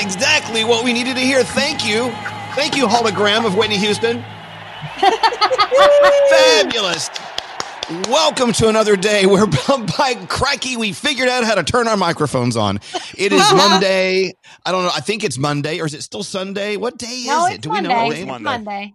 That is exactly what we needed to hear. Thank you. Thank you, hologram of Whitney Houston. Fabulous. Welcome to another day where, by cracky, we figured out how to turn our microphones on. It is Monday. I don't know. I think it's Monday, or is it still Sunday? What day No, is it? it's Do we know? Monday. Elaine? It's Monday.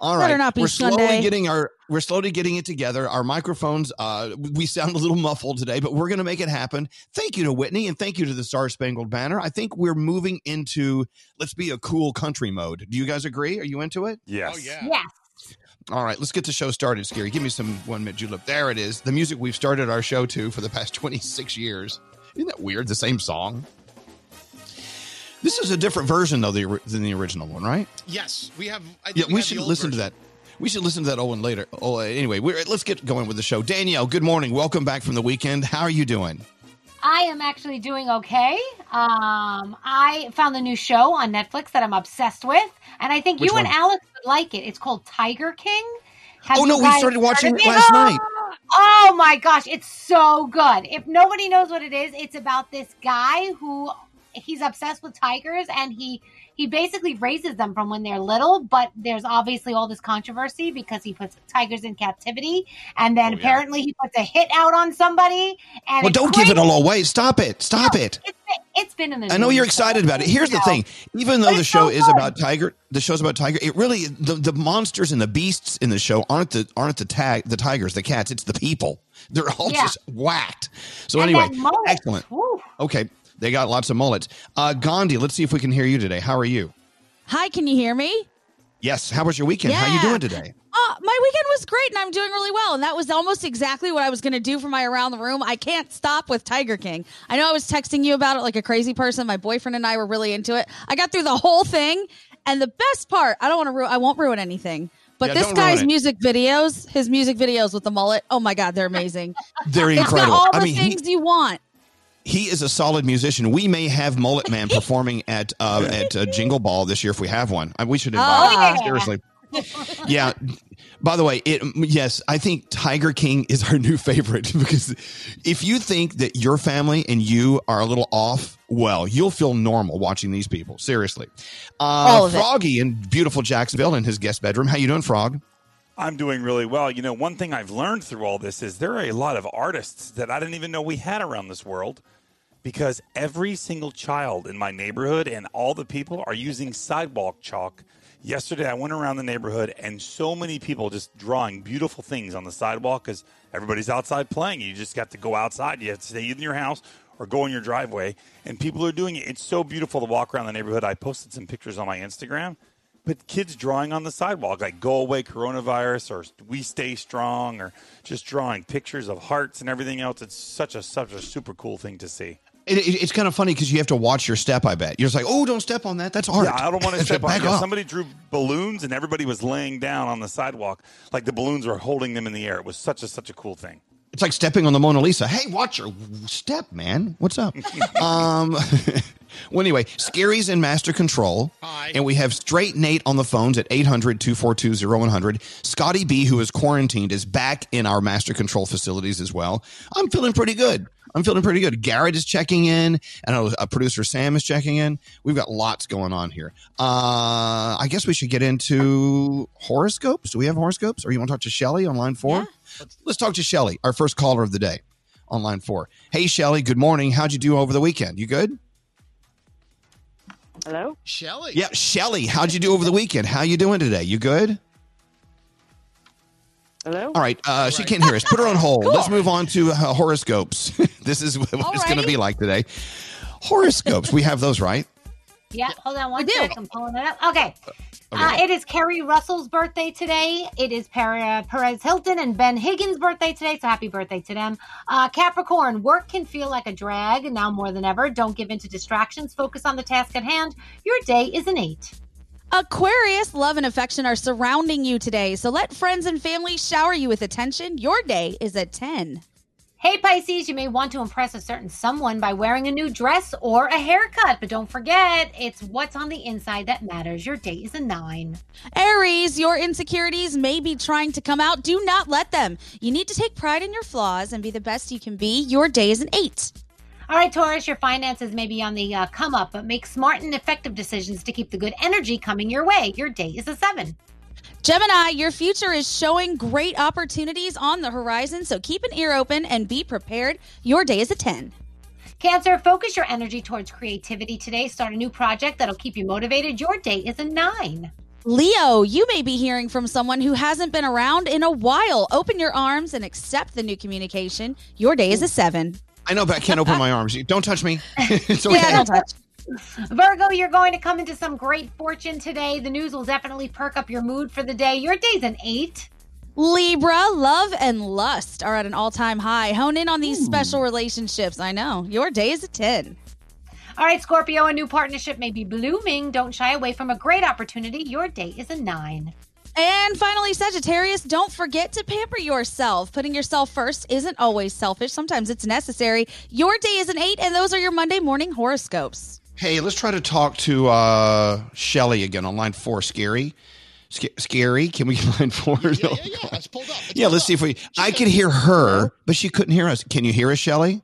All Better not be we're slowly Sunday. getting our we're slowly getting it together. Our microphones, uh, we sound a little muffled today, but we're going to make it happen. Thank you to Whitney and thank you to the Star Spangled Banner. I think we're moving into let's be a cool country mode. Do you guys agree? Are you into it? Yes. Oh yeah. Yes. All right, let's get the show started. Scary, give me some one minute julep. There it is. The music we've started our show to for the past twenty six years. Isn't that weird? The same song. This is a different version though the, than the original one, right? Yes, we have. I think Yeah, we have should the old listen to that. We should listen to that Owen later. Oh, anyway, we're, let's get going with the show. Danielle, good morning. Welcome back from the weekend. How are you doing? I am actually doing okay. Um, I found the new show on Netflix that I'm obsessed with, and I think Which you and? Alex would like it. It's called Tiger King. Have Oh, no, we started watching heard it last night. Oh my gosh, it's so good. If nobody knows what it is, it's about this guy who he's obsessed with tigers and he he basically raises them from when they're little, but there's obviously all this controversy because he puts tigers in captivity and then Oh, yeah. apparently he puts a hit out on somebody and Well, don't give it crazy. all away. Stop it. Stop it. It's been, it's been in the I know you're so excited about it. Here's the thing. Even though the show so is about tiger, the show's about tiger. It really the, the monsters and the beasts in the show aren't the aren't the tag the tigers, the cats. It's the people. They're all Yeah. just whacked. So And anyway, excellent. whew. Okay, they got lots of mullets. Uh, Gandhi, let's see if we can hear you today. How are you? Hi, can you hear me? Yes. How was your weekend? How are you doing today? Uh, my weekend was great and I'm doing really well. And that was almost exactly what I was going to do for my around the room. I can't stop with Tiger King. I know I was texting you about it like a crazy person. My boyfriend and I were really into it. I got through the whole thing. And the best part, I don't want to ruin, I won't ruin anything. But Yeah, this guy's music videos, his music videos with the mullet, oh my God, they're amazing. They're it's got incredible. all the I mean, he, things you want. He is a solid musician. We may have Mullet Man performing at uh, at uh, Jingle Ball this year if we have one. Uh, We should invite Oh, him. yeah. Seriously. Yeah. By the way, it yes, I think Tiger King is our new favorite because if you think that your family and you are a little off, well, you'll feel normal watching these people. Seriously. Uh, All of it. Froggy in beautiful Jacksonville in his guest bedroom. How you doing, Frog? I'm doing really well. You know, one thing I've learned through all this is there are a lot of artists that I didn't even know we had around this world because every single child in my neighborhood and all the people are using sidewalk chalk. Yesterday, I went around the neighborhood and so many people just drawing beautiful things on the sidewalk because everybody's outside playing. You just got to go outside. You have to stay in your house or go in your driveway, and people are doing it. It's so beautiful to walk around the neighborhood. I posted some pictures on my Instagram but kids drawing on the sidewalk like go away coronavirus or we stay strong or just drawing pictures of hearts and everything else it's such a such a super cool thing to see It, it- it's kind of funny because you have to watch your step. I bet you're just like, oh, don't step on that. That's art. yeah i don't want to step on yeah, somebody drew balloons and everybody was laying down on the sidewalk like the balloons were holding them in the air it was such a such a cool thing It's like stepping on the Mona Lisa. Hey, watch your step, man. What's up? um, well, anyway, Scary's in master control. Hi. And we have straight Nate on the phones at 800 242 0100. Scotty B, who is quarantined, is back in our master control facilities as well. I'm feeling pretty good. I'm feeling pretty good. Garrett is checking in. I know uh, producer Sam is checking in. We've got lots going on here. Uh, I guess we should get into horoscopes. Do we have horoscopes? Or you want to talk to Shelly on line four? Let's talk to Shelly, our first caller of the day on line four. Hey, Shelly, good morning. How'd you do over the weekend? You good? Hello? Shelly. Yeah, Shelly, how'd you do over the weekend? How you doing today? You good? Hello? All right, uh, she right. can't hear us. Put her on hold. Let's move on to uh, horoscopes. this is what it's going to be like today. Horoscopes, we have those, right? Yeah, hold on one do. sec. I'm pulling it up. Okay. Uh, it is Keri Russell's birthday today. It is Perez Hilton and Ben Higgins' birthday today. So happy birthday to them. Uh, Capricorn, work can feel like a drag now more than ever. Don't give in to distractions. Focus on the task at hand. Your day is an eight. Aquarius, love and affection are surrounding you today. So let friends and family shower you with attention. Your day is a 10. Hey Pisces, you may want to impress a certain someone by wearing a new dress or a haircut, but don't forget, it's what's on the inside that matters. Your day is a nine. Aries, your insecurities may be trying to come out. Do not let them. You need to take pride in your flaws and be the best you can be. Your day is an 8. All right, Taurus, your finances may be on the uh, come up, but make smart and effective decisions to keep the good energy coming your way. Your day is a seven. Gemini, your future is showing great opportunities on the horizon, so keep an ear open and be prepared. Your day is a 10. Cancer, focus your energy towards creativity today. Start a new project that'll keep you motivated. Your day is a nine. Leo, you may be hearing from someone who hasn't been around in a while. Open your arms and accept the new communication. Your day is a seven. I know, but I can't open my arms. Don't touch me. it's okay. Yeah, don't touch. Virgo, you're going to come into some great fortune today. The news will definitely perk up your mood for the day. Your day's an eight. Libra, love and lust are at an all time high. Hone in on these Ooh. special relationships. I know. Your day is a 10. All right, Scorpio, a new partnership may be blooming. Don't shy away from a great opportunity. Your day is a nine. And finally, Sagittarius, don't forget to pamper yourself. Putting yourself first isn't always selfish, sometimes it's necessary. Your day is an eight, and those are your Monday morning horoscopes. Hey, let's try to talk to uh, Shelly again on line four. Scary. Sc- scary. Can we get line four? Yeah, yeah, yeah. yeah. It's pulled up. It's yeah, pulled let's up. see if we. I could hear her, but she couldn't hear us. Can you hear us, Shelly?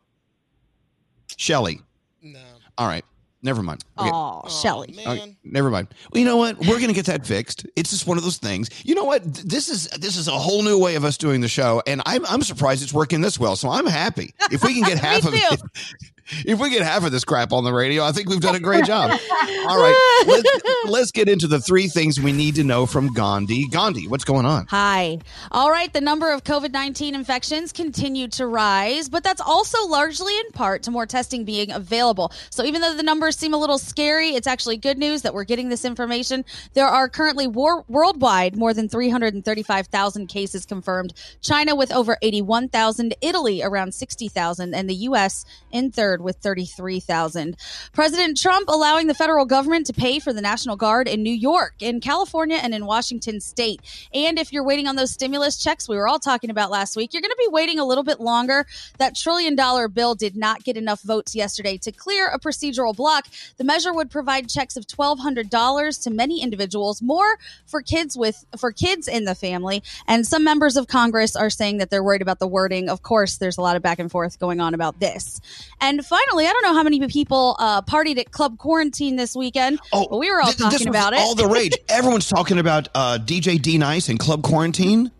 Shelly. No. All right. Never mind. Okay. Oh, Shelly. Okay, never mind. Well, you know what? We're going to get that fixed. It's just one of those things. You know what? This is this is a whole new way of us doing the show, and I'm I'm surprised it's working this well. So I'm happy if we can get half of it. If we get half of this crap on the radio, I think we've done a great job. All right, let's, let's get into the three things we need to know from Gandhi. Gandhi, what's going on? Hi. All right, the number of COVID 19 infections continue to rise, but that's also largely in part to more testing being available. So even though the numbers seem a little scary, it's actually good news that we're getting this information. There are currently war- worldwide more than 335,000 cases confirmed, China with over 81,000, Italy around 60,000, and the U.S. in third with 33,000. President Trump allowing the federal government to pay for the National Guard in New York, in California, and in Washington state. And if you're waiting on those stimulus checks we were all talking about last week, you're going to be waiting a little bit longer. That trillion dollar bill did not get enough votes yesterday to clear a procedural block. The measure would provide checks of $1,200 to many individuals, more for kids with for kids in the family. And some members of Congress are saying that they're worried about the wording. Of course, there's a lot of back and forth going on about this. And finally, I don't know how many people uh, partied at Club Quarantine this weekend. Oh, but we were all th- talking about it. All the rage. Everyone's talking about uh, DJ D Nice and Club Quarantine.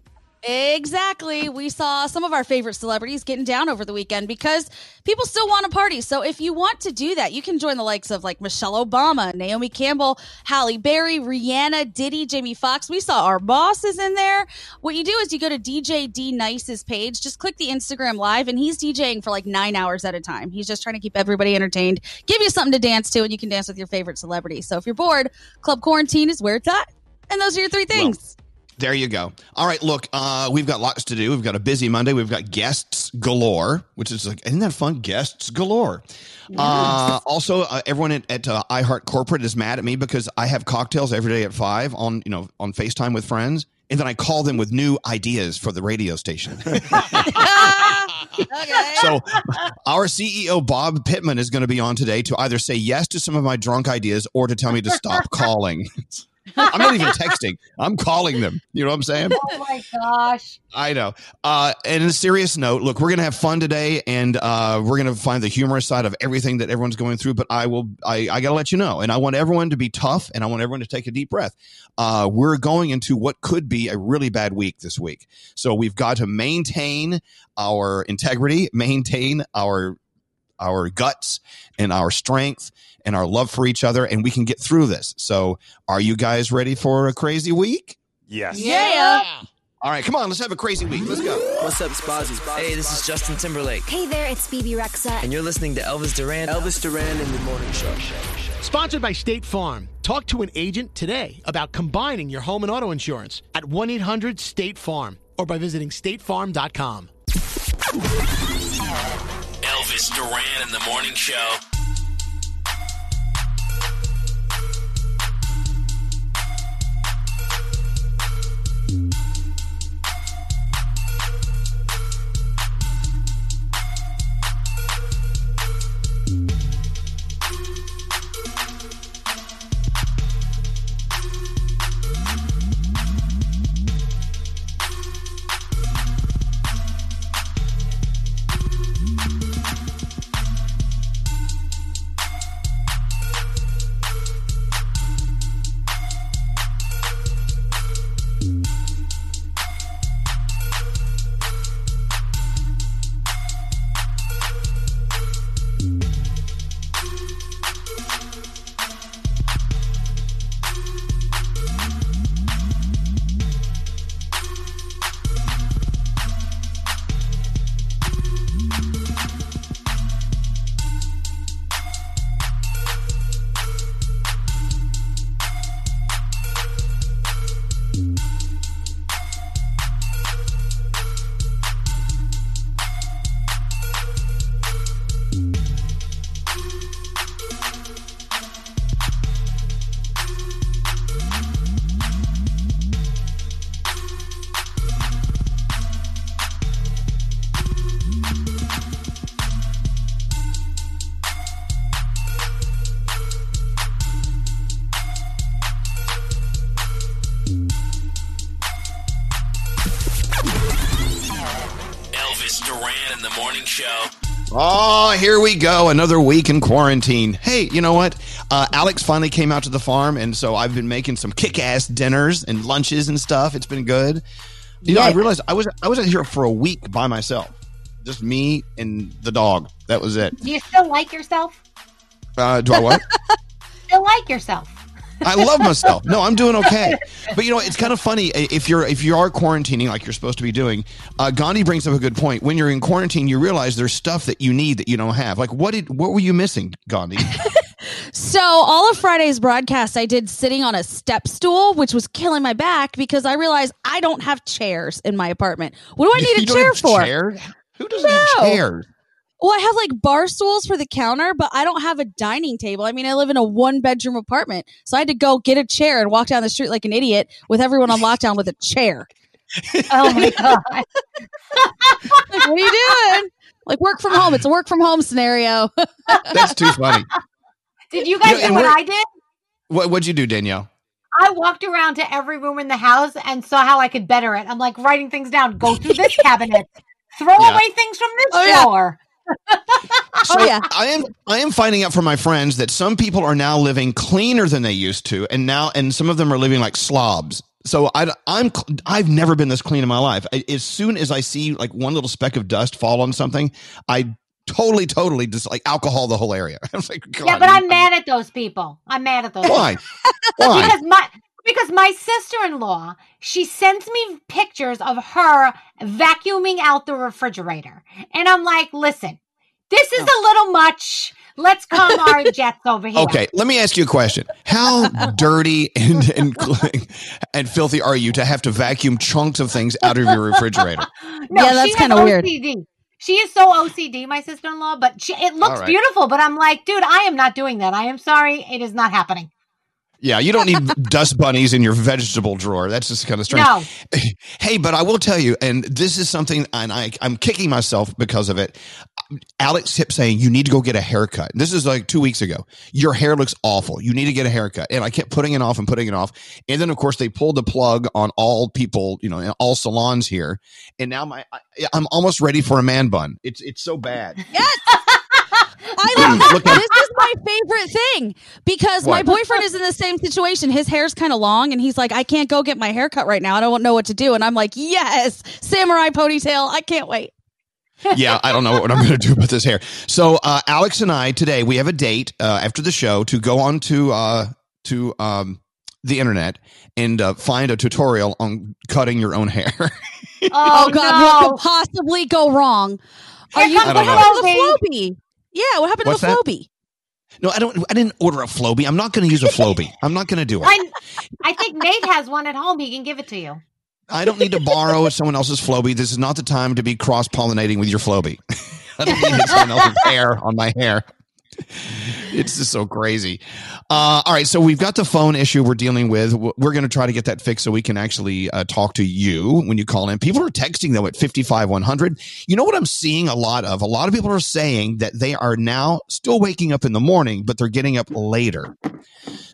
Exactly. We saw some of our favorite celebrities getting down over the weekend because people still want to party. So if you want to do that, you can join the likes of like Michelle Obama, Naomi Campbell, Halle Berry, Rihanna, Diddy, Jamie Foxx. We saw our bosses in there. What you do is you go to DJ D Nice's page, just click the Instagram live, and he's DJing for like nine hours at a time. He's just trying to keep everybody entertained, give you something to dance to, and you can dance with your favorite celebrity. So if you're bored, Club Quarantine is where it's at. And those are your three things. Well, there you go. All right, look, uh, we've got lots to do. We've got a busy Monday. We've got guests galore, which is like, isn't that fun? Guests galore. Yes. Uh, also, uh, everyone at, at uh, iHeart Corporate is mad at me because I have cocktails every day at five on you know on Facetime with friends, and then I call them with new ideas for the radio station. okay. So, our CEO Bob Pittman is going to be on today to either say yes to some of my drunk ideas or to tell me to stop calling. I'm not even texting. I'm calling them. You know what I'm saying? Oh my gosh. I know. Uh, and in a serious note, look, we're gonna have fun today, and uh, we're gonna find the humorous side of everything that everyone's going through. But I will, I, I gotta let you know, and I want everyone to be tough, and I want everyone to take a deep breath. Uh, we're going into what could be a really bad week this week, so we've got to maintain our integrity, maintain our our guts and our strength and our love for each other, and we can get through this. So, are you guys ready for a crazy week? Yes. Yeah. All right, come on, let's have a crazy week. Let's go. What's up, Spazzy? Hey, this is Justin Timberlake. Hey there, it's Bebe Rexha. And you're listening to Elvis Duran. Elvis Duran in the Morning Show. Sponsored by State Farm. Talk to an agent today about combining your home and auto insurance at 1 800 State Farm or by visiting statefarm.com. Elvis Duran in the Morning Show. Here we go. Another week in quarantine. Hey, you know what? Uh, Alex finally came out to the farm, and so I've been making some kick-ass dinners and lunches and stuff. It's been good. You know, I realized I was I was out here for a week by myself, just me and the dog. That was it. Do you still like yourself? Uh, do I what? Still like yourself? I love myself. No, I'm doing okay. But you know, it's kind of funny if you're if you are quarantining like you're supposed to be doing. Uh, Gandhi brings up a good point. When you're in quarantine, you realize there's stuff that you need that you don't have. Like what did what were you missing, Gandhi? So all of Friday's broadcast, I did sitting on a step stool, which was killing my back because I realized I don't have chairs in my apartment. What do I need You a chair for? chair? Who doesn't have No. chairs? Well, I have like bar stools for the counter, but I don't have a dining table. I mean, I live in a one bedroom apartment, so I had to go get a chair and walk down the street like an idiot with everyone on lockdown with a chair. Oh my god! Like, what are you doing? Like work from home. It's a work from home scenario. That's too funny. Did you guys Yeah, and do what I did? What what'd you do, Danielle? I walked around to every room in the house and saw how I could better it. I'm like writing things down. Go through this cabinet. Throw Yeah. away things from this Oh, yeah. Drawer. So oh, yeah. I am I am finding out from my friends that some people are now living cleaner than they used to, and now and some of them are living like slobs. So I, I'm I've never been this clean in my life. I, as soon as I see like one little speck of dust fall on something, I totally totally just like alcohol the whole area. I was like, Yeah, but I'm mad at those people. I'm mad at those. Why? Why? Because my because my sister-in-law, she sends me pictures of her vacuuming out the refrigerator. And I'm like, "Listen, this is oh. a little much. Let's calm our jets over here." Okay, let me ask you a question. How dirty and, and and filthy are you to have to vacuum chunks of things out of your refrigerator? No, Yeah, that's she kinda weird. OCD. She is so OCD, my sister-in-law, but she, it looks right. beautiful. But I'm like, dude, I am not doing that. I am sorry, it is not happening. Yeah, you don't need dust bunnies in your vegetable drawer. That's just kind of strange. No, Hey, but I will tell you, and this is something, and I, I'm kicking myself because of it. Alex kept saying, You need to go get a haircut. This is like two weeks ago. Your hair looks awful. You need to get a haircut. And I kept putting it off and putting it off. And then, of course, they pulled the plug on all people, you know, in all salons here. And now my, I, I'm almost ready for a man bun. It's, it's so bad. Yes. I love Look this. is favorite thing because my boyfriend is in the same situation. His hair's kind of long, and he's like, "I can't go get my hair cut right now. I don't know what to do." And I'm like, "Yes, samurai ponytail. I can't wait." yeah, I don't know what I'm going to do with this hair. So, uh, Alex and I today we have a date uh, after the show to go on to uh, to um, the internet and uh, find a tutorial on cutting your own hair. oh, Oh, God, no. what could possibly go wrong? Are you? comes What the happened to the Flowbee? Yeah, what happened What's to the that? Flowbee? no, I don't. I didn't order a Flowbee. I'm not going to use a Flowbee. I'm not going to do it. I, I think Nate has one at home. He can give it to you. I don't need to borrow someone else's Flowbee. This is not the time to be cross pollinating with your Flowbee. I don't need someone else's hair on my hair. It's just so crazy. Uh, all right, so we've got the phone issue we're dealing with. We're going to try to get that fixed so we can actually uh, talk to you when you call in. People are texting though at fifty five one hundred. You know what I'm seeing a lot of? A lot of people are saying that they are now still waking up in the morning, but they're getting up later.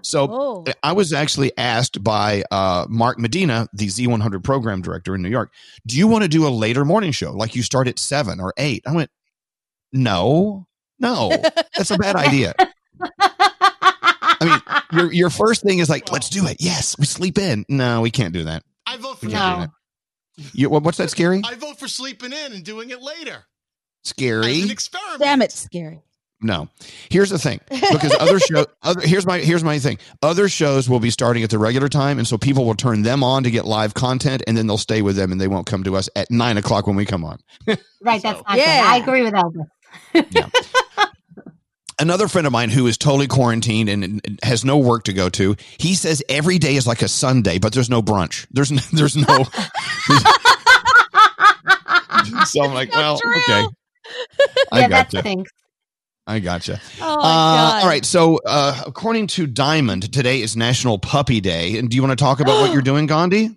So Oh, I was actually asked by uh, Mark Medina, the Z100 program director in New York, do you want to do a later morning show? Like you start at seven or eight? I went, no, no, that's a bad idea. I mean, your, your first thing is like, let's do it. Yes, we sleep in. No, we can't do that. I vote for We No. can't do that. You, what, what's that scary? I vote for sleeping in and doing it later. As Scary? an experiment. damn it, scary. No. Here's the thing. Because other show other here's my here's my thing. Other shows will be starting at the regular time, and so people will turn them on to get live content, and then they'll stay with them and they won't come to us at nine o'clock when we come on. right, that's not good. Yeah. I agree with Elvis. Another friend of mine who is totally quarantined and has no work to go to, he says every day is like a Sunday, but there's no brunch. There's no, there's no So I'm like, well, true. okay. I yeah, that gotcha. I gotcha. Oh Uh, all right. So, uh, according to Diamond, today is National Puppy Day. And do you want to talk about what you're doing, Gandhi?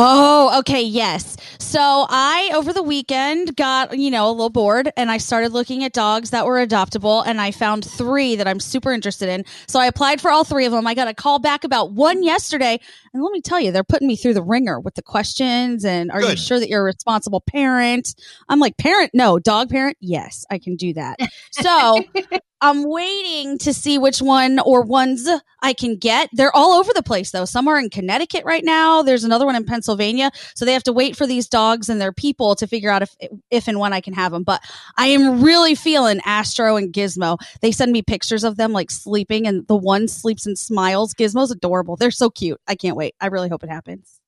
Oh, okay, yes. So I over the weekend got, you know, a little bored and I started looking at dogs that were adoptable and I found 3 that I'm super interested in. So I applied for all 3 of them. I got a call back about one yesterday and let me tell you, they're putting me through the ringer with the questions and are you sure that you're a responsible parent? I'm like, "Parent? No, dog parent? Yes, I can do that." So I'm waiting to see which one or ones I can get. They're all over the place though. Some are in Connecticut right now. There's another one in Pennsylvania. So they have to wait for these dogs and their people to figure out if if and when I can have them. But I am really feeling Astro and Gizmo. They send me pictures of them like sleeping and the one sleeps and smiles. Gizmo's adorable. They're so cute. I can't wait. I really hope it happens.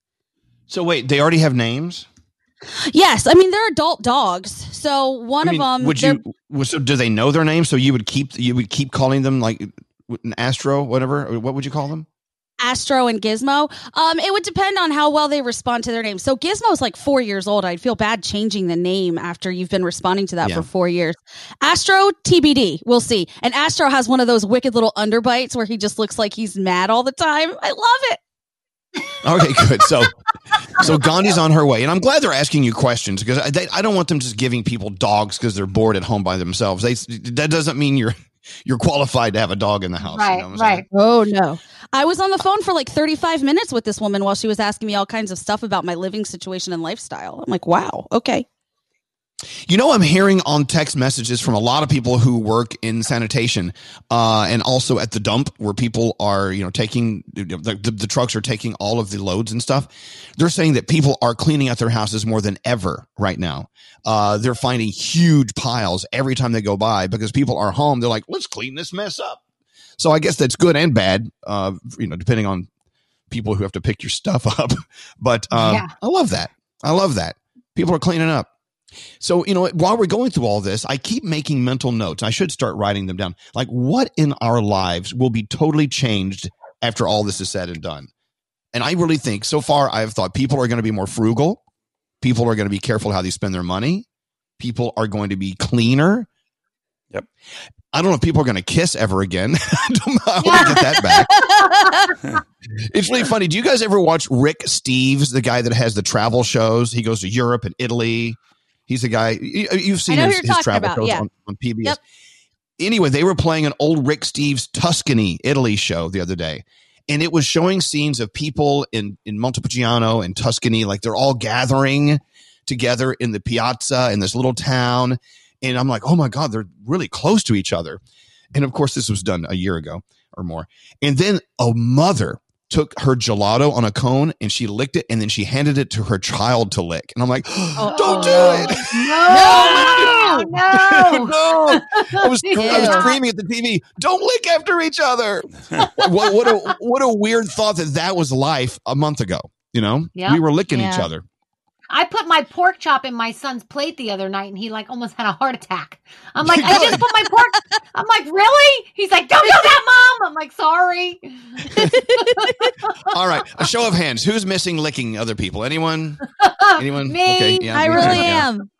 So wait, they already have names. Yes, I mean they're adult dogs. So one I mean, of them would you? So do they know their names? So you would keep you would keep calling them like an Astro, whatever. What would you call them? Astro and Gizmo. Um, it would depend on how well they respond to their names. So Gizmo's like four years old. I'd feel bad changing the name after you've been responding to that Yeah. for four years. Astro, TBD. We'll see. And Astro has one of those wicked little underbites where he just looks like he's mad all the time. I love it. Okay, good. So, so Gandhi's on her way, and I'm glad they're asking you questions because I, they, I don't want them just giving people dogs because they're bored at home by themselves. They that doesn't mean you're you're qualified to have a dog in the house. you Right, know what I'm saying? right. Oh no. I was on the phone for like 35 minutes with this woman while she was asking me all kinds of stuff about my living situation and lifestyle. I'm like, wow, okay. You know, I'm hearing on text messages from a lot of people who work in sanitation, uh, and also at the dump where people are, you know, taking the, the, the trucks are taking all of the loads and stuff. They're saying that people are cleaning out their houses more than ever right now. Uh, they're finding huge piles every time they go by because people are home. They're like, let's clean this mess up. So I guess that's good and bad, uh, you know, depending on people who have to pick your stuff up. But um, Yeah. I love that. I love that. People are cleaning up. So, you know, while we're going through all this, I keep making mental notes. I should start writing them down. Like, what in our lives will be totally changed after all this is said and done? And I really think so far, I've thought people are going to be more frugal. People are going to be careful how they spend their money. People are going to be cleaner. Yep. I don't know if people are going to kiss ever again. I don't know how to get that back. It's really funny. Do you guys ever watch Rick Steves, the guy that has the travel shows? He goes to Europe and Italy. He's a guy you- uh, you've seen his, his travel about, shows yeah. on, on PBS. Yep. Anyway, they were playing an old Rick Steves Tuscany, Italy show the other day. And it was showing scenes of people in, in Montepulciano and Tuscany, like they're all gathering together in the piazza in this little town. And I'm like, oh my God, they're really close to each other. And of course, this was done a year ago or more. And then a mother took her gelato on a cone and she licked it and then she handed it to her child to lick. And I'm like, oh, don't oh, do it. No, no, no. no. I was, I was screaming at the TV, don't lick after each other. what, what, a, what a weird thought that that was life a month ago. You know, Yeah. we were licking each other. I put my pork chop in my son's plate the other night, and he like almost had a heart attack. I'm like, I just put my pork. I'm like, really? He's like, don't do that, mom. I'm like, sorry. All right. A show of hands. Who's missing licking other people? Anyone? Anyone? Me. Okay. Yeah, I me really too. Yeah. am.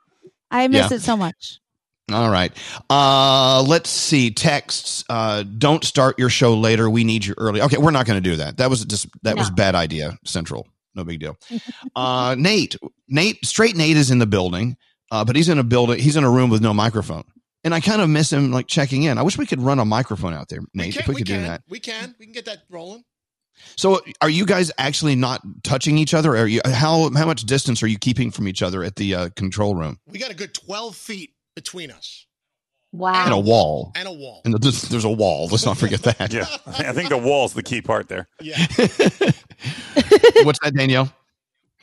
I miss Yeah. it so much. All right. Uh, let's see. Texts. Uh, don't start your show later. We need you early. Okay, we're not going to do that. That was just that was bad idea. Central. No big deal. Uh, Nate. Nate. Straight Nate is in the building, uh, but he's in a building. He's in a room with no microphone, and I kind of miss him like checking in. I wish we could run a microphone out there, Nate. if we could do can. that. We can. We can get that rolling. So, are you guys actually not touching each other? Are you how how much distance are you keeping from each other at the uh, control room? We got a good 12 feet between us Wow. And a wall. and a wall. And there's, there's a wall. Let's not forget that. Yeah, I think the wall's the key part there. Yeah. What's that, Danielle?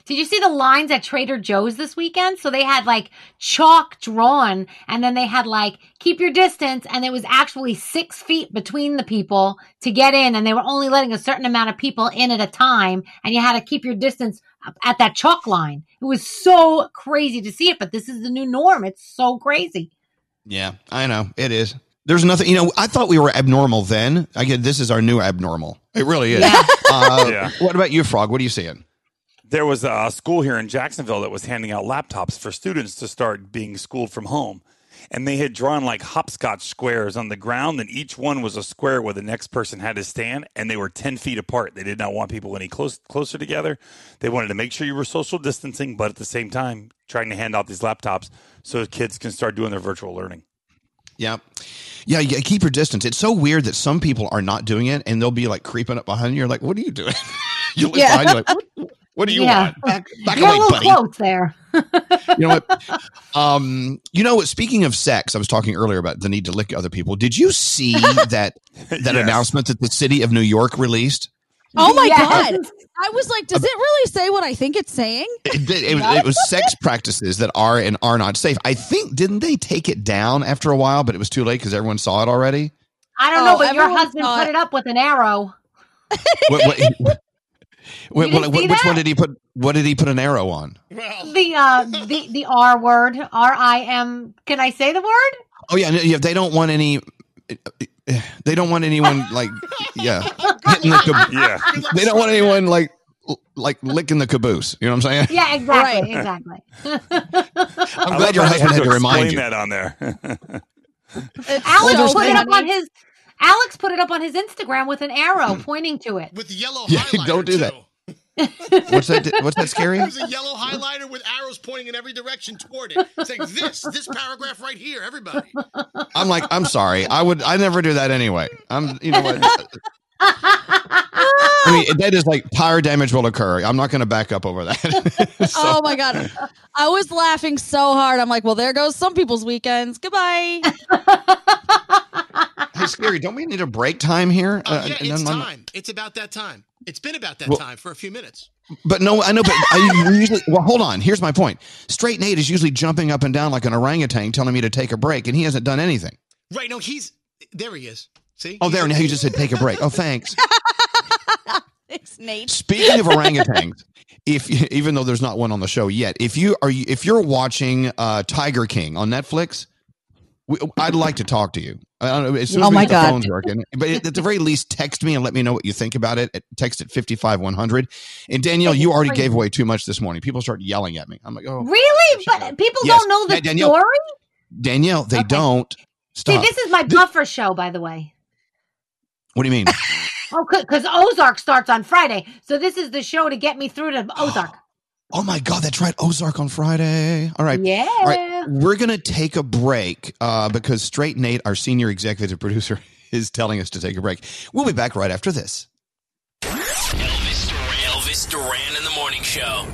Did you see the lines at Trader Joe's this weekend? So they had like chalk drawn and then they had like keep your distance and it was actually six feet between the people to get in and they were only letting a certain amount of people in at a time and you had to keep your distance at that chalk line. It was so crazy to see it, but this is the new norm. It's so crazy. Yeah, I know it is. There's nothing, you know. I thought we were abnormal then. I get this is our new abnormal. It really is. Yeah. Uh, Yeah. What about you, Frog? What are you seeing? There was a school here in Jacksonville that was handing out laptops for students to start being schooled from home. and they had drawn like hopscotch squares on the ground, and each one was a square where the next person had to stand, and they were ten feet apart. They did not want people any close closer together. They wanted to make sure you were social distancing, but at the same time, trying to hand out these laptops so kids can start doing their virtual learning. Yeah. Yeah, you keep your distance. It's so weird that some people are not doing it and they'll be like creeping up behind you. You're like, what are you doing? you look Yeah. behind you like, what, what do you Yeah. want? Back, back You're a away, little buddy. close there. You know what? Um, you know what? Speaking of sex, I was talking earlier about the need to lick other people. Did you see that that Yes. announcement that the city of New York released? Oh my Yes. god! I was like, does it really say what I think it's saying? It, did- it was, it was sex practices that are and are not safe. I think didn't they take it down after a while, but it was too late because everyone saw it already. I don't Oh, know, but your husband saw put it. it up with an arrow. What, what, what, what- which that? one did he put? What did he put an arrow on? The uh the the R word, R I M. Can I say the word? Oh yeah, no, yeah. They don't want any. Eh, they don't want anyone like yeah hitting the. Cab- Yeah. they don't want anyone like like licking the caboose. You know what I'm saying? Yeah, exactly, Right. exactly. I'm I glad your how they husband had to explain remind you. that on there. Alex so put it up on his Alex put it up on his Instagram with an arrow pointing to it. with the yellow Yeah, don't do that. Too. What's that? What's that scary? There's a yellow highlighter with arrows pointing in every direction toward it. It's like this, this paragraph right here, everybody. I'm like, I'm sorry. I would. I never do that anyway. I'm. You know what? I mean, that is like tire damage will occur. I'm not going to back up over that. So- Oh my god! I was laughing so hard. I'm like, well, there goes some people's weekends. Goodbye. hey, scary. Don't we need a break time here? Oh, Uh, yeah, and it's I'm- time. It's about that time. It's been about that Well- time for a few minutes. But no, I know. But I usually. Well, hold on. Here's my point. Straight Nate is usually jumping up and down like an orangutan, telling me to take a break, and he hasn't done anything. Right, no, he's there he is. See? Oh, there. Now you just said take a break. Oh, thanks. It's Nate. Speaking of orangutans, if even though there's not one on the show yet, if you are if you're watching uh, Tiger King on Netflix, we, I'd like to talk to you. I don't know, as soon oh as Oh my God. phones working, but at the very least, text me and let me know what you think about it. Text at fifty five one hundred. And Danielle, you already gave away too much this morning. People start yelling at me. I'm like, oh, Really? But people Yes. don't know the Danielle. story? Danielle, they Okay. don't See, stop. this is my buffer show, by the way. what do you mean? Oh, because Ozark starts on Friday. So this is the show to get me through to Ozark. Oh my God, that's right. Ozark on Friday. All right. Yeah. All right, we're going to take a break uh, because Straight Nate, our senior executive producer, is telling us to take a break. We'll be back right after this. Elvis Duran. Elvis Duran in the morning show.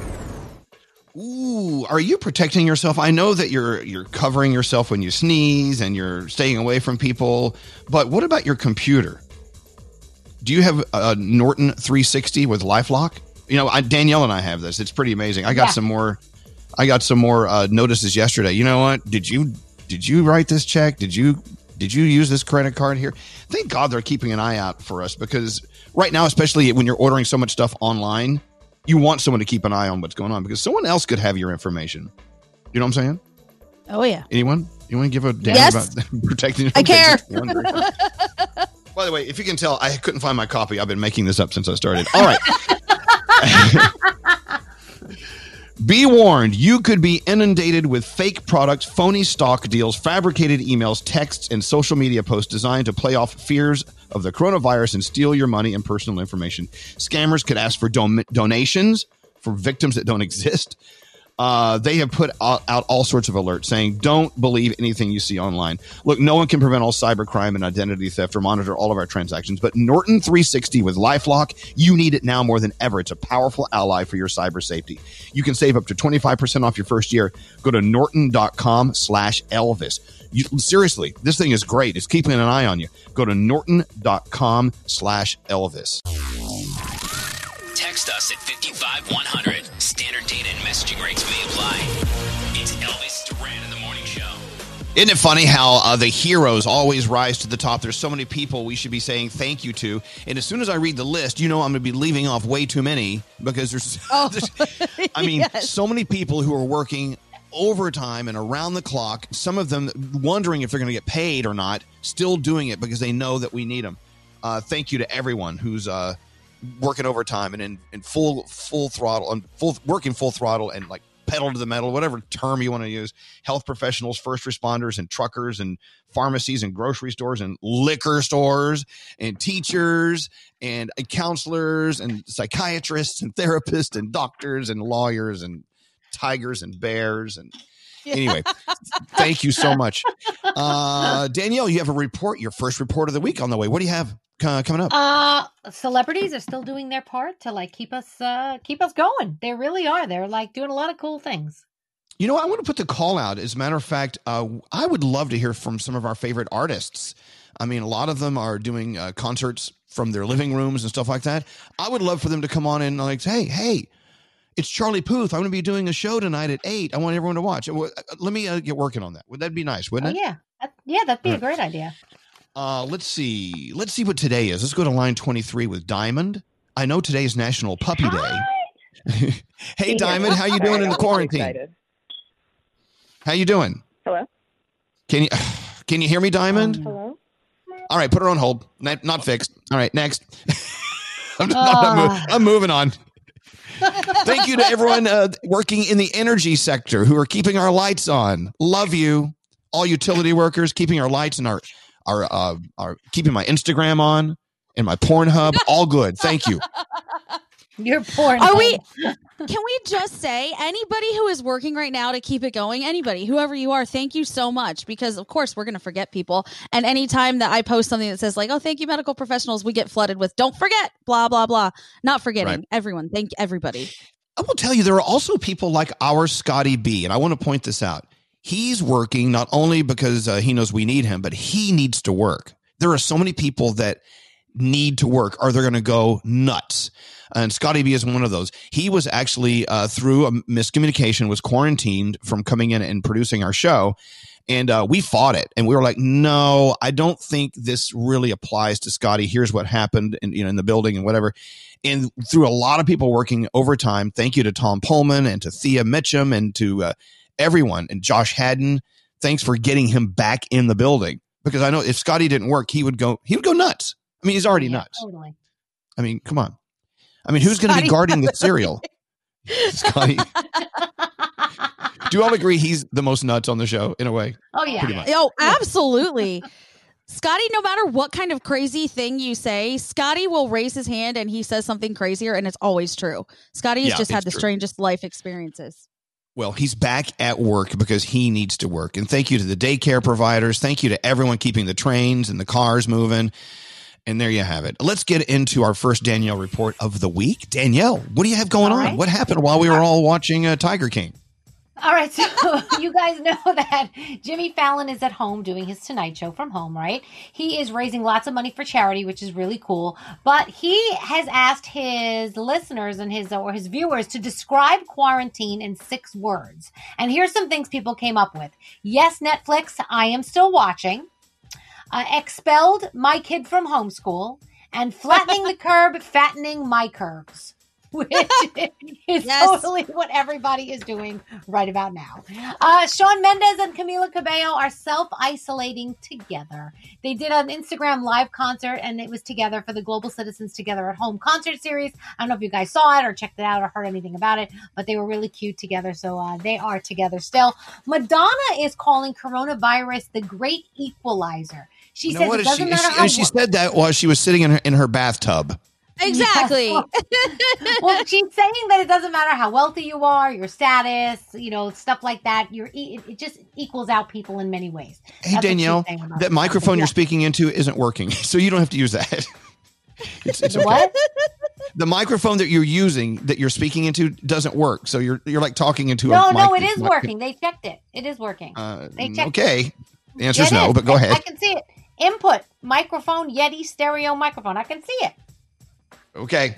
Ooh, are you protecting yourself? I know that you're you're covering yourself when you sneeze and you're staying away from people, but what about your computer? Do you have a Norton 360 with LifeLock? You know, I, Danielle and I have this. It's pretty amazing. I got Yeah. some more. I got some more uh, notices yesterday. You know what? Did you did you write this check? Did you did you use this credit card here? Thank God they're keeping an eye out for us because right now, especially when you're ordering so much stuff online, you want someone to keep an eye on what's going on because someone else could have your information. You know what I'm saying? Oh yeah. Anyone? You want to give a damn Yes. about protecting? I care. By the way, if you can tell, I couldn't find my copy. I've been making this up since I started. All right. Be warned, you could be inundated with fake products, phony stock deals, fabricated emails, texts, and social media posts designed to play off fears of the coronavirus and steal your money and personal information. Scammers could ask for don- donations for victims that don't exist. Uh, they have put out, all sorts of alerts saying, don't believe anything you see online. Look, no one can prevent all cybercrime and identity theft or monitor all of our transactions, but Norton 360 with Lifelock, you need it now more than ever. It's a powerful ally for your cyber safety. You can save up to 25% off your first year. Go to norton.com slash Elvis. You, seriously, this thing is great. It's keeping an eye on you. Go to norton.com slash Elvis. Text us at 55100. Standard data and messaging rates may apply. It's Elvis Duran in the morning show. Isn't it funny how uh, the heroes always rise to the top? There's so many people we should be saying thank you to, and as soon as I read the list, you know I'm going to be leaving off way too many because there's, Oh, there's- I mean, yes. so many people who are working overtime and around the clock. Some of them wondering if they're going to get paid or not, still doing it because they know that we need them. Uh, thank you to everyone who's uh, working overtime and in, in full full throttle and full working full throttle and like pedal to the metal, whatever term you want to use. Health professionals, first responders, and truckers, and pharmacies, and grocery stores, and liquor stores, and teachers, and uh, counselors, and psychiatrists, and therapists, and doctors, and lawyers, and tigers, and bears, and anyway, thank you so much. Uh, Danielle, you have a report, your first report of the week on the way. What do you have uh, coming up? Uh, celebrities are still doing their part to like keep us uh keep us going. They really are. They're like doing a lot of cool things. You know, I want to put the call out. As a matter of fact, uh, I would love to hear from some of our favorite artists. I mean, a lot of them are doing uh, concerts from their living rooms and stuff like that. I would love for them to come on and like, hey, hey, it's Charlie Puth. I'm going to be doing a show tonight at eight. I want everyone to watch. Uh, let me uh, get working on that. Would that be nice? Wouldn't oh, it? Yeah, that, yeah, that'd be a great idea. Uh, let's see. Let's see what today is. Let's go to line 23 with Diamond. I know today is National Puppy Day. hey, Diamond, how you doing in the quarantine? How you doing? Hello. Can you can you hear me, Diamond? Um, hello. All right, put her on hold. Not, not fixed. All right, next. I'm, I'm, I'm, I'm moving on. Thank you to everyone uh, working in the energy sector who are keeping our lights on. Love you, all utility workers keeping our lights and our our uh, our keeping my Instagram on and my Pornhub. All good. Thank you. You're porn. Are we? Can we just say anybody who is working right now to keep it going? Anybody, whoever you are, thank you so much because of course we're going to forget people. And anytime that I post something that says like, "Oh, thank you, medical professionals," we get flooded with "Don't forget," blah blah blah. Not forgetting Right. everyone. Thank everybody. I will tell you, there are also people like our Scotty B, and I want to point this out. He's working not only because uh, he knows we need him, but he needs to work. There are so many people that need to work or they're going to go nuts. And Scotty B is one of those. He was actually, uh, through a miscommunication, was quarantined from coming in and producing our show. And uh, we fought it, and we were like, "No, I don't think this really applies to Scotty. Here's what happened, in, you know, in the building and whatever." And through a lot of people working overtime, thank you to Tom Poleman and to Thea Mitchem and to uh, everyone and Josh Haddon. Thanks for getting him back in the building because I know if Scotty didn't work, he would go he would go nuts. I mean, he's already Yeah, nuts. Totally. I mean, come on. I mean, who's going to be guarding the cereal? Scotty. Do you all agree he's the most nuts on the show in a way? Oh yeah. Pretty much. Oh, absolutely. Scotty, no matter what kind of crazy thing you say, Scotty will raise his hand and he says something crazier, and it's always true. Scotty has Yeah, just had the true. strangest life experiences. Well, he's back at work because he needs to work. And thank you to the daycare providers. Thank you to everyone keeping the trains and the cars moving. And there you have it. Let's get into our first Danielle report of the week. Danielle, what do you have going All on? right. What happened while we were all watching uh, Tiger King? All right, so you guys know that Jimmy Fallon is at home doing his Tonight Show from home, right? He is raising lots of money for charity, which is really cool. But he has asked his listeners and his or his viewers to describe quarantine in six words. And here's some things people came up with. Yes, Netflix, I am still watching. Uh, expelled my kid from homeschool and flattening the curb, fattening my curves. Which is Yes. totally what everybody is doing right about now. Uh, Shawn Mendes and Camila Cabello are self isolating together. They did an Instagram live concert and it was together for the Global Citizens Together at Home concert series. I don't know if you guys saw it or checked it out or heard anything about it, but they were really cute together. So uh, they are together still. Madonna is calling coronavirus the great equalizer. She You know says what? it doesn't she, matter she- how she said that while she was sitting in her, in her bathtub. Exactly. well, she's saying that it doesn't matter how wealthy you are, your status, you know, stuff like that. You're e- it, it just equals out people in many ways. Hey, That's Danielle, that it. microphone Yeah. you're speaking into isn't working, so you don't have to use that. It's, it's okay. What? The microphone that you're using, that you're speaking into, doesn't work. So you're you're like talking into No, a no, mic it that's is not- working. They checked it. It is working. Uh, They checked okay. The answer Yeah, is no, is. but go I- ahead. I can see it. Input microphone Yeti stereo microphone. I can see it. Okay.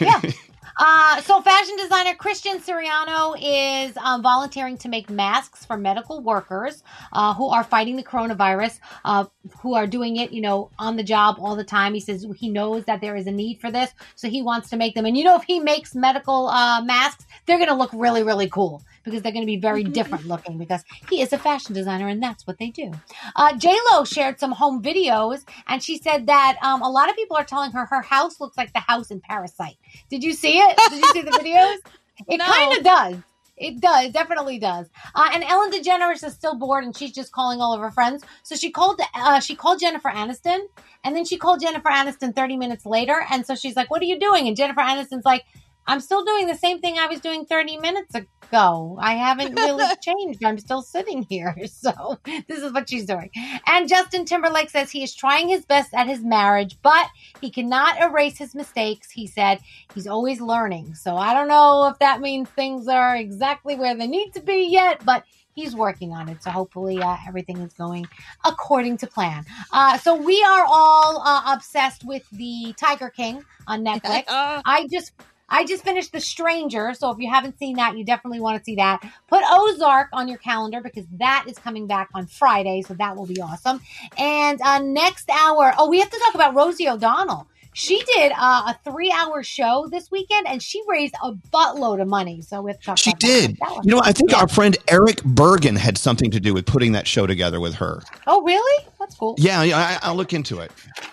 Yeah. Uh, so, fashion designer Christian Siriano is um, volunteering to make masks for medical workers uh, who are fighting the coronavirus, uh, who are doing it, you know, on the job all the time. He says he knows that there is a need for this, so he wants to make them. And you know, if he makes medical uh, masks, they're going to look really, really cool because they're going to be very different looking because he is a fashion designer and that's what they do. Uh, J Lo shared some home videos and she said that um, a lot of people are telling her her house looks like the house in Parasite. Did you see it? Did you see the videos? It No. kind of does. It does, it definitely does. Uh, and Ellen DeGeneres is still bored, and she's just calling all of her friends. So she called, uh, she called Jennifer Aniston, and then she called Jennifer Aniston 30 minutes later, and so she's like, "What are you doing?" And Jennifer Aniston's like, "I'm still doing the same thing I was doing 30 minutes ago. I haven't really changed. I'm still sitting here." So this is what she's doing. And Justin Timberlake says he is trying his best at his marriage, but he cannot erase his mistakes. He said he's always learning. So I don't know if that means things are exactly where they need to be yet, but he's working on it. So hopefully uh, everything is going according to plan. Uh, so we are all uh, obsessed with the Tiger King on Netflix. I just. I just finished The Stranger, so if you haven't seen that, you definitely want to see that. Put Ozark on your calendar because that is coming back on Friday, so that will be awesome. And uh, next hour, oh, we have to talk about Rosie O'Donnell. She did uh, a three-hour show this weekend, and she raised a buttload of money. So we have to talk She about did. You know, I think Yeah. our friend Eric Bergen had something to do with putting that show together with her. Oh, really? That's cool. Yeah, yeah, I, I'll look into it.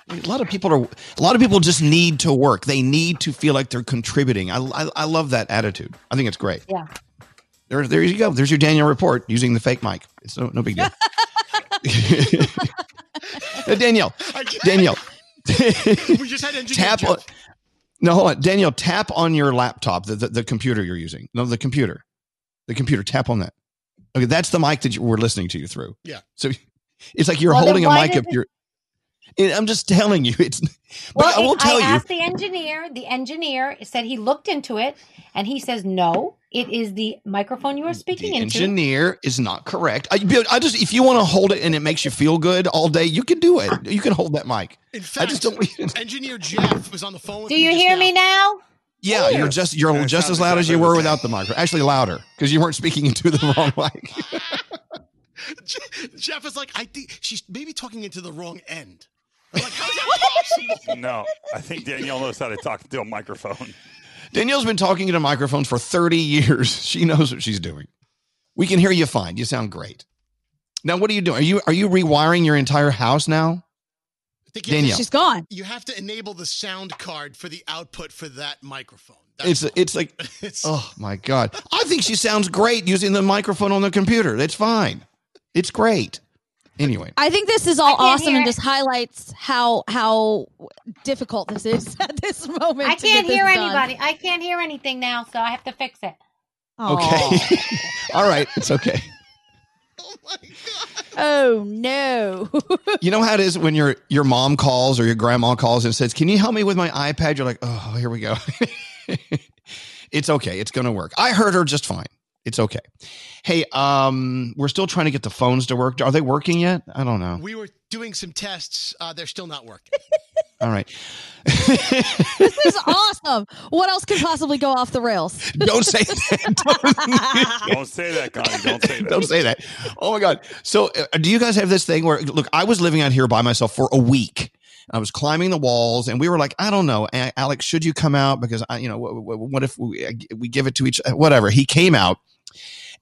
A lot of people are. A lot of people just need to work. They need to feel like they're contributing. I, I, I love that attitude. I think it's great. Yeah. There, there you go. There's your Danielle report using the fake mic. It's no, no big deal. Danielle, Danielle, we just had engineer tap on. No, hold on, Danielle. Tap on your laptop, the, the the computer you're using. No, the computer, the computer. Tap on that. Okay, that's the mic that you, we're listening to you through. Yeah. So it's like you're Well, holding a mic did up your. It, I'm just telling you, it's. But Well, I will tell I you. asked the engineer. The engineer said he looked into it, and he says no. It is the microphone you are speaking the into. engineer is not correct. I, I just if you want to hold it and it makes you feel good all day, you can do it. You can hold that mic. In I fact, just don't. engineer Jeff was on the phone with Do me you hear now. me now? Yeah, oh, you're just you're And just as loud as you were without the microphone. Actually, louder because you weren't speaking into the wrong mic. Jeff is like, I think she's maybe talking into the wrong end. I'm like, how's that possible? No, I think Danielle knows how to talk to a microphone. Danielle's been talking into microphones for 30 years. She knows what she's doing. We can hear you fine. You sound great. Now, what are you doing? Are you are you rewiring your entire house now? I think you have to- Danielle. She's gone. You have to enable the sound card for the output for that microphone. That's It's it's like it's, oh my god. I think she sounds great using the microphone on the computer. It's fine. It's great. Anyway, I think this is all awesome and it. just highlights how how difficult this is at this moment. I can't get this hear done. anybody. I can't hear anything now, so I have to fix it. okay. All right, it's okay. oh my god. Oh no. You know how it is when your your mom calls or your grandma calls and says, "Can you help me with my iPad?" You're like, "Oh, here we go." it's okay. It's going to work. I heard her just fine. It's okay. Hey, um, we're still trying to get the phones to work. Are they working yet? I don't know. We were doing some tests. Uh, they're still not working. All right. this is awesome. What else could possibly go off the rails? don't say that. Don't say that, Connie. Don't say that. Don't say that. Oh my God. So, uh, do you guys have this thing where, look, I was living out here by myself for a week. I was climbing the walls, and we were like, I don't know, Alex, should you come out? Because I, you know, w- w- what if we, uh, we give it to each, whatever. He came out,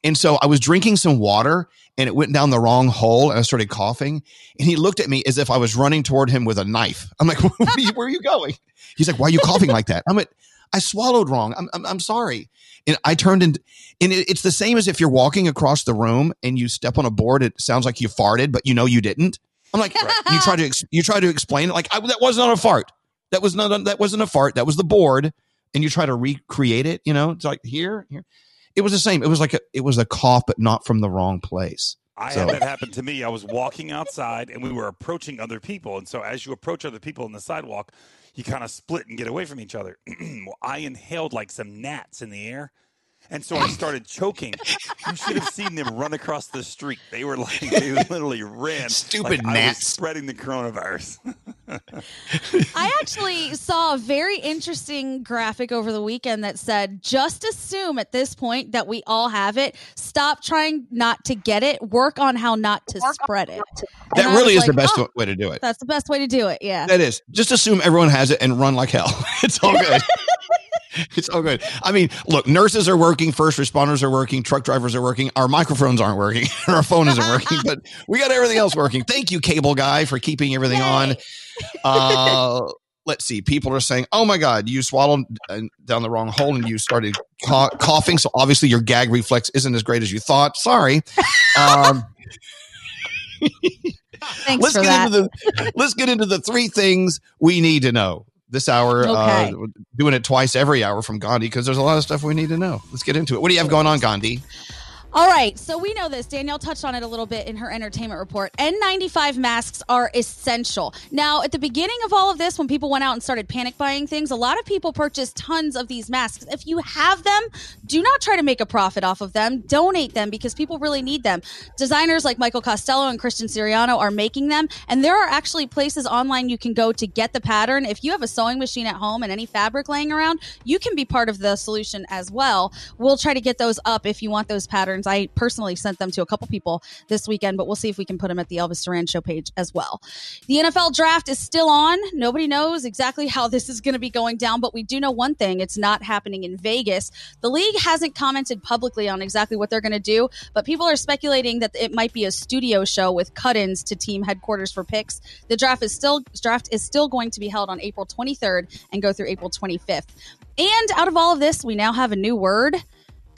and so I was drinking some water, and it went down the wrong hole, and I started coughing. And he looked at me as if I was running toward him with a knife. I'm like, where are you, going? He's like, why are you coughing like that? I'm like, I swallowed wrong. I'm, I'm, I'm sorry. And I turned and, and it- it's the same as if you're walking across the room and you step on a board. It sounds like you farted, but you know you didn't. I'm like, you try to, ex- you try to explain it. Like I, that was not a fart. That was not, a, that wasn't a fart. That was the board. And you try to recreate it, you know, it's like here, here. It was the same. It was like a, it was a cough, but not from the wrong place. I So- had that happen to me. I was walking outside and we were approaching other people. And so as you approach other people on the sidewalk, you kind of split and get away from each other. well, I inhaled like some gnats in the air. And so I started choking. You should have seen them run across the street. They were like, they literally ran. Stupid like I was gnats. spreading the coronavirus. I actually saw a very interesting graphic over the weekend that said just assume at this point that we all have it. Stop trying not to get it. Work on how not to spread it. And That I really was is the best oh, way to do it. That's the best way to do it. Yeah. That is. Just assume everyone has it and run like hell. It's all good. it's all good. I mean, look, nurses are working, first responders are working, truck drivers are working, our microphones aren't working, our phone isn't working, but we got everything else working. Thank you, cable guy, for keeping everything on. Uh, let's see. People are saying, "Oh my God, you swallowed uh, down the wrong hole and you started ca- coughing." So obviously your gag reflex isn't as great as you thought. Sorry. Um, Thanks let's for get that. into the let's get into the three things we need to know this hour. Okay. Uh, doing it twice every hour from Gandhi because there's a lot of stuff we need to know. Let's get into it. What do you have going on, Gandhi? All right, so we know this. Danielle touched on it a little bit in her entertainment report. N95 masks are essential. Now, at the beginning of all of this, when people went out and started panic buying things, a lot of people purchased tons of these masks. If you have them, do not try to make a profit off of them. Donate them because people really need them. Designers like Michael Costello and Christian Siriano are making them, and there are actually places online you can go to get the pattern. If you have a sewing machine at home and any fabric laying around, you can be part of the solution as well. We'll try to get those up if you want those patterns. I personally sent them to a couple people this weekend, but we'll see if we can put them at the Elvis Duran show page as well. The NFL draft is still on. Nobody knows exactly how this is going to be going down, but we do know one thing it's not happening in Vegas. The league hasn't commented publicly on exactly what they're going to do, but people are speculating that it might be a studio show with cut-ins to team headquarters for picks. The draft is still draft is still going to be held on April 23rd and go through April 25th. And out of all of this, we now have a new word.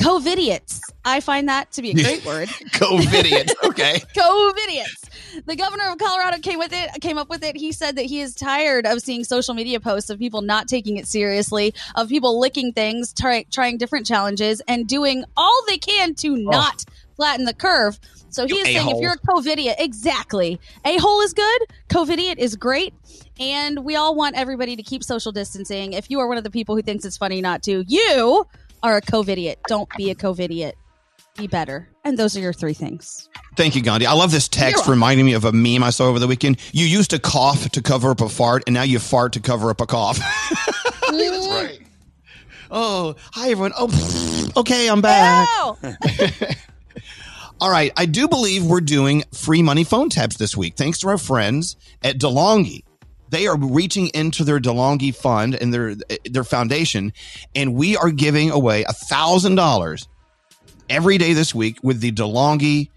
COVIDiots. I find that to be a great word. COVID. Okay. COVIDiots. The governor of Colorado came with it, came up with it. He said that he is tired of seeing social media posts of people not taking it seriously, of people licking things, try, trying different challenges, and doing all they can to oh. not flatten the curve. So he You is saying if you're a COVIDiot, exactly. A hole is good, COVIDiot is great. And we all want everybody to keep social distancing. If you are one of the people who thinks it's funny not to, you are a COVIDiot. Don't be a COVIDiot. Be better. And those are your three things. Thank you, Gandhi. I love this text welcome. reminding me of a meme I saw over the weekend. You used to cough to cover up a fart, and now you fart to cover up a cough. That's right. Oh, hi everyone. Oh, okay, I'm back. Ow! All right, I do believe we're doing free money phone taps this week, thanks to our friends at DeLonghi. They are reaching into their DeLonghi fund and their their foundation, and we are giving away a thousand dollars every day this week with the DeLonghi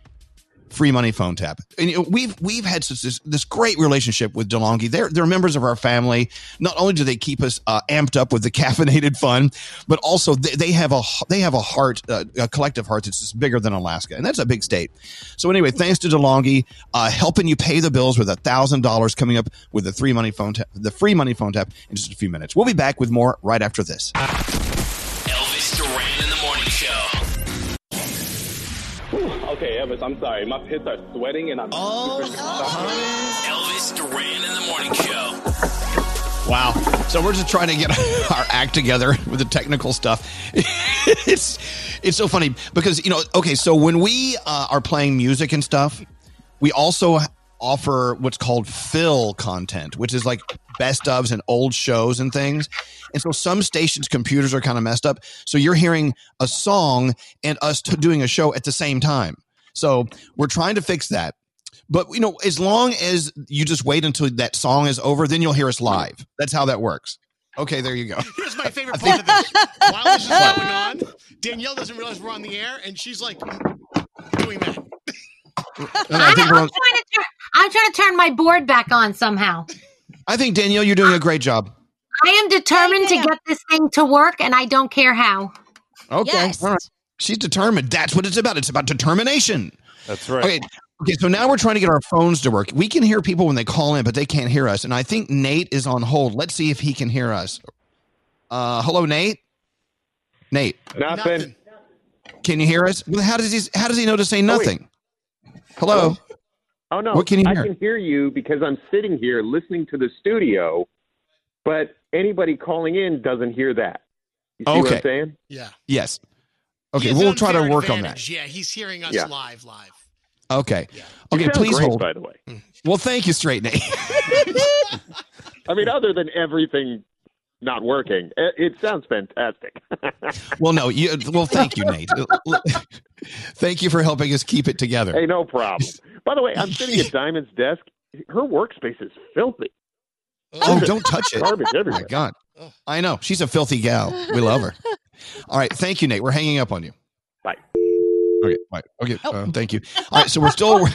free money phone tap. And you know, we've we've had such this, this great relationship with DeLonghi. They're they're members of our family. Not only do they keep us uh, amped up with the caffeinated fun, but also they, they have a they have a heart, uh, a collective heart that's just bigger than Alaska, and that's a big state. So anyway, thanks to DeLonghi, uh, helping you pay the bills with a thousand dollars coming up with the free money phone tap, the free money phone tap in just a few minutes. We'll be back with more right after this. Elvis, I'm sorry. My pits are sweating and I'm. Elvis Duran in the morning show. Wow. So we're just trying to get our act together with the technical stuff. it's it's so funny because you know, okay, so when we uh, are playing music and stuff, we also offer what's called fill content, which is like best ofs and old shows and things. And so some stations' computers are kind of messed up. So you're hearing a song and us t- doing a show at the same time. So we're trying to fix that. But you know, as long as you just wait until that song is over, then you'll hear us live. That's how that works. Okay, there you go. Here's my favorite part of this. While this is going on, Danielle doesn't realize we're on the air, and she's like doing that. And I I think, am trying to turn, I'm trying to turn my board back on somehow. I think Danielle, you're doing a great job. I am determined to get this thing to work, and I don't care how. Okay, Yes. all right. She's determined. That's what it's about. It's about determination. That's right. Okay. Okay, so now we're trying to get our phones to work. We can hear people when they call in, but they can't hear us. And I think Nate is on hold. Let's see if he can hear us. Uh, hello, Nate. Nate, Nothing. can you hear us? Well, how does he? How does he know to say nothing? Hello. Oh no, What can you hear? I can hear you because I'm sitting here listening to the studio, but anybody calling in doesn't hear that. You see what Okay. I'm saying? Yeah. Yes. He Okay, we'll try to unfair work on that. Yeah, he's hearing us Yeah. live, live. Okay. Yeah. Okay, please great, hold. By the way, mm. Well, thank you, Straight Nate. I mean, other than everything not working, it, it sounds fantastic. well, no, you. Well, thank you, Nate. thank you for helping us keep it together. hey, no problem. By the way, I'm sitting at Diamond's desk. Her workspace is filthy. Oh, don't touch it. Garbage Oh my God. I know. She's a filthy gal. We love her. All right. Thank you, Nate. We're hanging up on you. Bye. Okay. Bye. Okay. Uh, thank you. All right. So we're still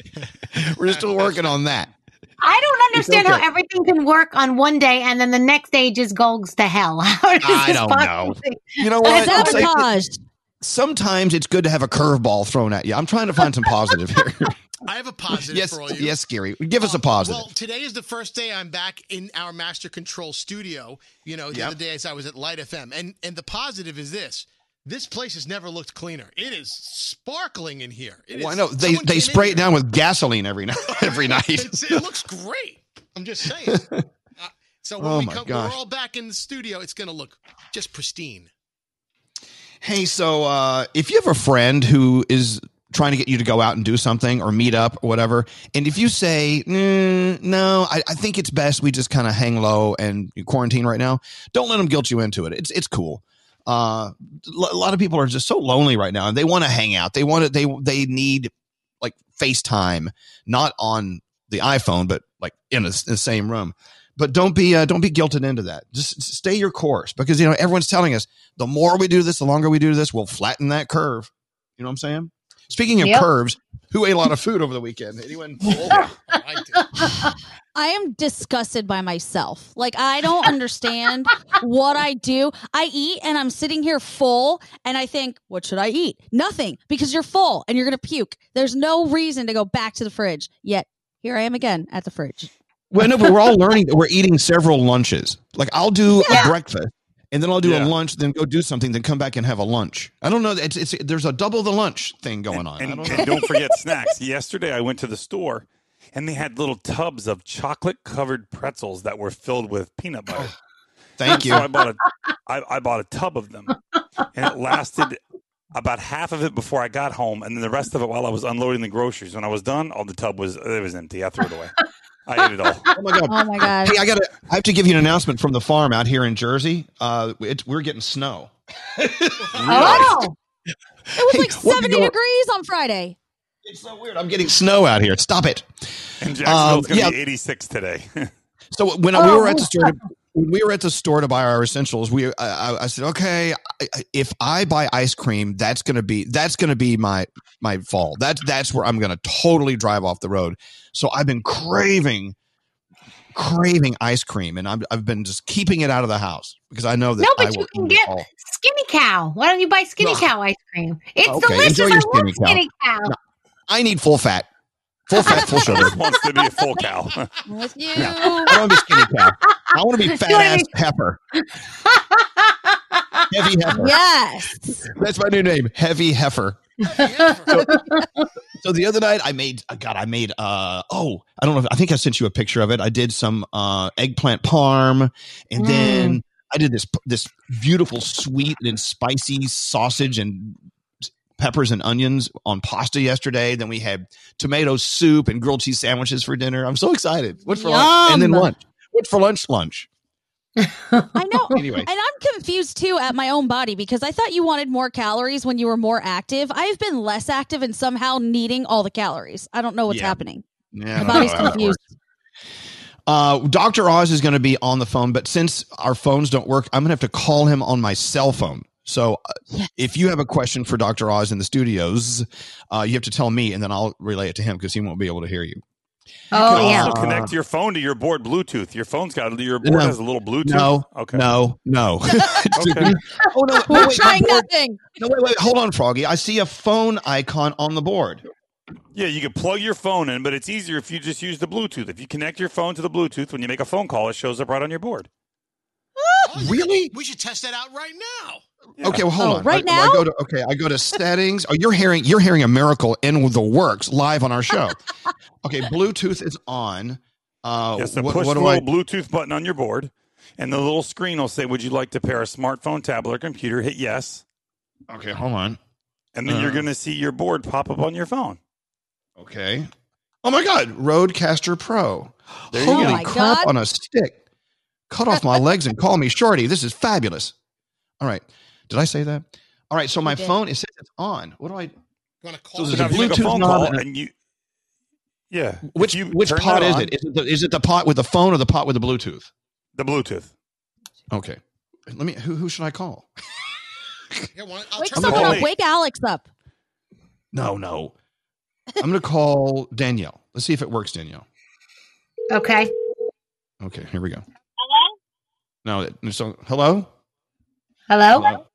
we're still working on that. I don't understand okay. how everything can work on one day and then the next day just goes to hell. I don't possibly- know. You know what? It's like- Sabotage. Sometimes it's good to have a curveball thrown at you. I'm trying to find some positive here. I have a positive yes, for all you. yes, Skeery. Give us a Um, positive. Well, today is the first day I'm back in our master control studio. You know, the Yep. other day as I was at Lite FM, and and the positive is this: this place has never looked cleaner. It is sparkling in here. It well, I know they they spray it down with gasoline every night. Every night. It looks great. I'm just saying. Uh, so when Oh we come, gosh. we're all back in the studio. It's going to look just pristine. Hey, so uh, if you have a friend who is trying to get you to go out and do something or meet up or whatever, and if you say, "Mm, no, I, I think it's best we just kind of hang low and quarantine right now, don't let them guilt you into it. It's it's cool. Uh, a lot of people are just so lonely right now, and they want to hang out. They want to. They they need like FaceTime, not on the iPhone, but like in, a, in the same room. But don't be uh, don't be guilted into that. Just stay your course because you know everyone's telling us the more we do this, the longer we do this, we'll flatten that curve. You know what I'm saying? Speaking of Yep. curves, who ate a lot of food over the weekend? Anyone? I. I am disgusted by myself. Like I don't understand what I do. I eat and I'm sitting here full and I think, what should I eat? Nothing because you're full and you're going to puke. There's no reason to go back to the fridge. Yet here I am again at the fridge. Well, no, but we're all learning that we're eating several lunches. Like I'll do Yeah. a breakfast. And then I'll do Yeah. a lunch, then go do something, then come back and have a lunch. I don't know. It's, it's there's a double the lunch thing going on. I And, don't know. and don't forget snacks. Yesterday, I went to the store and they had little tubs of chocolate covered pretzels that were filled with peanut butter. Oh, thank you. So I bought a, I, I bought a tub of them, and it lasted about half of it before I got home, and then the rest of it while I was unloading the groceries. When I was done, all the tub was it was empty. I threw it away. I ate it all. Oh my god. Oh my god. Hey, I got to. I have to give you an announcement from the farm out here in Jersey. Uh, it's, we're getting snow. Oh, It was Hey, like 70 go- degrees on Friday. It's so weird. I'm getting snow out here. Stop it. And Jacksonville's going to yeah. be 86 today. So when Oh, we were at the who's store, when we were at the store to buy our essentials, we I, I, I said, okay, I, I- if I buy ice cream, that's gonna be that's gonna be my my fall. That's that's where I'm gonna totally drive off the road. So I've been craving craving ice cream, and I'm, I've been just keeping it out of the house because I know that no, I but you can get all. Skinny Cow. Why don't you buy Skinny Cow ice cream? It's Okay, delicious. enjoy I your love Skinny Cow. Skinny Cow. No. I need full fat, full fat, full sugar. Just wants to be a full cow. I'm with you. I want to be skinny cow. I want to be fat wanna ass be- heifer, heavy heifer. Yes. That's my new name, heavy heifer. So, so the other night I made uh, God, I made uh oh, I don't know if I think I sent you a picture of it. I did some uh eggplant parm and Mm. then I did this this beautiful sweet and spicy sausage and peppers and onions on pasta yesterday. Then we had tomato soup and grilled cheese sandwiches for dinner. I'm so excited. What's for lunch? And then Yum. lunch. What's for lunch? Lunch. I know. Anyway. And I'm confused too at my own body because I thought you wanted more calories when you were more active. I've been less active and somehow needing all the calories. I don't know what's Yeah. happening. Yeah, My body's know how that confused. Uh, Dr. Oz is going to be on the phone, but since our phones don't work, I'm going to have to call him on my cell phone. So uh, Yes. if you have a question for Dr. Oz in the studios, uh, you have to tell me and then I'll relay it to him because he won't be able to hear you. Oh You can yeah. also connect your phone to your board Bluetooth. Your phone's got your board No. has a little Bluetooth. No, Okay. no, no. Okay. oh, no, no, We're wait, trying nothing. no, wait, wait, hold on, Froggy. I see a phone icon on the board. Yeah, you can plug your phone in, but it's easier if you just use the Bluetooth. If you connect your phone to the Bluetooth, when you make a phone call, it shows up right on your board. Oh, Really? We should test that out right now. Yeah. Okay, well, hold Oh, on. right I, I go to okay. I go to settings. Oh, you're hearing you're hearing a miracle in the works live on our show. okay, Bluetooth is on. Uh, Yes, so what, push what the do I? little Bluetooth button on your board, and the little screen will say, "Would you like to pair a smartphone, tablet, or computer?" Hit yes, Okay, hold on. and then you're Uh. going to see your board pop up on your phone. Okay. Oh my God, RodeCaster Pro. There you Oh Holy go. crap God. on a stick. Cut off my legs and call me Shorty. This is fabulous. All right. Did I say that? All right. So my phone it says it's on. What do I? You want to So call there's Now, a if a Bluetooth phone call and and you, yeah, Which you which pot that is on, it? Is it, the, is it the pot with the phone or the pot with the Bluetooth? The Bluetooth. Okay. Let me. Who, who should I call? Here, why- I'll Wake someone up. me. Wake Alex up. No, no. I'm going to call Danielle. Let's see if it works, Danielle. Okay. Okay, here we go. Hello? No, it's on, hello? Hello?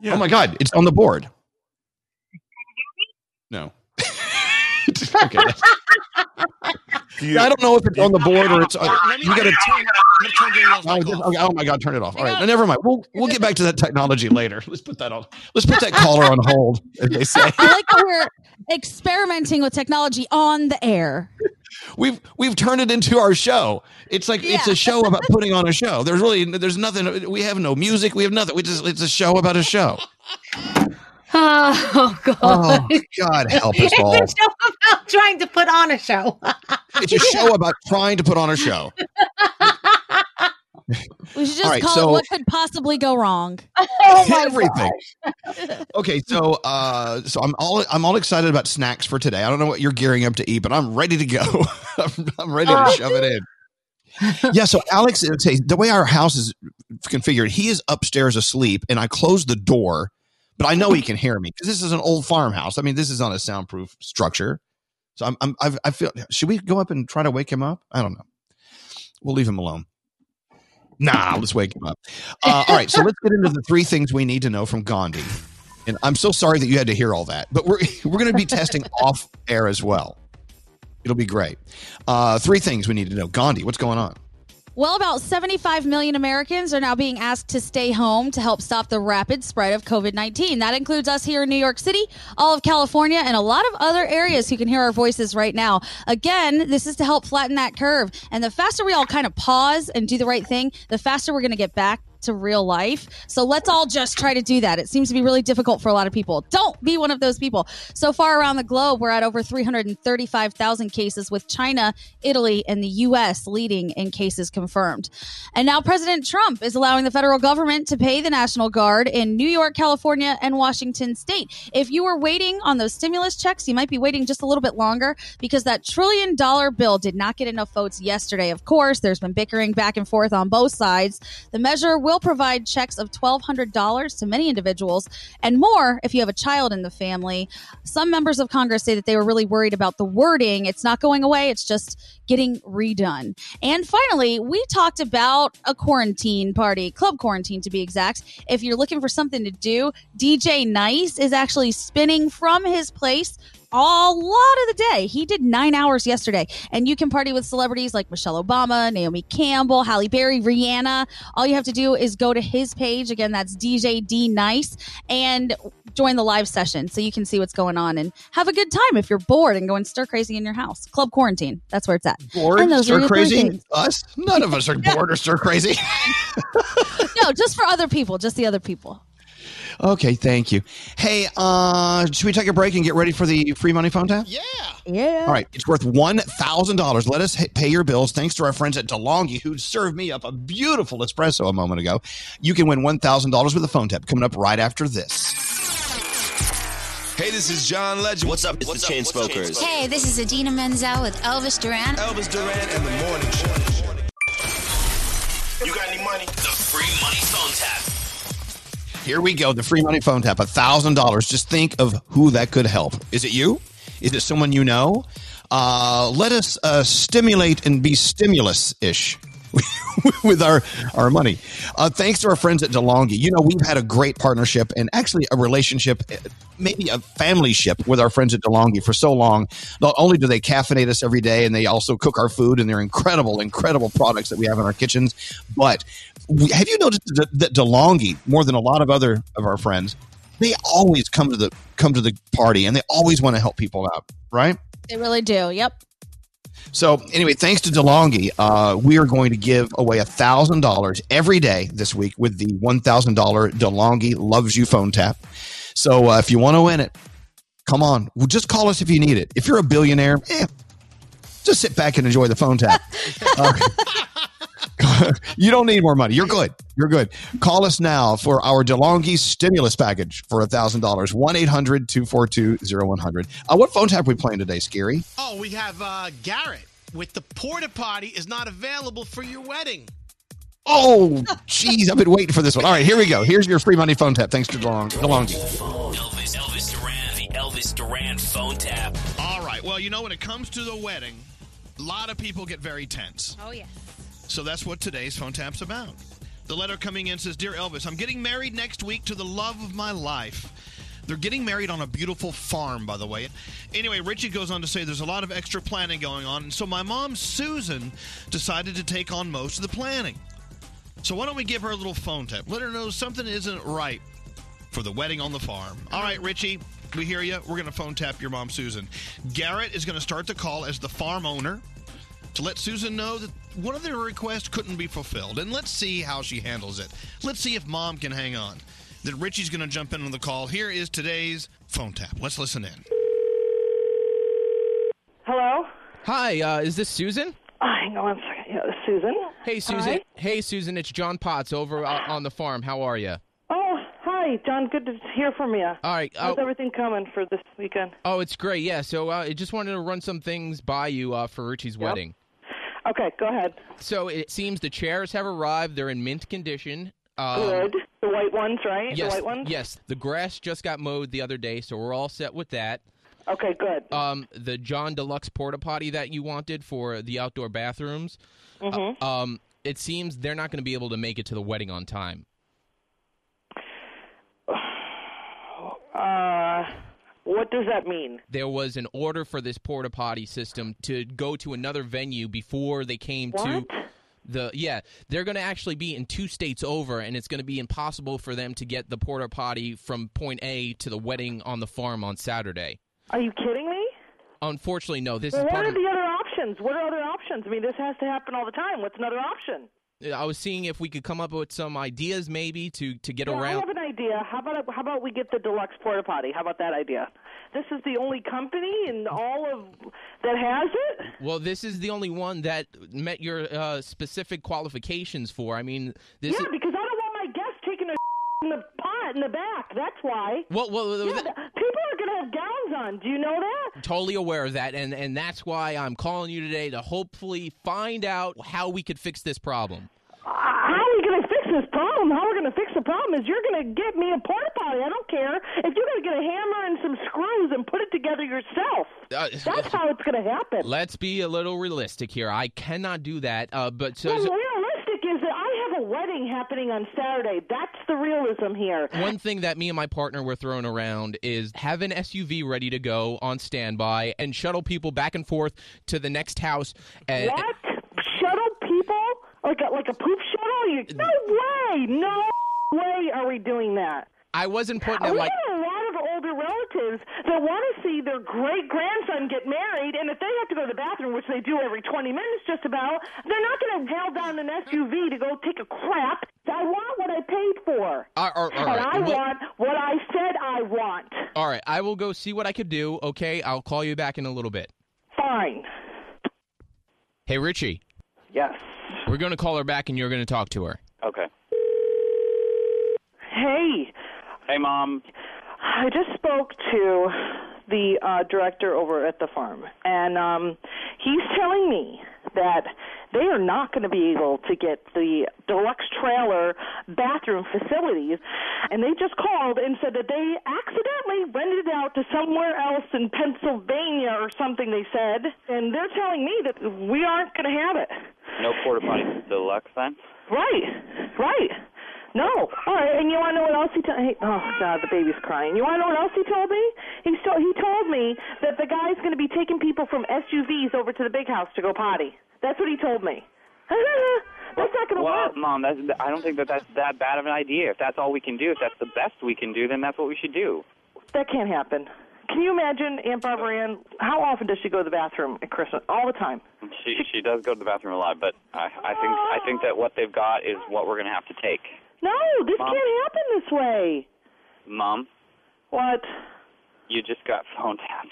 Hello? Oh my God, it's on the board. No. okay. that's- I don't know if it's on the board or it's. Uh, you got to turn. Oh, this- okay, oh my God, turn it off. All right, never mind. We'll we'll get back to that technology later. Let's put that on. Let's put that caller on hold, as they say. I like that we're experimenting with technology on the air. We've we've turned it into our show. It's like it's a show about putting on a show. There's really there's nothing. We have no music. We have nothing. We just it's a show about a show. Oh, God. Oh God, help us all. It's a show about trying to put on a show. It's a show about trying to put on a show. We should just All right, call so- it what could possibly go wrong. Oh, Everything. Okay, so uh, so I'm all I'm all excited about snacks for today. I don't know what you're gearing up to eat, but I'm ready to go. I'm, I'm ready to Oh. shove it in. Yeah, so Alex, uh, the way our house is configured, he is upstairs asleep, and I closed the door, but I know he can hear me because this is an old farmhouse. I mean, this is on a soundproof structure, so I'm, I'm I've, I feel. Should we go up and try to wake him up? I don't know. We'll leave him alone. Nah, let's wake him up. Uh, all right, so let's get into the three things we need to know from Gandhi. And I'm so sorry that you had to hear all that, but we're we're going to be testing off air as well. It'll be great. Uh, three things we need to know. Gandhi, what's going on? Well, about 75 million Americans are now being asked to stay home to help stop the rapid spread of COVID 19. That includes us here in New York City, all of California, and a lot of other areas who can hear our voices right now. Again, this is to help flatten that curve. And the faster we all kind of pause and do the right thing, the faster we're going to get back to real life. So let's all just try to do that. It seems to be really difficult for a lot of people. Don't be one of those people. So far around the globe, we're at over 335,000 cases with China, Italy, and the US leading in cases confirmed. And now President Trump is allowing the federal government to pay the National Guard in New York, California, and Washington state. If you were waiting on those stimulus checks, you might be waiting just a little bit longer because that trillion dollar bill did not get enough votes yesterday. Of course, there's been bickering back and forth on both sides. The measure will provide checks of $1,200 to many individuals and more if you have a child in the family. Some members of Congress say that they were really worried about the wording. It's not going away, it's just getting redone. And finally, we talked about a quarantine party, club quarantine to be exact. If you're looking for something to do, DJ Nice is actually spinning from his place a lot of the day. He did nine hours yesterday, and you can party with celebrities like Michelle Obama, Naomi Campbell, Halle Berry, Rihanna. All you have to do is go to his page. Again, that's DJ D Nice, and join the live session so you can see what's going on and have a good time if you're bored and going stir crazy in your house. Club quarantine. That's where it's at. Bored, And those stir crazy? things. Us? None of us are bored or stir crazy. No, just for other people, just the other people. Okay, thank you. Hey, uh, should we take a break and get ready for the free money phone tap? Yeah. Yeah. All right, it's worth one thousand dollars. Let us h- pay your bills. Thanks to our friends at DeLonghi, who served me up a beautiful espresso a moment ago. You can win one thousand dollars with a phone tap. Coming up right after this. Hey, this is John Legend. What's up? It's the Chainsmokers. Hey, this is Idina Menzel with Elvis Duran. Elvis Duran and the Morning Show. You got any money? Here we go. The free money phone tap. A thousand dollars. Just think of who that could help. Is it you? Is it someone you know? Uh, let us uh, stimulate and be stimulus ish. with our our money. Uh, thanks to our friends at DeLonghi. You know, we've had a great partnership and actually a relationship, eh, maybe a family ship with our friends at DeLonghi for so long. Not only do they caffeinate us every day and they also cook our food and they're incredible, incredible products that we have in our kitchens. But we, have you noticed that, that DeLonghi, more than a lot of other of our friends, they always come to the come to the party and they always want to help people out, right? They really do. Yep. So anyway, thanks to DeLonghi, uh, we are going to give away a thousand dollars every day this week with the one thousand dollar DeLonghi loves you phone tap. So uh, if you want to win it, come on, well, just call us if you need it. If you're a billionaire, eh, just sit back and enjoy the phone tap. Uh, you don't need more money. You're good. You're good. Call us now for our DeLonghi stimulus package for a thousand dollars. 1-800-242-0100. Uh What phone tap are we playing today, Skeery? Oh, we have uh, Garrett with the porta potty is not available for your wedding. Oh, jeez, I've been waiting for this one. All right, here we go. Here's your free money phone tap. Thanks to DeLong- DeLonghi. Elvis, Elvis Duran, the Elvis Duran phone tap. All right. Well, you know, when it comes to the wedding, A lot of people get very tense. Oh, yes. So that's what today's phone tap's about. The letter coming in says Dear Elvis, I'm getting married next week to the love of my life. They're getting married on a beautiful farm, by the way. Anyway, Richie goes on to say there's a lot of extra planning going on, and so my mom, Susan, decided to take on most of the planning. So why don't we give her a little phone tap? Let her know something isn't right for the wedding on the farm. All right, Richie, we hear you. We're going to phone tap your mom, Susan. Garrett is going to start the call as the farm owner to let Susan know that one of their requests couldn't be fulfilled. And let's see how she handles it. Let's see if mom can hang on. Then Richie's going to jump in on the call. Here is today's phone tap. Let's listen in. Hello? Hi, uh, is this Susan? Oh, hang on one second. Yeah, this is Susan. Hey, Susan. Hi. Hey, Susan. It's John Potts over uh, on the farm. How are you? Oh, hi, John. Good to hear from you. All right. How's uh, everything coming for this weekend? oh, it's great. Yeah. So uh, I just wanted to run some things by you uh, for Richie's wedding. Okay, go ahead. So it seems the chairs have arrived. They're in mint condition. Um, Good. The white ones, right? Yes. The white ones? Yes. The grass just got mowed the other day, so we're all set with that. Okay, good. Um, the John Deluxe porta potty that you wanted for the outdoor bathrooms. Mhm. uh, um, it seems they're not going to be able to make it to the wedding on time. Uh, what does that mean? there was an order for this porta potty system to go to another venue before they came to the yeah they're going to actually be in two states over and it's going to be impossible for them to get the porta potty from point A to the wedding on the farm on Saturday. Are you kidding me? Unfortunately, no. This well, is what are of, the other options? What are other options? I mean, this has to happen all the time. What's another option? I was seeing if we could come up with some ideas maybe to to get Yeah, I have an idea. How about how about we get the deluxe porta potty? How about that idea? This is the only company in all of that has it. Well, this is the only one that met your uh, specific qualifications for. I mean, this yeah, is because I don't want my guests taking a in the pot in the back. That's why. well, well, Yeah, th- th- people are going have gowns on. Do you know that? totally aware of that and and that's why I'm calling you today to hopefully find out how we could fix this problem. How are we going to fix this problem? How we're going to fix the problem is you're going to get me a porta potty. I don't care if you're going to get a hammer and some screws and put it together yourself. Uh, That's how it's going to happen. Let's be a little realistic here. I cannot do that. Uh, but so, Well, so- realistic is that I have a wedding happening on Saturday. That's the realism here. one thing that me and my partner were throwing around is have an SUV ready to go on standby and shuttle people back and forth to the next house. And, What? Shuttle people? Like a like a poop shuttle? You, no way! No way are we doing that. I wasn't putting it like relatives that want to see their great grandson get married, and if they have to go to the bathroom, which they do every 20 minutes just about, they're not going to hail down an SUV to go take a crap. I want what I paid for. All right, all right, all and. I Well- want what I said I want. All right, I will go see what I could do. Okay, I'll call you back in a little bit. Fine. Hey, Richie. Yes. We're going to call her back and you're going to talk to her. Okay. Hey, Hey, Mom. I just spoke to the uh, director over at the farm, and um, he's telling me that they are not going to be able to get the deluxe trailer bathroom facilities, and they just called and said that they accidentally rented it out to somewhere else in Pennsylvania or something. They said, and they're telling me that we aren't going to have it. No porta potty deluxe then? Right, right. No. All right, and you want to know what else he told? Hey, oh God, the baby's crying. You want to know what else he told me? He so he told me that the guy's going to be taking people from SUVs over to the big house to go potty. That's what he told me. that's not going to Well, work. Mom, that's, I don't think that that's that bad of an idea. If that's all we can do, if that's the best we can do, then that's what we should do. That can't happen. Can you imagine Aunt Barbara Ann? How often does she go to the bathroom at Christmas? All the time. She she does go to the bathroom a lot, but I I think I think that what they've got is what we're gonna have to take. No, this Mom? can't happen this way. Mom, What? you just got phone tapped.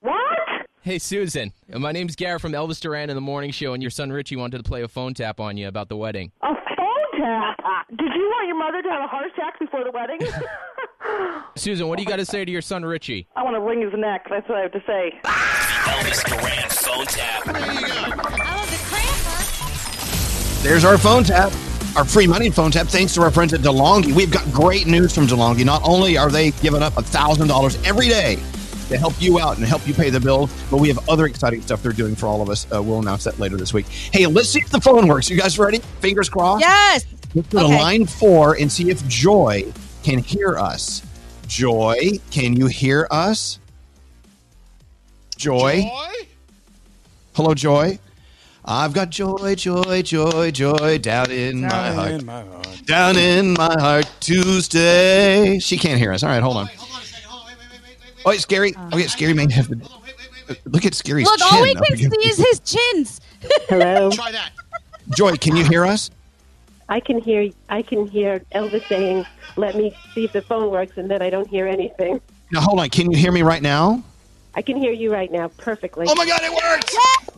What? Hey, Susan. My name's Garrett from Elvis Duran in the Morning Show, and your son Richie wanted to play a phone tap on you about the wedding. A phone tap? Did you want your mother to have a heart attack before the wedding? Susan, what do you got to say to your son Richie? I want to wring his neck. That's what I have to say. Elvis Duran phone tap. There's our phone tap, our free money phone tap. Thanks to our friends at DeLonghi. We've got great news from DeLonghi. Not only are they giving up $1,000 every day to help you out and help you pay the bill. But we have other exciting stuff they're doing for all of us. Uh, we'll announce that later this week. Hey, let's see if the phone works. You guys ready? Fingers crossed. Yes. Let's go to line four and see if Joy can hear us. Joy, can you hear us? Joy? Hello, Joy. I've got joy, joy, joy, joy down in my heart. in my heart. Down in my heart Tuesday. She can't hear us. All right, hold on. Oh, it's scary. Okay, oh. Oh, scary may have to. Look at Skeery's Look, chin. all we can see is his chins. Hello. Try that. Joy, can you hear us? I can hear I can hear Elvis saying, "Let me see if the phone works," and then I don't hear anything. Now, hold on. Can you hear me right now? I can hear you right now perfectly. Oh my God, it worked!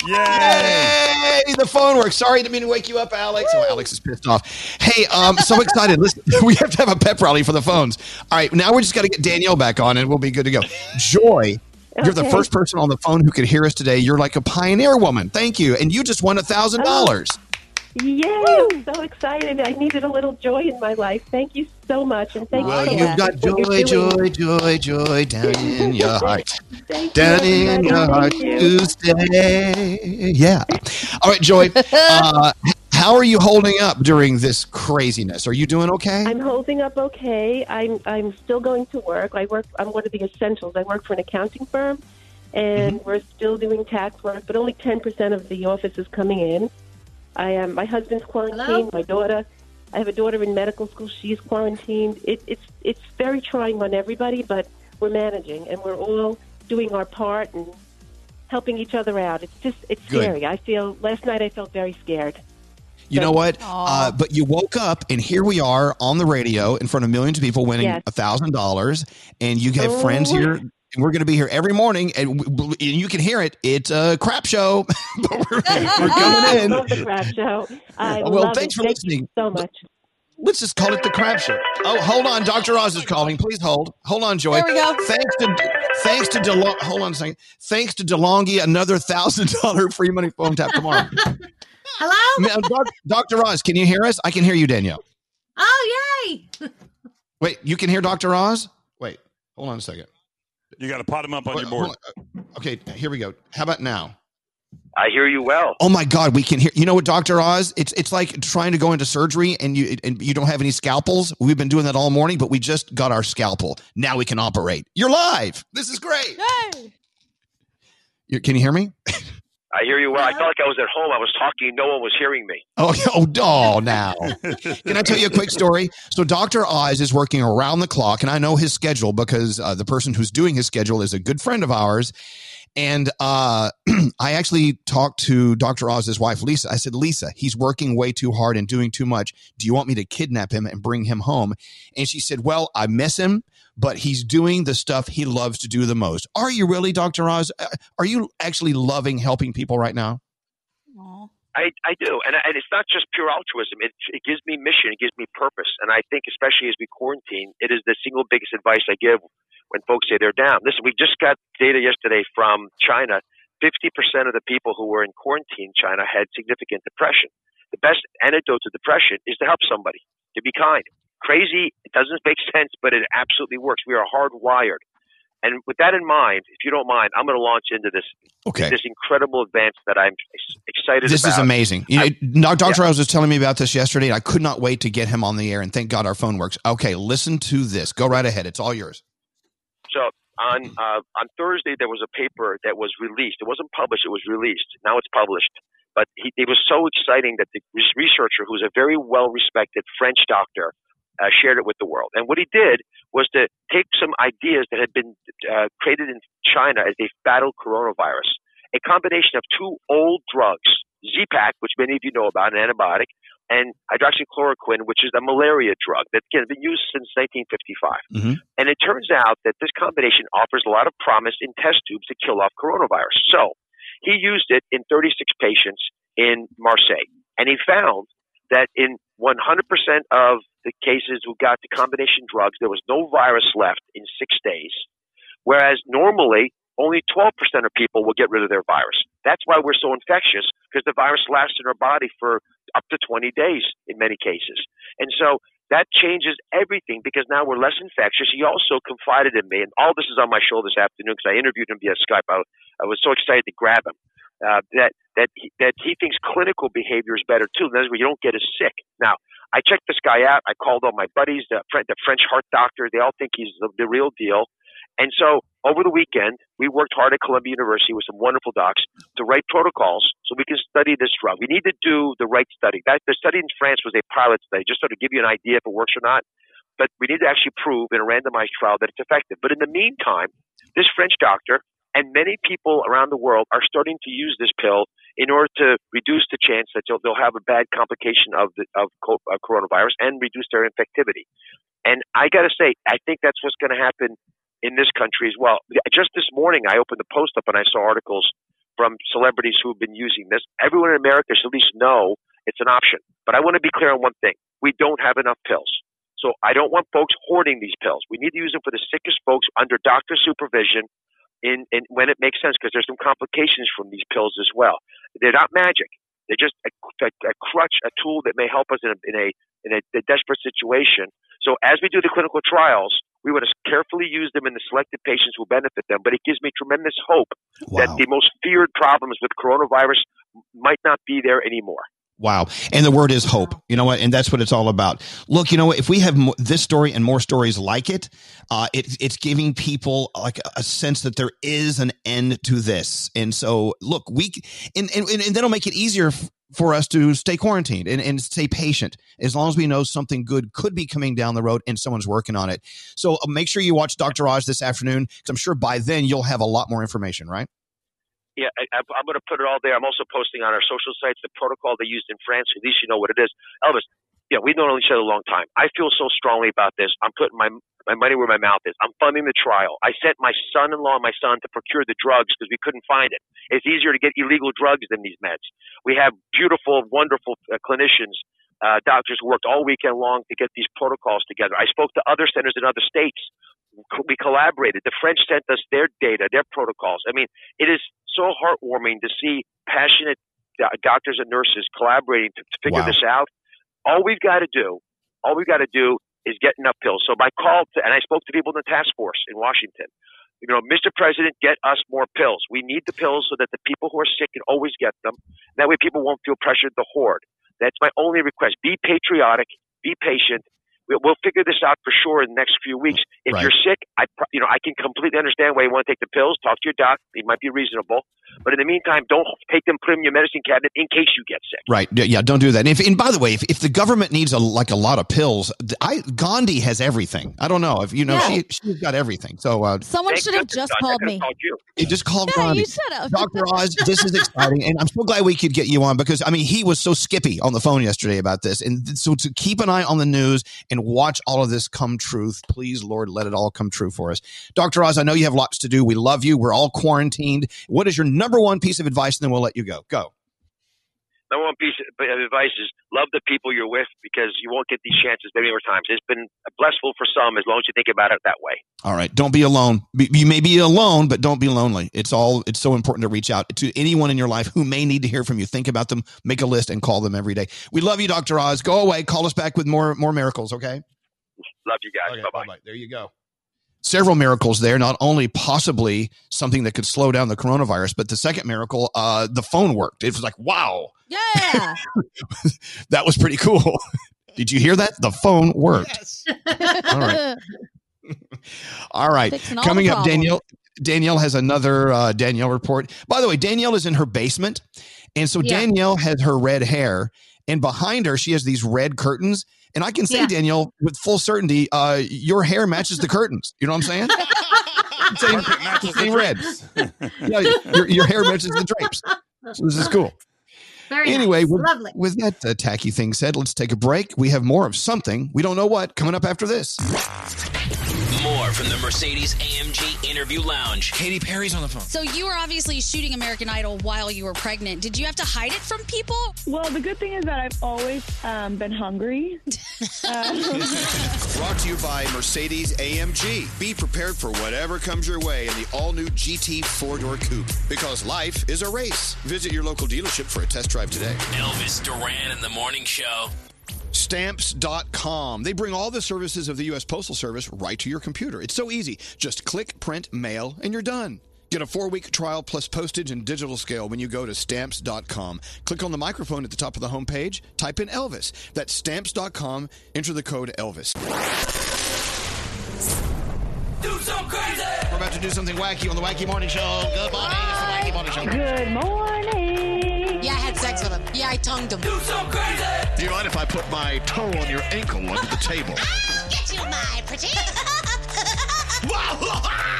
Yay! Yay! The phone works. Sorry, didn't mean to wake you up, Alex. Oh, Alex is pissed off. Hey, um, so excited. Listen, we have to have a pep rally for the phones. All right, now we just got to get Danielle back on, and we'll be good to go. Joy, you're the first person on the phone who could hear us today. You're like a pioneer woman. Thank you, and you just won a thousand dollars. Yay! I'm so excited. I needed a little joy in my life. Thank you so much, and thank Well, you so you've got joy, joy, joy, joy down in your heart. Thank you, Down in your heart you. Tuesday. Yeah. All right, Joy. Uh, how are you holding up during this craziness? Are you doing okay? I'm holding up okay. I'm I'm still going to work. I work. I'm one of the essentials. I work for an accounting firm, and Mm-hmm. we're still doing tax work. But only ten percent of the office is coming in. I am. My husband's quarantined. Hello? My daughter. I have a daughter in medical school. She's quarantined. It, it's it's very trying on everybody, but we're managing, and we're all doing our part and helping each other out. It's just it's Good. scary. I feel last night I felt very scared. You know what? Uh, but you woke up, and here we are on the radio in front of millions of people winning a thousand dollars, and you have Oh. friends here. And we're going to be here every morning, and, w- w- and you can hear it. It's a crap show, but we're, we're coming in. I love the crap show. I Well, love thanks it. for Thank listening. you so much. Let's just call it the crap show. Oh, hold on, Doctor Oz is calling. Please hold. Hold on, Joy. There we go. Thanks to thanks to DeLong. Hold on a second. Thanks to DeLonghi, another thousand dollar free money phone tap tomorrow. Hello? Uh, doc- Doctor Oz, can you hear us? I can hear you, Danielle. Oh, yay! Wait, you can hear Doctor Oz? Wait, hold on a second. You got to pot them up on Wait, your board. hold. Okay, here we go. How about now? I hear you well. Oh my God, we can hear. You know what, Doctor Oz? It's it's like trying to go into surgery and you and you don't have any scalpels. We've been doing that all morning, but we just got our scalpel. Now we can operate. You're live. This is great. You, can you hear me? I hear you well. I felt like I was at home. I was talking. No one was hearing me. Oh, oh, oh, now. Can I tell you a quick story? So, Dr. Oz is working around the clock, and I know his schedule because uh, the person who's doing his schedule is a good friend of ours. And uh, I actually talked to Dr. Oz's wife, Lisa. I said, Lisa, he's working way too hard and doing too much. Do you want me to kidnap him and bring him home? And she said, Well, I miss him, but he's doing the stuff he loves to do the most. Are you really, Dr. Oz? Uh, Are you actually loving helping people right now? I, I do, and, and it's not just pure altruism. It, it gives me mission. It gives me purpose, and I think, especially as we quarantine, it is the single biggest advice I give when folks say they're down. Listen, we just got data yesterday from China. Fifty percent of the people who were in quarantine, in China, had significant depression. The best antidote to depression is to help somebody, to be kind. Crazy, it doesn't make sense, but it absolutely works. We are hardwired. And with that in mind, if you don't mind, I'm going to launch into this Okay. this incredible advance that I'm ex- excited This about. is amazing. You know, Dr. Oz was telling me about this yesterday, and I could not wait to get him on the air. And thank God our phone works. Okay, listen to this. Go right ahead. It's all yours. So on uh, on Thursday there was a paper that was released. It wasn't published. It was released. Now it's published. But he, it was so exciting that the res- researcher, who's a very well respected French doctor, uh, shared it with the world. And what he did was to take some ideas that had been uh, created in China as they battled coronavirus, a combination of two old drugs, Z-Pak, which many of you know about, an antibiotic, and hydroxychloroquine, which is a malaria drug that's again, been used since 1955. And it turns out that this combination offers a lot of promise in test tubes to kill off coronavirus. So he used it in 36 patients in Marseille. And he found that in 100% of the cases who got the combination drugs, there was no virus left in six days. Whereas normally, only 12% of people will get rid of their virus. That's why we're so infectious because the virus lasts in our body for up to 20 days in many cases. And so that changes everything because now we're less infectious. He also confided in me, and all this is on my show this afternoon because I interviewed him via Skype. I, I was so excited to grab him. Uh, that that he, that he thinks clinical behavior is better too. That is where you don't get as sick. Now, I checked this guy out. I called all my buddies, the, the French heart doctor. They all think he's the, the real deal. And so over the weekend, we worked hard at Columbia University with some wonderful docs to write protocols so we can study this drug. We need to do the right study. That, the study in France was a pilot study, just of give you an idea if it works or not. But we need to actually prove in a randomized trial that it's effective. But in the meantime, this French doctor and many people around the world are starting to use this pill in order to reduce the chance that they'll, they'll have a bad complication of the of, of coronavirus and reduce their infectivity. And I got to say, I think that's what's going to happen in this country as well. Just this morning, I opened the post up and I saw articles from celebrities who have been using this. Everyone in America should at least know it's an option. But I want to be clear on one thing: we don't have enough pills. So I don't want folks hoarding these pills. We need to use them for the sickest folks under doctor supervision in, in when it makes sense because there's some complications from these pills as well. They're not magic. They're just a, a, a crutch, a tool that may help us in a, in a in a, a desperate situation. So as we do the clinical trials, we want to carefully use them in the selected patients who benefit them. But it gives me tremendous hope wow. that the most feared problems with coronavirus might not be there anymore. Wow. And the word is hope. You know what? And that's what it's all about. Look, you know what? If we have this story and more stories like it, uh, it it's giving people like a sense that there is an end to this. And so, look, we, and, and, and that'll make it easier for us to stay quarantined and, and stay patient as long as we know something good could be coming down the road and someone's working on it. So uh, make sure you watch Dr. Oz this afternoon because I'm sure by then you'll have a lot more information, right? Yeah, I, I'm going to put it all there. I'm also posting on our social sites the protocol they used in France. At least you know what it is. Elvis, yeah, we've known each other a long time. I feel so strongly about this. I'm putting my my money where my mouth is. I'm funding the trial. I sent my son-in-law and my son to procure the drugs because we couldn't find it. It's easier to get illegal drugs than these meds. We have beautiful, wonderful uh, clinicians, uh, doctors who worked all weekend long to get these protocols together. I spoke to other centers in other states. We collaborated. The French sent us their data, their protocols. I mean, it is so heartwarming to see passionate doctors and nurses collaborating to, to figure wow. this out. All we've got to do, all we've got to do is get enough pills. So my call, to, and I spoke to people in the task force in Washington. You know, Mr. President, get us more pills. We need the pills so that the people who are sick can always get them. That way, people won't feel pressured to hoard. That's my only request. Be patriotic, be patient, we'll figure this out for sure in the next few weeks. If right. you're sick, I you know I can completely understand why you want to take the pills. Talk to your doc; it might be reasonable. But in the meantime, don't take them, put them in your medicine cabinet in case you get sick. Right? Yeah, don't do that. And, if, and by the way, if, if the government needs a like a lot of pills, I Gandhi has everything. I don't know if you know yeah. she she's got everything. So uh, someone should have just called me. Called you. It just called yeah, Gandhi. You should have. Dr. Oz, this is exciting, and I'm so glad we could get you on because I mean he was so skippy on the phone yesterday about this, and so to keep an eye on the news and watch all of this this come truth. Please, Lord, let it all come true for us. Dr. Oz, I know you have lots to do. We love you. We're all quarantined. What is your number one piece of advice? And then we'll let you go. Go. Number one piece of advice is love the people you're with because you won't get these chances many more times. It's been blissful for some as long as you think about it that way. All right. Don't be alone. You may be alone, but don't be lonely. It's all, it's so important to reach out to anyone in your life who may need to hear from you. Think about them, make a list and call them every day. We love you, Dr. Oz. Go away. Call us back with more, more miracles. Okay. Love you guys. Okay, bye bye. There you go. Several miracles there. Not only possibly something that could slow down the coronavirus, but the second miracle, uh, the phone worked. It was like, wow. Yeah. that was pretty cool. Did you hear that? The phone worked. Yes. all right. all right. Coming up, Danielle. Danielle has another uh, Danielle report. By the way, Danielle is in her basement. And so yeah. Danielle has her red hair, and behind her, she has these red curtains. And I can say, yeah. Danielle, with full certainty, uh, your hair matches the curtains. You know what I'm saying? same, same red. yeah, your, your hair matches the drapes. So this is cool. Very anyway, nice. with, Lovely. with that uh, tacky thing said, let's take a break. We have more of something. We don't know what coming up after this. More from the Mercedes AMG Interview Lounge. Katy Perry's on the phone. So you were obviously shooting American Idol while you were pregnant. Did you have to hide it from people? Well, the good thing is that I've always um, been hungry. Um, Brought to you by Mercedes AMG. Be prepared for whatever comes your way in the all new GT four door coupe because life is a race. Visit your local dealership for a test drive today. Elvis Duran in the Morning Show. Stamps.com. They bring all the services of the U.S. Postal Service right to your computer. It's so easy. Just click, print, mail, and you're done. Get a four week trial plus postage and digital scale when you go to stamps.com. Click on the microphone at the top of the homepage, type in Elvis. That's stamps.com, enter the code Elvis. Do some crazy. We're about to do something wacky on the Wacky Morning Show. Good morning. It's the Wacky Morning Show. Good morning. Yeah, I had sex with him. Yeah, I tongued him. Do some crazy. Do you mind if I put my toe on your ankle under the table? I'll Get you, my pretty.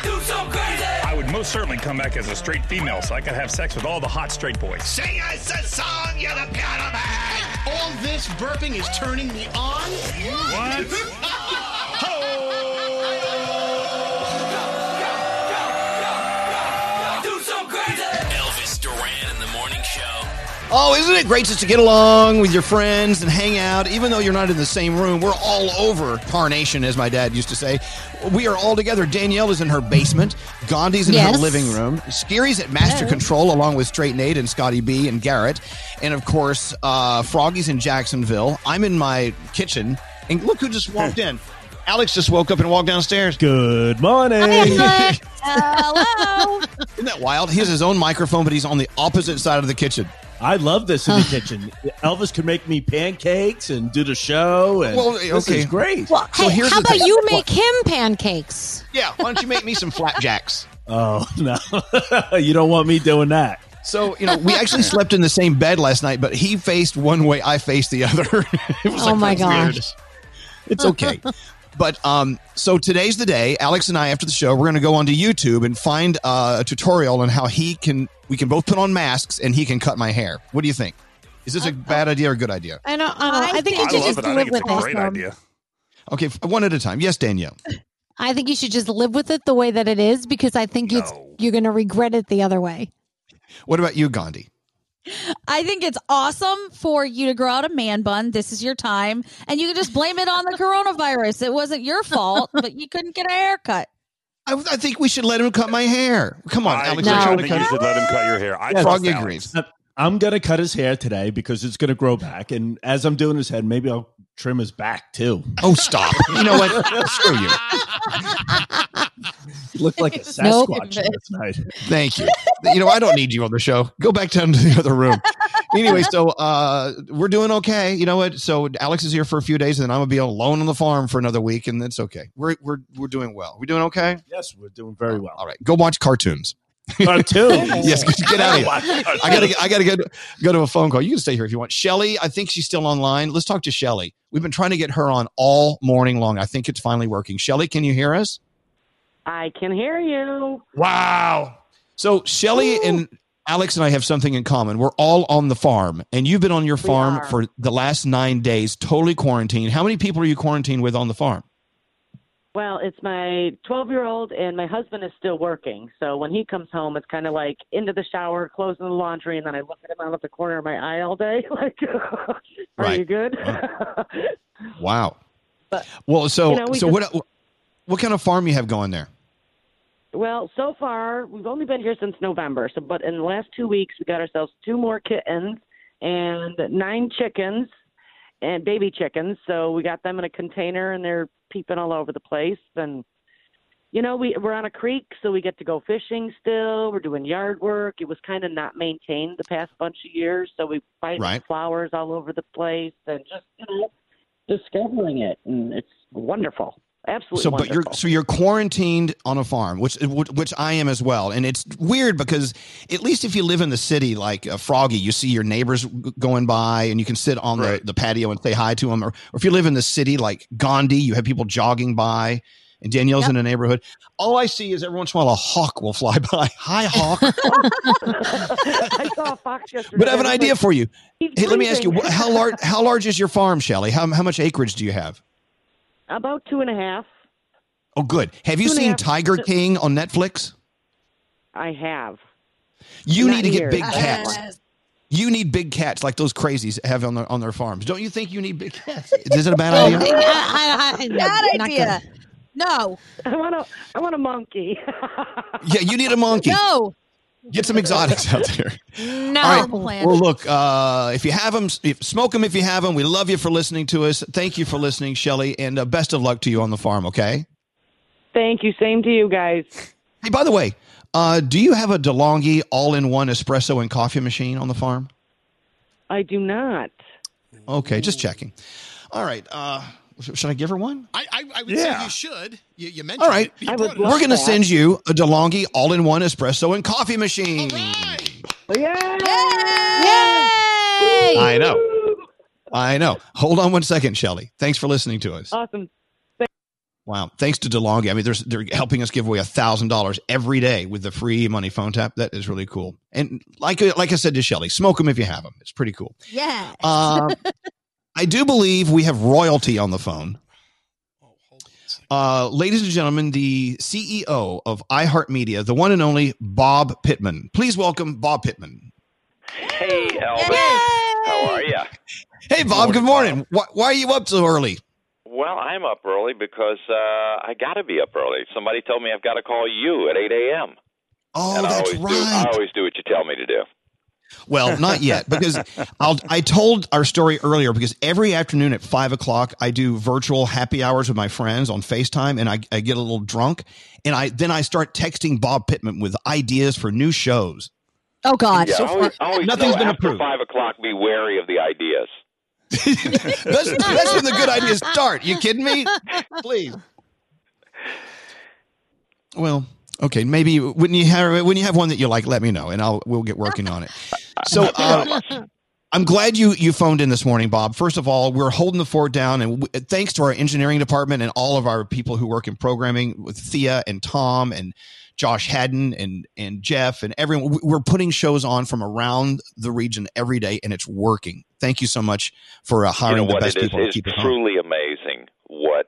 Do some crazy. I would most certainly come back as a straight female so I could have sex with all the hot straight boys. Sing us a song, you're the piano man. All this burping is turning me on. What? Oh, isn't it great just to get along with your friends and hang out? Even though you're not in the same room, we're all over Carnation, as my dad used to say. We are all together. Danielle is in her basement. Gandhi's in Yes. her living room. Skeery's at Master Yes. Control, along with Straight Nate and Scotty B and Garrett. And of course, uh, Froggy's in Jacksonville. I'm in my kitchen. And look who just walked in. Alex just woke up and walked downstairs. Good morning. Hello. Isn't that wild? He has his own microphone, but he's on the opposite side of the kitchen. I love this in the kitchen. Elvis could make me pancakes and do the show. And Well, this okay. is great. Well, So hey, here's how about thing. you make him pancakes? Yeah, why don't you make me some flapjacks? Oh no, you don't want me doing that. So, you know, we actually slept in the same bed last night, but he faced one way, I faced the other. it was Oh my that's weird. gosh. It's okay. But um, so today's the day. Alex and I, after the show, we're going to go onto YouTube and find uh, a tutorial on how he can. We can both put on masks and he can cut my hair. What do you think? Is this a bad idea or a good idea? I know. I, know. I think you should just it. Live with a it. great idea. Okay, one at a time. Yes, Danielle. I think you should just live with it the way that it is because I think it's you're going to regret it the other way. What about you, Gandhi? I think it's awesome for you to grow out a man bun. This is your time. And you can just blame it on the coronavirus. It wasn't your fault, but you couldn't get a haircut. I, I think we should let him cut my hair. Come on, I Alex. agree. you're I think you should let him cut your hair. I Yeah, trust Froggy agrees. I'm gonna cut his hair today because it's gonna grow back, and as I'm doing his head, maybe I'll trim his back too. Oh, stop! You know what? Screw you. You look like a Nope. Sasquatch last night. Thank you. You know, I don't need you on the show. Go back down to the other room. Anyway, so uh, we're doing okay. You know what? So Alex is here for a few days, and then I'm gonna be alone on the farm for another week, and that's okay. We're we're we're doing well. We doing okay? Yes, we're doing very well. All right, go watch cartoons. Cartoons. yes, get out of here. Oh, Watch I gotta I gotta go go to a phone call. You can stay here if you want. Shelly, I think she's still online. Let's talk to Shelly. We've been trying to get her on all morning long. I think it's finally working. Shelly, can you hear us? I can hear you. Wow. So Shelly and Alex and I have something in common. We're all on the farm, and you've been on your farm for the last nine days, totally quarantined. How many people are you quarantined with on the farm? Well, it's my 12 year old, and my husband is still working. So when he comes home, it's kind of like into the shower, closing the laundry, and then I look at him out of the corner of my eye all day. Like, are Right. you good? Wow. But, Well, so you know, we so just- what uh, what kind of farm you have going there? well, so far, we've only been here since November. So, but in the last two weeks, we got ourselves two more kittens and nine chickens and baby chickens. So we got them in a container, and they're peeping all over the place. And you know, we we're on a creek, so we get to go fishing still. We're doing yard work. It was kind of not maintained the past bunch of years, so we find Right. flowers all over the place and just you know discovering it, and it's wonderful, absolutely So, but wonderful. you're so you're quarantined on a farm, which which I am as well, and it's weird because at least if you live in the city like uh, Froggy, you see your neighbors going by, and you can sit on the, the patio and say hi to them. Or, or if you live in the city like Gandhi, you have people jogging by. and Danielle's in the neighborhood. All I see is every once in a while a hawk will fly by. Hi, hawk. I saw a fox yesterday. but I have an idea for you. Hey, let me ask you, how large how large is your farm, Shelly? How how much acreage do you have? About two and a half. Oh, good. Have you Two and a seen half- Tiger King on Netflix? I have. You Not need to get here. big Uh, cats. You need big cats like those crazies have on their on their farms. Don't you think you need big cats? Is it a bad idea? Bad idea. No. I want a I want a monkey. Yeah, you need a monkey. No. Get some exotics out there. No. All right. Well, look, uh, if you have them, if, smoke them if you have them. We love you for listening to us. Thank you for listening, Shelly, and uh, best of luck to you on the farm, okay? Thank you. Same to you guys. Hey, by the way, uh, do you have a DeLonghi all-in-one espresso and coffee machine on the farm? I do not. Okay, just checking. All right. Uh, sh- should I give her one? I, I, I would Yeah. say you should. You, you mentioned All right. it. It We're going to send you a DeLonghi all-in-one espresso and coffee machine. Oh yeah! I know. I know. Hold on one second, Shelly. Thanks for listening to us. Awesome. Wow. Thanks to DeLonghi. I mean, there's, they're helping us give away a $1,000 every day with the free money phone tap. That is really cool. And like, like I said to Shelly, smoke them if you have them. It's pretty cool. Yeah. Uh, I do believe we have royalty on the phone. Uh, ladies and gentlemen, the CEO of iHeartMedia, the one and only Bob Pittman. Please welcome Bob Pittman. Hey, Elvis. How are you? Hey, Bob. Good morning. Why, why are you up so early? Well, I'm up early because uh, I got to be up early. Somebody told me I've got to call you at 8 a.m. Oh, and I that's always right. Do, I always do what you tell me to do. Well, not yet, because I'll, I told our story earlier because every afternoon at five o'clock I do virtual happy hours with my friends on FaceTime, and I, I get a little drunk, and I then I start texting Bob Pittman with ideas for new shows. Oh God! Yeah, always, always nothing's know been after approved. five o'clock. Be wary of the ideas. That's, that's when the good ideas start. You kidding me? Please. Well, okay, maybe when you have when you have one that you like, let me know, and I'll we'll get working on it. So. Uh, I'm glad you you phoned in this morning, Bob. First of all, we're holding the fort down, and w- thanks to our engineering department and all of our people who work in programming with Thea and Tom and Josh Haddon and and Jeff and everyone. We're putting shows on from around the region every day, and it's working. Thank you so much for uh, you hiring know the best It is people to it's keep it home. truly amazing what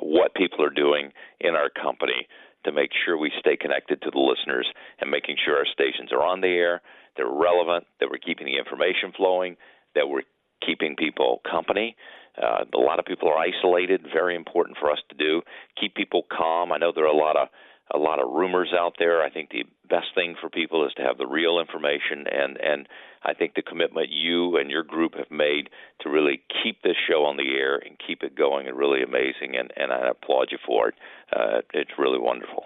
what people are doing in our company to make sure we stay connected to the listeners and making sure our stations are on the air, they're relevant, that we're keeping the information flowing, that we're keeping people company. Uh, a lot of people are isolated. Very important for us to do. Keep people calm. I know there are a lot of a lot of rumors out there. I think the best thing for people is to have the real information, and and I think the commitment you and your group have made to really keep this show on the air and keep it going is really amazing, and and I applaud you for it. Uh, it's really wonderful.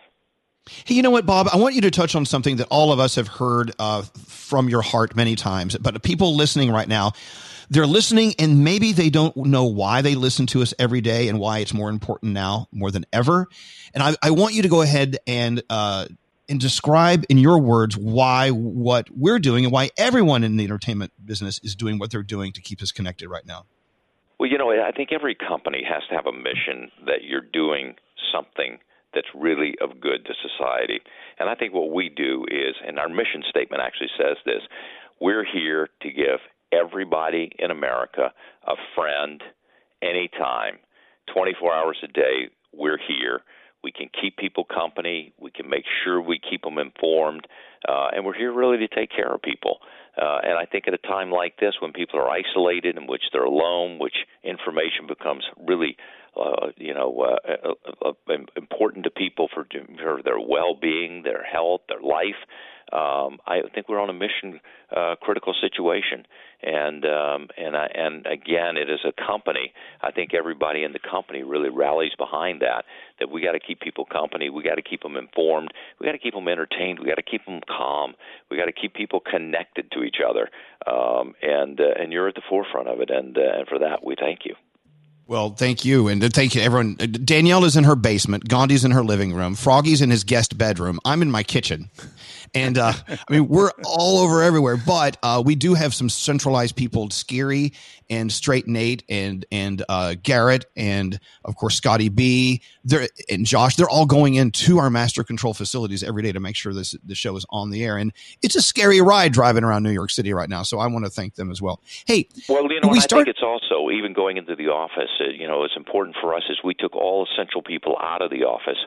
Hey, you know what, Bob? I want you to touch on something that all of us have heard uh, from your heart many times, but people listening right now, they're listening and maybe they don't know why they listen to us every day and why it's more important now more than ever. And I, I want you to go ahead and uh, and describe in your words why what we're doing and why everyone in the entertainment business is doing what they're doing to keep us connected right now. Well, you know, I think every company has to have a mission that you're doing something that's really of good to society. And I think what we do is, and our mission statement actually says this we're here to give everybody in America a friend anytime, 24 hours a day. We're here. We can keep people company. We can make sure we keep them informed. Uh, and we're here really to take care of people. Uh, and I think at a time like this, when people are isolated, in which they're alone, which information becomes really, uh, you know, uh, uh, uh, important to people for, for their well-being, their health, their life. Um, I think we're on a mission uh, critical situation, and um, and I, and again, it is a company. I think everybody in the company really rallies behind that. That we got to keep people company. We got to keep them informed. We got to keep them entertained. We got to keep them calm. We got to keep people connected to each other. Um, and uh, and you're at the forefront of it, and uh, and for that we thank you. Well, thank you, and thank you, everyone. Danielle is in her basement. Gandhi's in her living room. Froggy's in his guest bedroom. I'm in my kitchen, And uh, I mean, we're all over everywhere, but uh, we do have some centralized people, Skeery and Straight Nate and and uh, Garrett and of course Scotty B. They're, and Josh. They're all going into our master control facilities every day to make sure this the show is on the air. And it's a scary ride driving around New York City right now. So I want to thank them as well. Hey, Well, you know, we start. I think it's also even going into the office. Uh, you know, it's important for us is we took all essential people out of the office.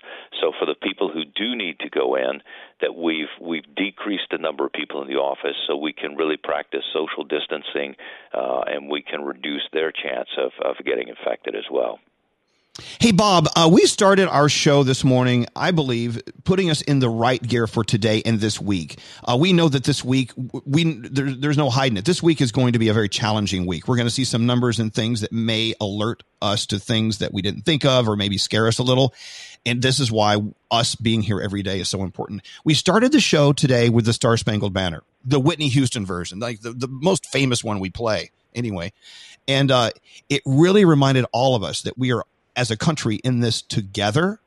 So for the people who do need to go in, that we've we've decreased the number of people in the office so we can really practice social distancing, uh, and we can reduce their chance of of getting infected as well. Hey, Bob, uh, we started our show this morning, I believe, putting us in the right gear for today and this week. Uh, we know that this week, we there, there's no hiding it. This week is going to be a very challenging week. We're going to see some numbers and things that may alert us to things that we didn't think of or maybe scare us a little. And this is why us being here every day is so important. We started the show today with the Star Spangled Banner, the Whitney Houston version, like the, the most famous one we play anyway. And uh, it really reminded all of us that we are as a country in this together.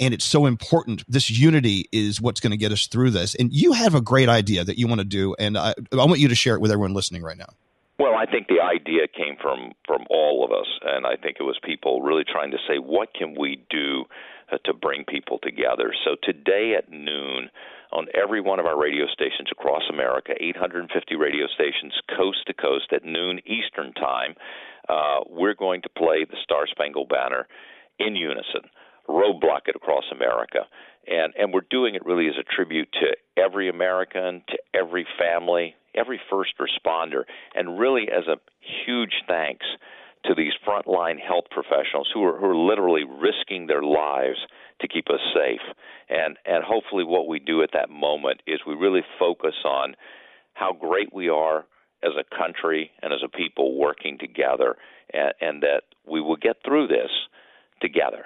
And it's so important. This unity is what's going to get us through this. And you have a great idea that you want to do and I, I want you to share it with everyone listening right now. Well, I think the idea came from from all of us, and I think it was people really trying to say, what can we do uh, to bring people together? So today at noon, on every one of our radio stations across America, 850 radio stations coast to coast at noon Eastern time, uh, we're going to play the Star Spangled Banner in unison, roadblock it across America. And, and we're doing it really as a tribute to every American, to every family, every first responder, and really as a huge thanks to these frontline health professionals who are, who are literally risking their lives to keep us safe. And, and hopefully, what we do at that moment is we really focus on how great we are as a country and as a people working together, and, and that we will get through this together.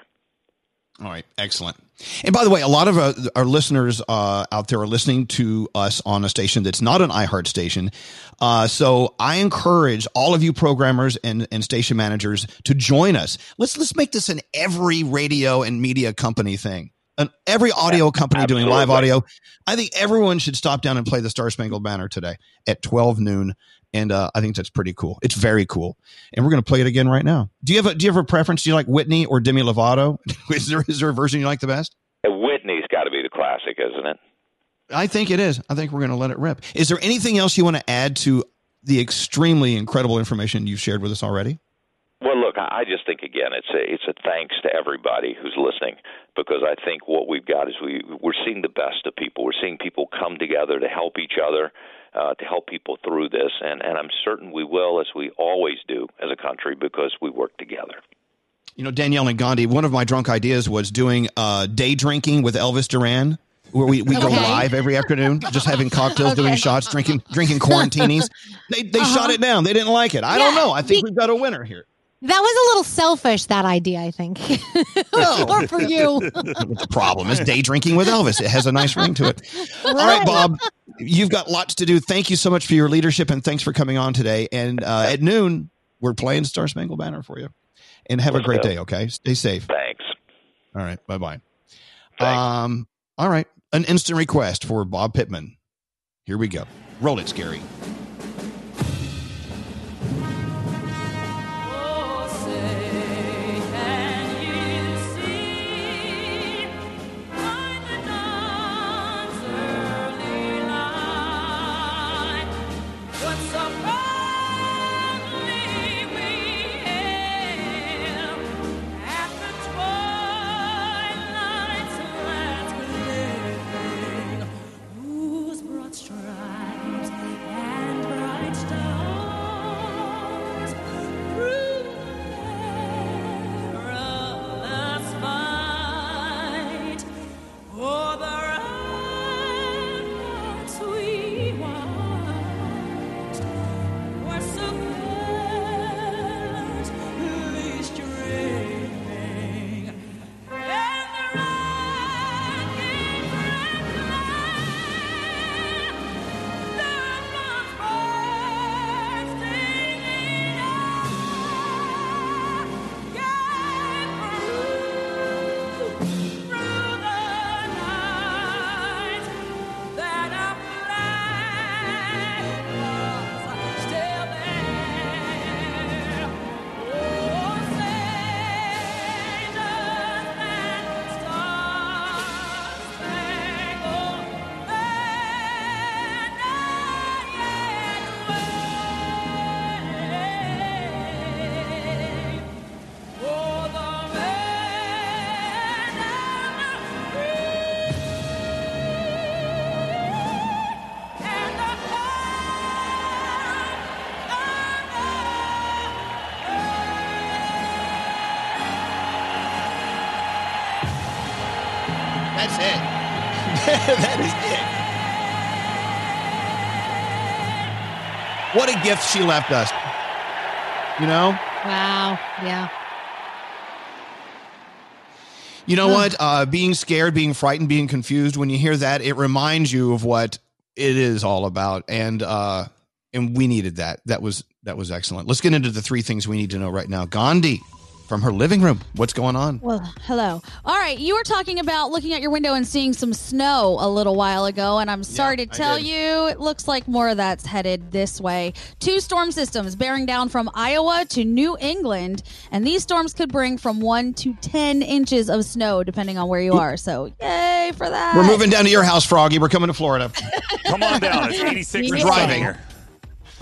all right excellent and by the way a lot of uh, our listeners uh, out there are listening to us on a station that's not an iheart station. Uh, so i encourage all of you programmers and, and station managers to join us. Let's let's make this an every radio and media company thing. An every audio company doing live audio. I think everyone should stop down and play the star spangled banner today at 12 noon and uh, I think that's pretty cool. It's very cool, and we're going to play it again right now. Do you have a Do you have a preference? Do you like Whitney or Demi Lovato? is there is there a version you like the best? Whitney's got to be the classic, isn't it? I think it is. I think we're going to let it rip. Is there anything else you want to add to the extremely incredible information you've shared with us already? Well, look, I I just think again, it's a it's a thanks to everybody who's listening because I think what we've got is we we're seeing the best of people. We're seeing people come together to help each other, uh, to help people through this, and and I'm certain we will, as we always do as a country, because we work together. You know, Danielle and Gandhi. One of my drunk ideas was doing uh, day drinking with Elvis Duran. Where we, we go live every afternoon, just having cocktails, doing shots, drinking drinking quarantinis. They they Uh-huh. shot it down. They didn't like it. I don't know. I think we've got a winner here. That was a little selfish, that idea, I think. No. or for you. the problem is day drinking with Elvis. It has a nice ring to it. All right, Bob, you've got lots to do. Thank you so much for your leadership and thanks for coming on today. And uh, at noon, we're playing Star Spangled Banner for you. And have a Let's great go. day, okay? Stay safe. Thanks. All right, bye bye. Um, all right, an instant request for Bob Pittman. Here we go. Roll it, Skeery. What a gift she left us. You know? Wow. Yeah. You know what? Uh, being scared, being frightened, being confused, when you hear that, it reminds you of what it is all about. And uh, and we needed that. That was that was excellent. Let's get into the three things we need to know right now. Gandhi from her living room. What's going on? Well, hello. All right, you were talking about looking at your window and seeing some snow a little while ago, and I'm sorry to tell you, it looks like more of that's headed this way. Two storm systems bearing down from Iowa to New England, and these storms could bring from one to 10 inches of snow, depending on where you are. So, yay for that. We're moving down to your house, Froggy. We're coming to Florida. Come on down. It's 86 We're and driving. here.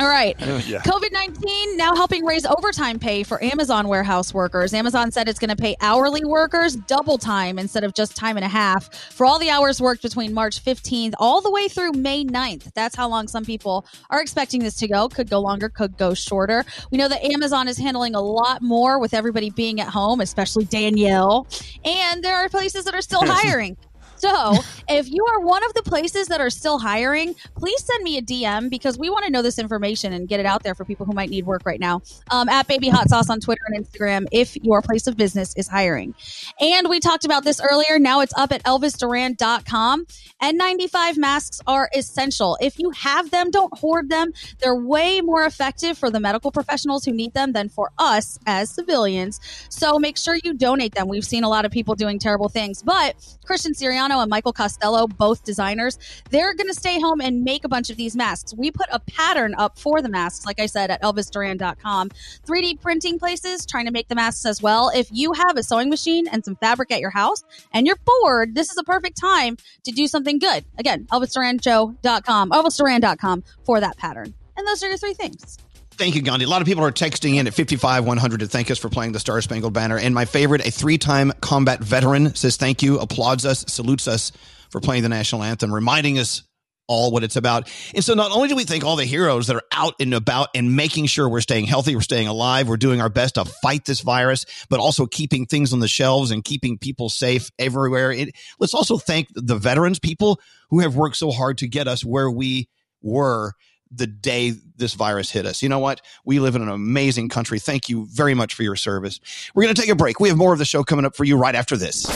All right. Yeah. COVID 19 now helping raise overtime pay for Amazon warehouse workers. Amazon said it's going to pay hourly workers double time instead of just time and a half for all the hours worked between March 15th all the way through May 9th. That's how long some people are expecting this to go. Could go longer, could go shorter. We know that Amazon is handling a lot more with everybody being at home, especially Danielle. And there are places that are still hiring. So, if you are one of the places that are still hiring, please send me a DM because we want to know this information and get it out there for people who might need work right now. Um, at Baby Hot Sauce on Twitter and Instagram if your place of business is hiring. And we talked about this earlier. Now it's up at elvisduran.com. N95 masks are essential. If you have them, don't hoard them. They're way more effective for the medical professionals who need them than for us as civilians. So make sure you donate them. We've seen a lot of people doing terrible things, but Christian And Michael Costello, both designers, they're going to stay home and make a bunch of these masks. We put a pattern up for the masks, like I said, at elvisduran.com. 3D printing places trying to make the masks as well. If you have a sewing machine and some fabric at your house and you're bored, this is a perfect time to do something good. Again, elvisdurancho.com, elvisduran.com for that pattern. And those are your three things. Thank you, Gandhi. A lot of people are texting in at 55 100 to thank us for playing the Star Spangled Banner. And my favorite, a three time combat veteran, says thank you, applauds us, salutes us for playing the national anthem, reminding us all what it's about. And so not only do we thank all the heroes that are out and about and making sure we're staying healthy, we're staying alive, we're doing our best to fight this virus, but also keeping things on the shelves and keeping people safe everywhere. It, let's also thank the veterans, people who have worked so hard to get us where we were the day this virus hit us. You know what? We live in an amazing country. Thank you very much for your service. We're going to take a break. We have more of the show coming up for you right after this.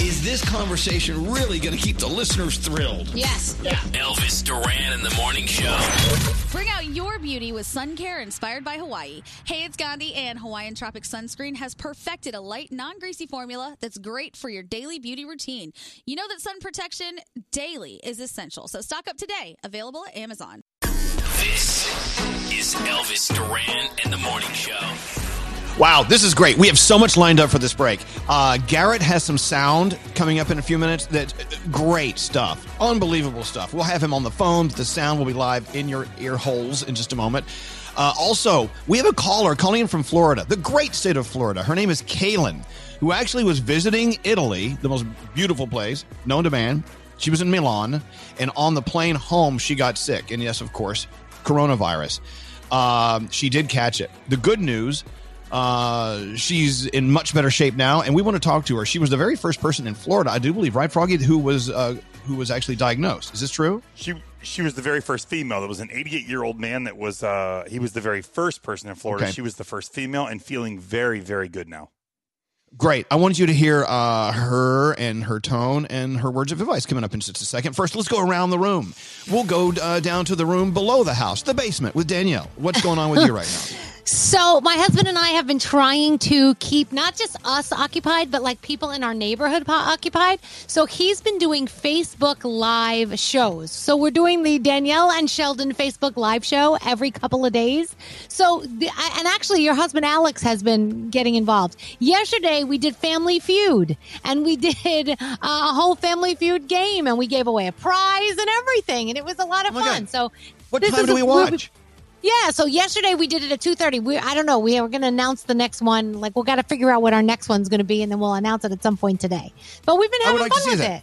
Is this conversation really going to keep the listeners thrilled? Yes. Elvis Duran in the morning show. Bring out your beauty with sun care inspired by Hawaii. Hey, it's Gandhi, and Hawaiian Tropic Sunscreen has perfected a light, non greasy formula that's great for your daily beauty routine. You know that sun protection daily is essential, so stock up today. Available at Amazon. This is Elvis Duran and the morning show. Wow, this is great. We have so much lined up for this break. Uh, Garrett has some sound coming up in a few minutes. That great stuff, unbelievable stuff. We'll have him on the phone. The sound will be live in your ear holes in just a moment. Uh, also, we have a caller calling in from Florida, the great state of Florida. Her name is Kaylin, who actually was visiting Italy, the most beautiful place known to man. She was in Milan, and on the plane home, she got sick. And yes, of course, coronavirus. Um, she did catch it. The good news uh, she's in much better shape now, and we want to talk to her. She was the very first person in Florida, I do believe, right, Froggy, who was uh, who was actually diagnosed. Is this true? She she was the very first female. There was an 88 year old man that was uh, he was the very first person in Florida. Okay. She was the first female and feeling very very good now. Great. I wanted you to hear uh, her and her tone and her words of advice coming up in just a second. First, let's go around the room. We'll go uh, down to the room below the house, the basement, with Danielle. What's going on with you right now? So, my husband and I have been trying to keep not just us occupied, but like people in our neighborhood po- occupied. So, he's been doing Facebook Live shows. So, we're doing the Danielle and Sheldon Facebook Live show every couple of days. So, the, and actually, your husband Alex has been getting involved. Yesterday, we did Family Feud and we did a whole Family Feud game and we gave away a prize and everything. And it was a lot of oh fun. So, What time do we watch? Yeah, so yesterday we did it at two thirty. We I don't know. We are going to announce the next one. Like we've got to figure out what our next one's going to be, and then we'll announce it at some point today. But we've been I would having like to fun see with that. it.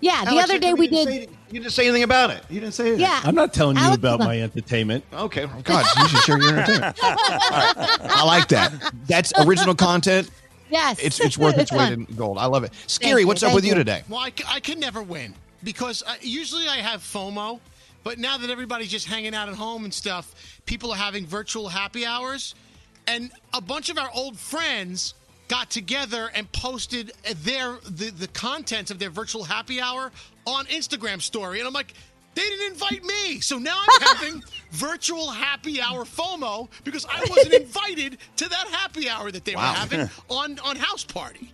Yeah, the other day we didn't say- You didn't say anything about it. You didn't say anything. Yeah. I'm not telling you Alex about my entertainment. Okay. Oh, God, you should share your entertainment. I like that. That's original content. Yes. It's it's worth its It's weight in gold. I love it. Skeery, you, what's up thank with you you. today? Well, I can never win because uh, usually I have FOMO, but now that everybody's just hanging out at home and stuff, people are having virtual happy hours, and a bunch of our old friends got together and posted their the, the contents of their virtual happy hour on Instagram story, and I'm like. They didn't invite me, so now I'm having virtual happy hour FOMO because I wasn't invited to that happy hour that they Wow. were having on on House Party.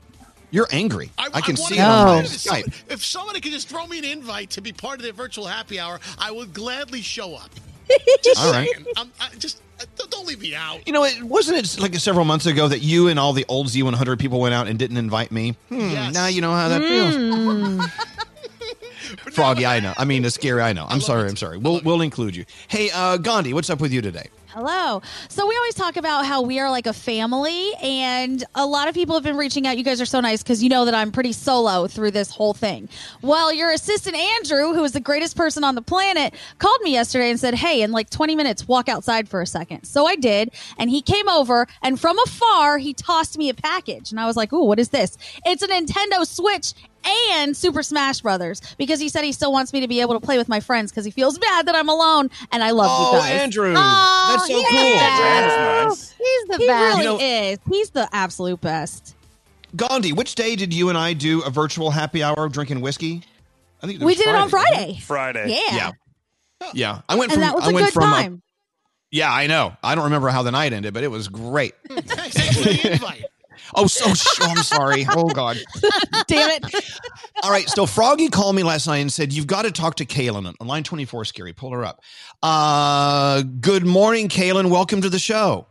You're angry. I, can wanna see be it on my Skype. If somebody could just throw me an invite to be part of their virtual happy hour, I would gladly show up. Just All right. saying. I'm, I just uh, don't- don't leave me out. You know, it wasn't it like several months ago that you and all the old Z100 people went out and didn't invite me? Hmm, Now you know how that feels. Froggy, I know. I mean, it's scary. I know. I'm sorry. I'm sorry. We'll we'll include you. Hey, uh, Gandhi, what's up with you today? Hello. So we always talk about how we are like a family, and a lot of people have been reaching out. You guys are so nice because you know that I'm pretty solo through this whole thing. Well, your assistant Andrew, who is the greatest person on the planet, called me yesterday and said, "Hey, in like 20 minutes, walk outside for a second. So I did, and he came over, and from afar, he tossed me a package, and I was like, "Ooh, what is this? It's a Nintendo Switch." And Super Smash Brothers because he said he still wants me to be able to play with my friends because he feels bad that I'm alone and I love Oh, you guys. Oh, Andrew. Oh, That's so yeah. cool. nice. He's the He best. really He is. He's the absolute best. Gandhi, which day did you and I do a virtual happy hour drinking whiskey? I think We was did it on wasn't Friday. Friday. Yeah. Yeah. Yeah. I went And from that was I a went good from time. yeah, I know. I don't remember how the night ended, but it was great. Thanks for the invite. Oh, so sure. I'm sorry. Oh God. Damn it. All right. So Froggy called me last night and said, You've got to talk to Kaylin on line 24, Skeery. Pull her up. Uh, good morning, Kaylin. Welcome to the show.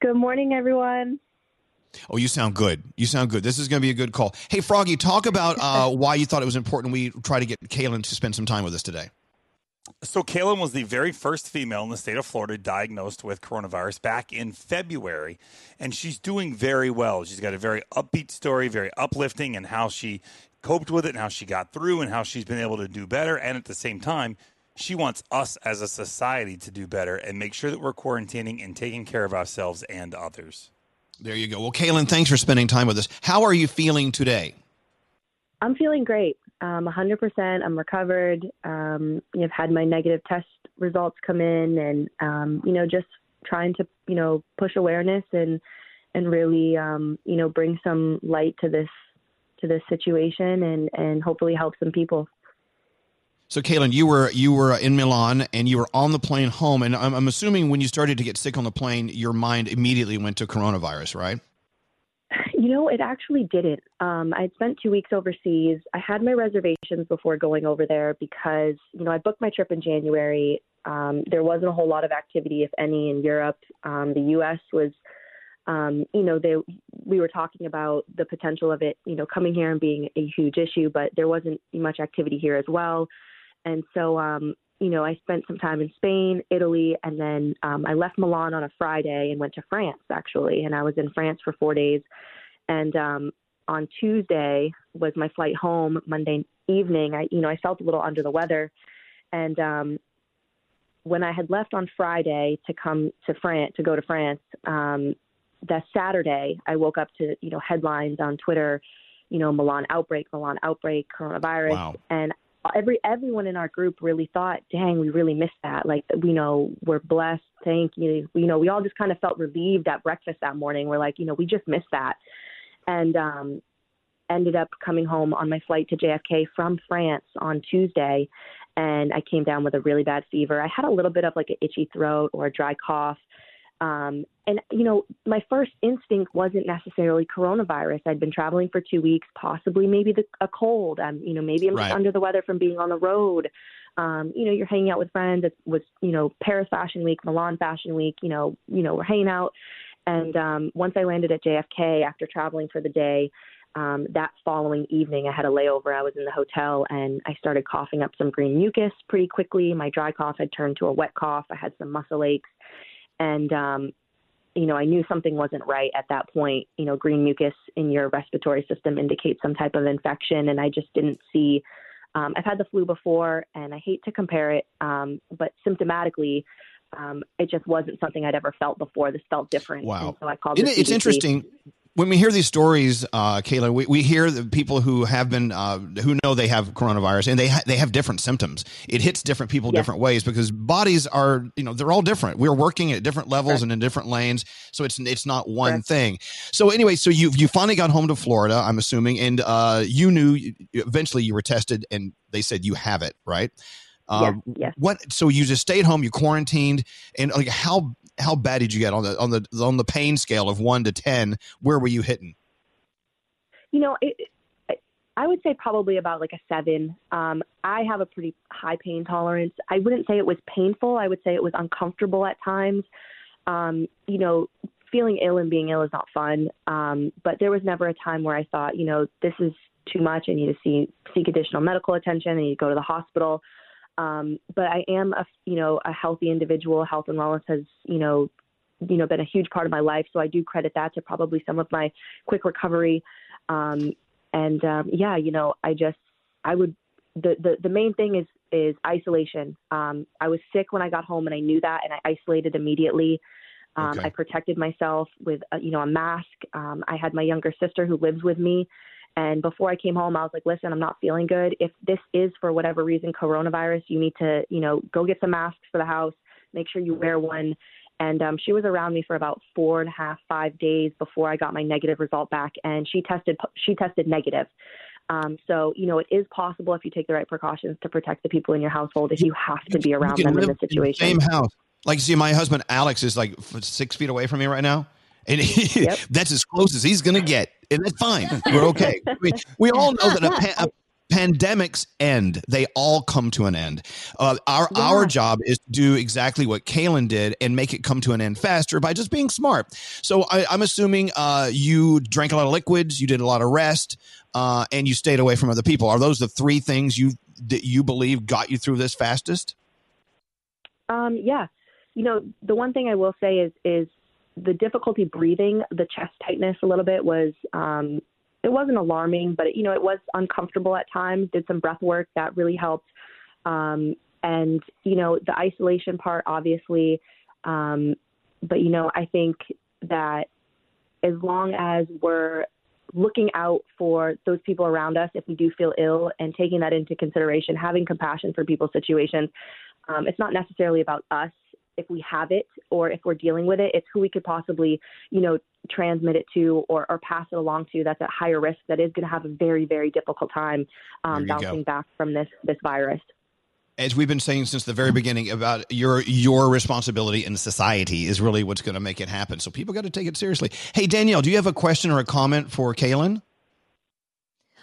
Good morning, everyone. Oh, you sound good. You sound good. This is going to be a good call. Hey, Froggy, talk about uh, why you thought it was important we try to get Kaylin to spend some time with us today. So, Kaylin was the very first female in the state of Florida diagnosed with coronavirus back in February, and she's doing very well. She's got a very upbeat story, very uplifting, and how she coped with it, and how she got through, and how she's been able to do better. And at the same time, she wants us as a society to do better and make sure that we're quarantining and taking care of ourselves and others. There you go. Well, Kaylin, thanks for spending time with us. How are you feeling today? I'm feeling great. Um, 100%. I'm recovered. Um, I've had my negative test results come in, and um, you know, just trying to you know push awareness and and really um, you know bring some light to this to this situation and and hopefully help some people. So, Kaylin, you were you were in Milan and you were on the plane home, and I'm, I'm assuming when you started to get sick on the plane, your mind immediately went to coronavirus, right? You know, it actually didn't. Um, I had spent two weeks overseas. I had my reservations before going over there because, you know, I booked my trip in January. Um, there wasn't a whole lot of activity, if any, in Europe. Um, the U.S. was, um, you know, they we were talking about the potential of it, you know, coming here and being a huge issue, but there wasn't much activity here as well. And so, um, you know, I spent some time in Spain, Italy, and then um, I left Milan on a Friday and went to France actually. And I was in France for four days. And um, on Tuesday was my flight home. Monday evening, I, you know, I felt a little under the weather. And um, when I had left on Friday to come to France, to go to France, um, that Saturday, I woke up to, you know, headlines on Twitter, you know, Milan outbreak, Milan outbreak, coronavirus. Wow. And every everyone in our group really thought, dang, we really missed that. Like, we know, we're blessed. Thank you. You know, we all just kind of felt relieved at breakfast that morning. We're like, you know, we just missed that. And um, ended up coming home on my flight to JFK from France on Tuesday. And I came down with a really bad fever. I had a little bit of like an itchy throat or a dry cough. Um, and, you know, my first instinct wasn't necessarily coronavirus. I'd been traveling for two weeks, possibly maybe the, a cold. Um, you know, maybe I'm Right. just under the weather from being on the road. Um, you know, you're hanging out with friends. It was, you know, Paris Fashion Week, Milan Fashion Week. You know, you know, we're hanging out. And um, once I landed at JFK after traveling for the day, um, that following evening, I had a layover. I was in the hotel and I started coughing up some green mucus pretty quickly. My dry cough had turned to a wet cough. I had some muscle aches. And, um, you know, I knew something wasn't right at that point. You know, green mucus in your respiratory system indicates some type of infection. And I just didn't see. Um, I've had the flu before, and I hate to compare it, um, but symptomatically, um, it just wasn't something I'd ever felt before. This felt different. Wow. And so I called. It- it's interesting. when we hear these stories, uh, Kayla, we, we hear the people who have been uh, who know they have coronavirus and they ha- they have different symptoms. It hits different people different ways because bodies are you know they're all different. We're working at different levels Correct. and in different lanes, so it's it's not one Correct. thing. So anyway, so you you finally got home to Florida, I'm assuming, and uh, you knew eventually you were tested and they said you have it, right? Uh, Yes. What? So you just stayed home, you quarantined, and like how how bad did you get on the on the on the pain scale of one to ten? Where were you hitting? You know, it, it, I would say probably about like a seven. Um, I have a pretty high pain tolerance. I wouldn't say it was painful. I would say it was uncomfortable at times. Um, you know, feeling ill and being ill is not fun. Um, but there was never a time where I thought, you know, this is too much. I need to see seek additional medical attention. I need to go to the hospital. Um, but I am a you know a healthy individual. Health and wellness has you know you know been a huge part of my life. So I do credit that to probably some of my quick recovery. Um, and um, yeah, you know, I just I would the, the the main thing is is isolation. Um, I was sick when I got home, and I knew that, and I isolated immediately. Um, Okay. I protected myself with a, you know a mask. Um, I had my younger sister who lives with me, and before I came home, I was like, "Listen, I'm not feeling good. If this is for whatever reason coronavirus, you need to you know go get some masks for the house. Make sure you wear one." And um, she was around me for about four and a half, five days before I got my negative result back, and she tested she tested negative. Um, so you know it is possible if you take the right precautions to protect the people in your household. If you have to be around them in this situation, same house. Like, see, my husband Alex is like six feet away from me right now, and he, that's as close as he's going to get, and that's fine. We're okay. we, we all know that a, pa- a pandemics end; they all come to an end. Uh, our our job is to do exactly what Kaylin did and make it come to an end faster by just being smart. So I, I'm assuming uh, you drank a lot of liquids, you did a lot of rest, uh, and you stayed away from other people. Are those the three things you that you believe got you through this fastest? Um, yeah. You know, the one thing I will say is is the difficulty breathing, the chest tightness a little bit was um it wasn't alarming, but it, you know, it was uncomfortable at times. Did some breath work that really helped. Um and you know, the isolation part obviously um but you know, I think that as long as we're looking out for those people around us if we do feel ill and taking that into consideration, having compassion for people's situations. Um, it's not necessarily about us if we have it or if we're dealing with it. It's who we could possibly, you know, transmit it to or, or pass it along to that's at higher risk that is going to have a very, very difficult time um, you go. bouncing back from this this virus. as we've been saying since the very beginning about your your responsibility in society is really what's going to make it happen. So people got to take it seriously. Hey Danielle, do you have a question or a comment for Kaylin?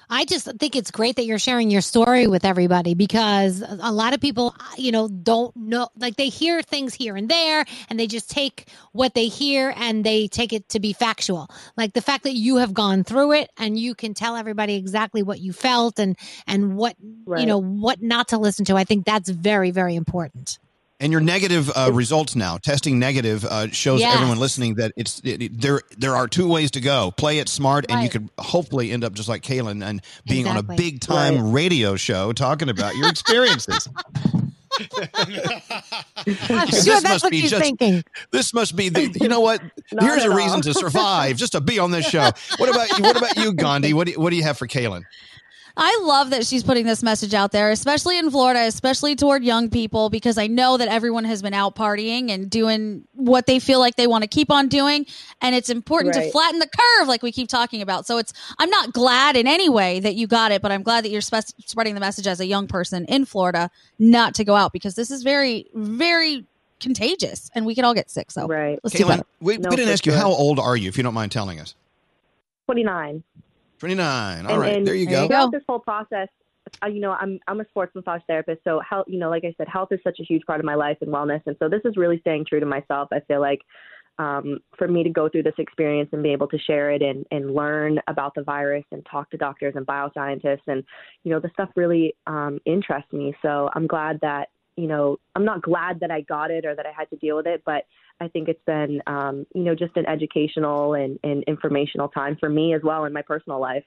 I just think it's great that you're sharing your story with everybody because a lot of people, you know, don't know, like they hear things here and there and they just take what they hear and they take it to be factual. Like the fact that you have gone through it and you can tell everybody exactly what you felt and, and what, you know, what not to listen to. I think that's very, very important. And your negative uh, results now, testing negative, uh, shows Yes. everyone listening that it's it, it- there. There are two ways to go: play it smart, and you Right. could hopefully end up just like Kaylin and being on a big time Right. radio show talking about your experiences. I'm sure that's what she's thinking. This must be the. You know what? Here's a reason all. to survive, just to be on this show. What about you? What about you, Gandhi? What do you, what do you have for Kaylin? I love that she's putting this message out there, especially in Florida, especially toward young people, because I know that everyone has been out partying and doing what they feel like they want to keep on doing. And it's important to flatten the curve, like we keep talking about. So it's, I'm not glad in any way that you got it, but I'm glad that you're spe- spreading the message as a young person in Florida not to go out because this is very, very contagious and we could all get sick. So right. let's do Kaylin, better. we, we didn't ask you how old are you, if you don't mind telling us. Twenty nine. Twenty nine. All and, right, and there you go. Throughout this whole process, uh, you know, I'm I'm a sports massage therapist, so health, you know, like I said, health is such a huge part of my life and wellness, and so this is really staying true to myself. I feel like um, for me to go through this experience and be able to share it and and learn about the virus and talk to doctors and bioscientists, and you know, the stuff really um, interests me. So I'm glad that you know, I'm not glad that I got it or that I had to deal with it, but I think it's been, um, you know, just an educational and, and informational time for me as well in my personal life.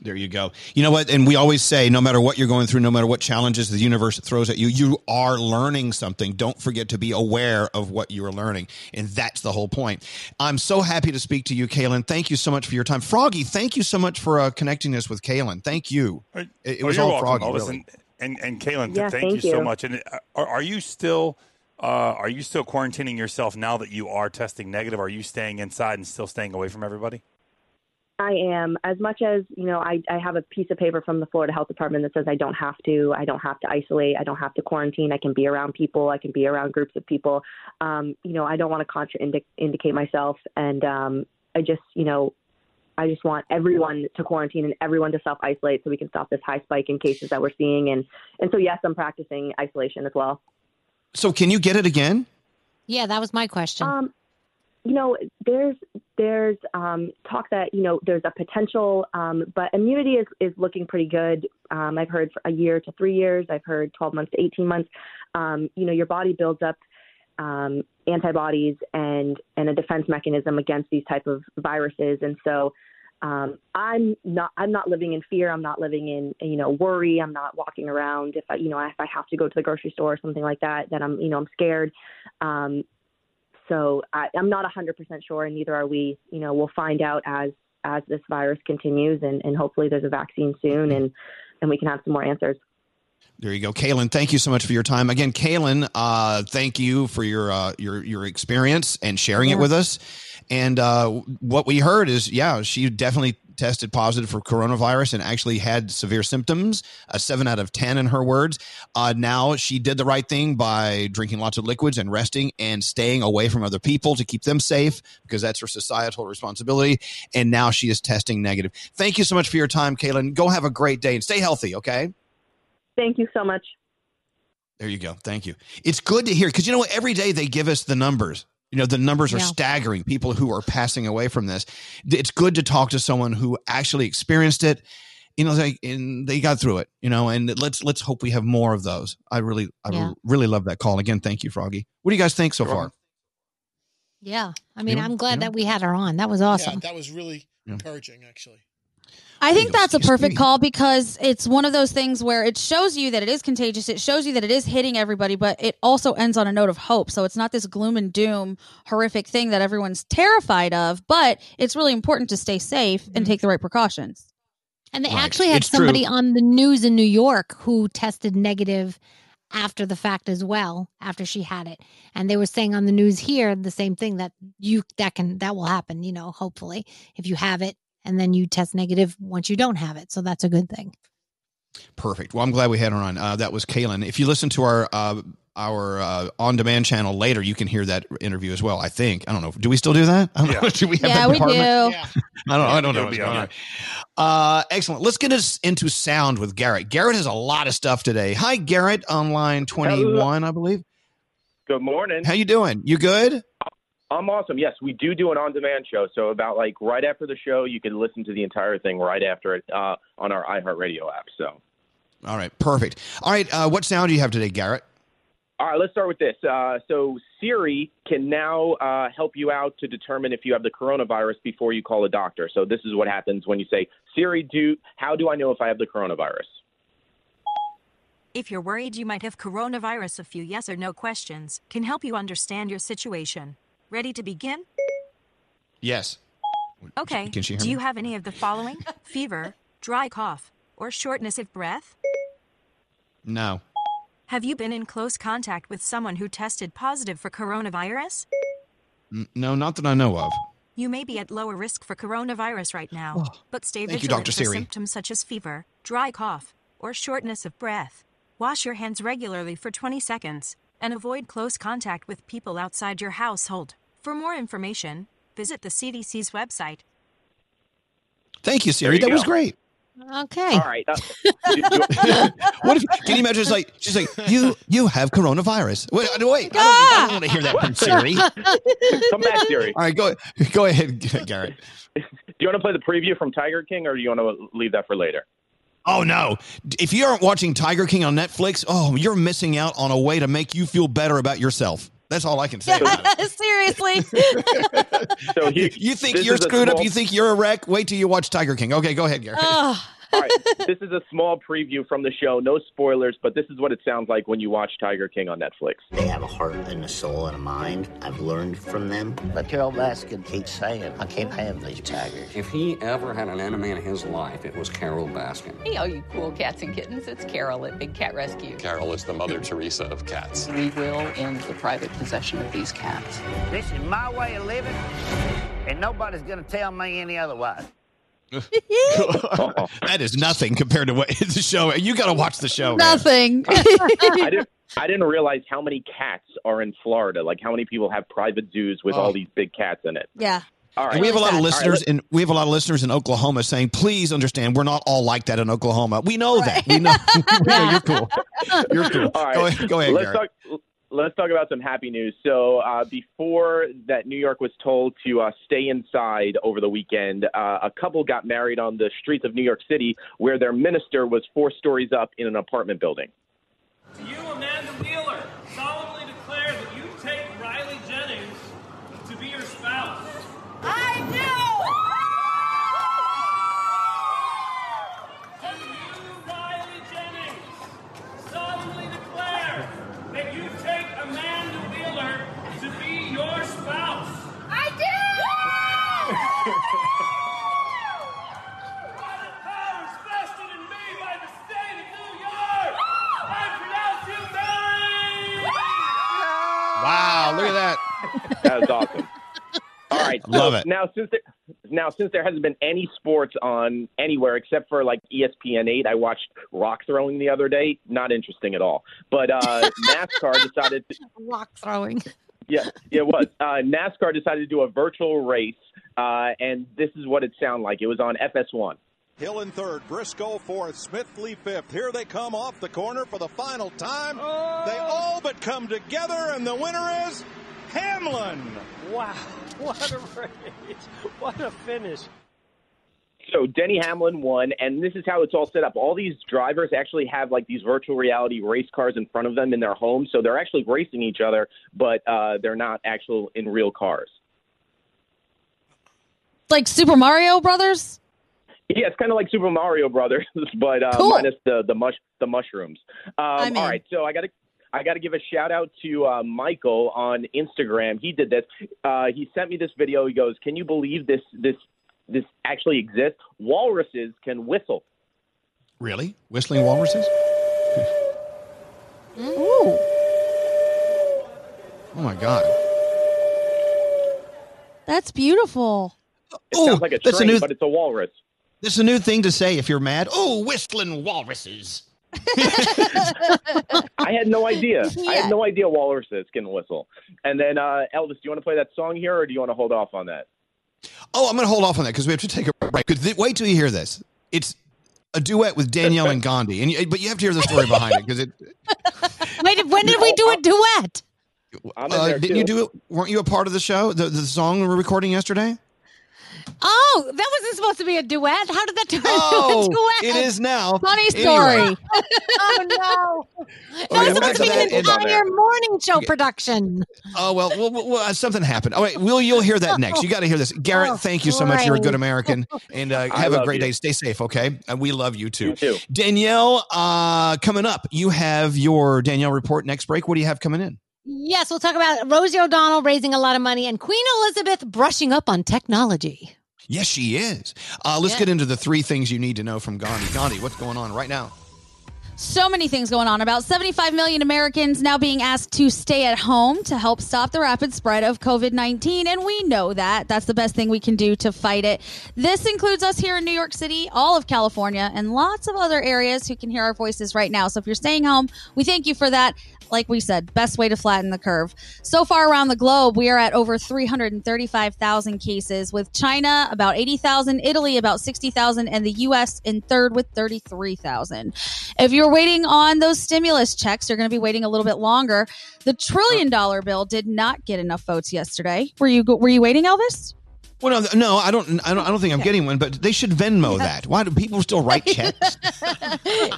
There you go. You know what? And we always say no matter what you're going through, no matter what challenges the universe throws at you, you are learning something. Don't forget to be aware of what you are learning. And that's the whole point. I'm so happy to speak to you, Kaylin. Thank you so much for your time. Froggy, thank you so much for uh, connecting us with Kaylin. Thank you. It, it Oh, was all welcome, Froggy, really. And, and, Kaylin, Yeah, thank, you, thank so much. And uh, are, are you still uh, are you still quarantining yourself now that you are testing negative? Are you staying inside and still staying away from everybody? I am. As much as, you know, I, I have a piece of paper from the Florida Health Department that says I don't have to, I don't have to isolate, I don't have to quarantine, I can be around people, I can be around groups of people. Um, you know, I don't want to contraindicate myself. And um, I just, you know, I just want everyone to quarantine and everyone to self isolate so we can stop this high spike in cases that we're seeing. And, and so, yes, I'm practicing isolation as well. So, can you get it again? Yeah, that was my question. Um, you know, there's there's um, talk that you know there's a potential, um, but immunity is is looking pretty good. Um, I've heard for a year to three years. I've heard 12 months to 18 months. Um, you know, your body builds up um, antibodies and and a defense mechanism against these type of viruses, and so. Um, I'm not. I'm not living in fear. I'm not living in, you know, worry. I'm not walking around. If I, you know, if I have to go to the grocery store or something like that, then I'm, you know, I'm scared. Um, so I, I'm not 100% sure, and neither are we. You know, we'll find out as as this virus continues, and, and hopefully there's a vaccine soon, and and we can have some more answers. There you go, Kaylin. Thank you so much for your time again, Kaylin. Uh, thank you for your uh, your your experience and sharing it with us. And uh, what we heard is, yeah, she definitely tested positive for coronavirus and actually had severe symptoms. A seven out of ten in her words. Uh, now she did the right thing by drinking lots of liquids and resting and staying away from other people to keep them safe because that's her societal responsibility. And now she is testing negative. Thank you so much for your time, Kaylin. Go have a great day and stay healthy. Okay. Thank you so much. There you go. Thank you. It's good to hear because you know what? Every day they give us the numbers. You know, the numbers are Yeah. staggering. People who are passing away from this. It's good to talk to someone who actually experienced it. You know, they and they got through it. You know, and let's let's hope we have more of those. I really, I Yeah. really love that call. Again, thank you, Froggy. What do you guys think so far? Yeah. I mean, know- I'm glad you know? that we had her on. That was awesome. Yeah, that was really encouraging, actually. I think that's a perfect call because it's one of those things where it shows you that it is contagious. It shows you that it is hitting everybody, but it also ends on a note of hope. So it's not this gloom and doom horrific thing that everyone's terrified of, but it's really important to stay safe and mm-hmm. take the right precautions. And they Right. actually had It's true. somebody on the news in New York who tested negative after the fact as well, after she had it. And they were saying on the news here the same thing that you that can that will happen, you know, hopefully, if you have it and then you test negative once you don't have it. So that's a good thing. Perfect. Well, I'm glad we had her on. Uh, that was Kaylin. If you listen to our uh, our uh, on demand channel later, you can hear that interview as well. I think. I don't know. Do we still do that? I don't know. Do we have Yeah, that we department? do. I don't. I don't know what's going on on. Uh, excellent. Let's get us into sound with Garrett. Garrett has a lot of stuff today. Hi, Garrett, on line twenty one, I believe. Good morning. How you doing? You good? I'm awesome. Yes, we do do an on-demand show. So about like right after the show, you can listen to the entire thing right after it uh, on our iHeartRadio app. So. All right. Perfect. All right. Uh, what sound do you have today, Garrett? All right, let's start with this. Uh, so Siri can now uh, help you out to determine if you have the coronavirus before you call a doctor. So this is what happens when you say, "Siri, do how do I know if I have the coronavirus?" If you're worried you might have coronavirus, a few yes or no questions can help you understand your situation. Ready to begin? Yes. Okay. Can she hear Do me? you have any of the following? Fever, dry cough, or shortness of breath? No. Have you been in close contact with someone who tested positive for coronavirus? N- No, not that I know of. You may be at lower risk for coronavirus right now, oh, but stay Thank you, vigilant Dr. for Siri. symptoms such as fever, dry cough, or shortness of breath. Wash your hands regularly for 20 seconds and avoid close contact with people outside your household. For more information, visit the CDC's website. Thank you, Siri. You that was great. Okay. All right. What if, can you imagine? It's like she's like, you you have coronavirus. Wait, uh, wait. I don't, I don't want to hear that from Siri. Come back, Siri. All right, go go ahead, Garrett. Do you want to play the preview from Tiger King, or do you want to leave that for later? Oh no! If you aren't watching Tiger King on Netflix, oh, you're missing out on a way to make you feel better about yourself. That's all I can say. Seriously. So he, You think you're is a screwed up? You think you're a wreck? Wait till you watch Tiger King. Okay, go ahead, Gary. All right, this is a small preview from the show. No spoilers, but this is what it sounds like when you watch Tiger King on Netflix. They have a heart and a soul and a mind. I've learned from them. But Carole Baskin keeps saying, I can't have these tigers. If he ever had an enemy in his life, it was Carole Baskin. Hey, all you cool cats and kittens, it's Carole at Big Cat Rescue. Carole is the Mother Teresa of cats. We will end the private possession of these cats. This is my way of living, and nobody's going to tell me any otherwise. that is nothing compared to what the show. You got to watch the show. Nothing. I didn't. I didn't realize how many cats are in Florida. Like how many people have private zoos with Oh. all these big cats in it. Yeah. All right. And we have a lot of listeners, let's- and we have a lot of listeners in Oklahoma saying, "Please understand, we're not all like that in Oklahoma. We know that. We know. we know you're cool. You're cool. All right. Go ahead. Go ahead, Let's Gary. talk. Let's talk about some happy news. So, uh, before that, New York was told to uh, stay inside over the weekend. Uh, a couple got married on the streets of New York City, where their minister was four stories up in an apartment building. Right, so Love it. Now, since there, now since there hasn't been any sports on anywhere except for like ESPN eight, I watched rock throwing the other day. Not interesting at all. But uh, NASCAR decided. To, Rock throwing. yeah, yeah, it was. Uh, NASCAR decided to do a virtual race, uh, and this is what it sounded like. It was on FS1. Hill in third, Briscoe fourth, Smithley fifth. Here they come off the corner for the final time. They all but come together, and the winner is Hamlin. Wow, what a race! What a finish! So Denny Hamlin won, and this is how it's all set up. All these drivers actually have like these virtual reality race cars in front of them in their homes, so they're actually racing each other, but uh, they're not actual in real cars. Like Super Mario Brothers? Yeah, it's kind of like Super Mario Brothers, but uh, Cool. minus the the mush the mushrooms. Um, I'm all so I got to I got to give a shout out to uh, Michael on Instagram. He did this. Uh, he sent me this video. He goes, "Can you believe this this this actually exists? Walruses can whistle." Really? Whistling walruses? Ooh. Oh my god. That's beautiful. It sounds like a that's a train, new- but it's a walrus. This is a new thing to say if you're mad. Oh, whistling walruses. I had no idea. I had no idea walruses can whistle. And then uh, Elvis, do you want to play that song here, or do you want to hold off on that? Oh, I'm going to hold off on that because we have to take a break. 'Cause th- wait till you hear this. It's a duet with Danielle and Gandhi, and you, but you have to hear the story behind it because it. Wait, when did we do a duet? Uh, didn't you do it? Weren't you a part of the show? The the song we were recording yesterday. Oh, that wasn't supposed to be a duet. How did that turn Oh, into a duet? it is now. Funny Anyway. story. oh no, that we'll was supposed to be an entire morning show production. Oh well, well, well, well, something happened. Oh All right, Will, you'll hear that next. You got to hear this. Garrett, Oh, thank you so much. You're a good. American, and uh, I have a great you. day. Stay safe, okay? And we love you too. You too. Danielle, uh, coming up, you have your Danielle report next break. What do you have coming in? Yes, we'll talk about Rosie O'Donnell raising a lot of money and Queen Elizabeth brushing up on technology. Yes, she is. Uh, let's Yeah. get into the three things you need to know from Gandhi. Gandhi, what's going on right now? So many things going on. About 75 million Americans now being asked to stay at home to help stop the rapid spread of COVID 19. And we know that. That's the best thing we can do to fight it. This includes us here in New York City, all of California, and lots of other areas who can hear our voices right now. So if you're staying home, we thank you for that. Like we said, best way to flatten the curve. So far around the globe, we are at over 335,000 cases, with China about 80,000, Italy about 60,000, and the U.S. in third with 33,000. If you're waiting on those stimulus checks, you're going to be waiting a little bit longer. The trillion dollar bill did not get enough votes yesterday. Were you were you waiting, Elvis? Well, no, no, I don't. I don't. I don't think I'm getting one. But they should Venmo that. Why do people still write checks?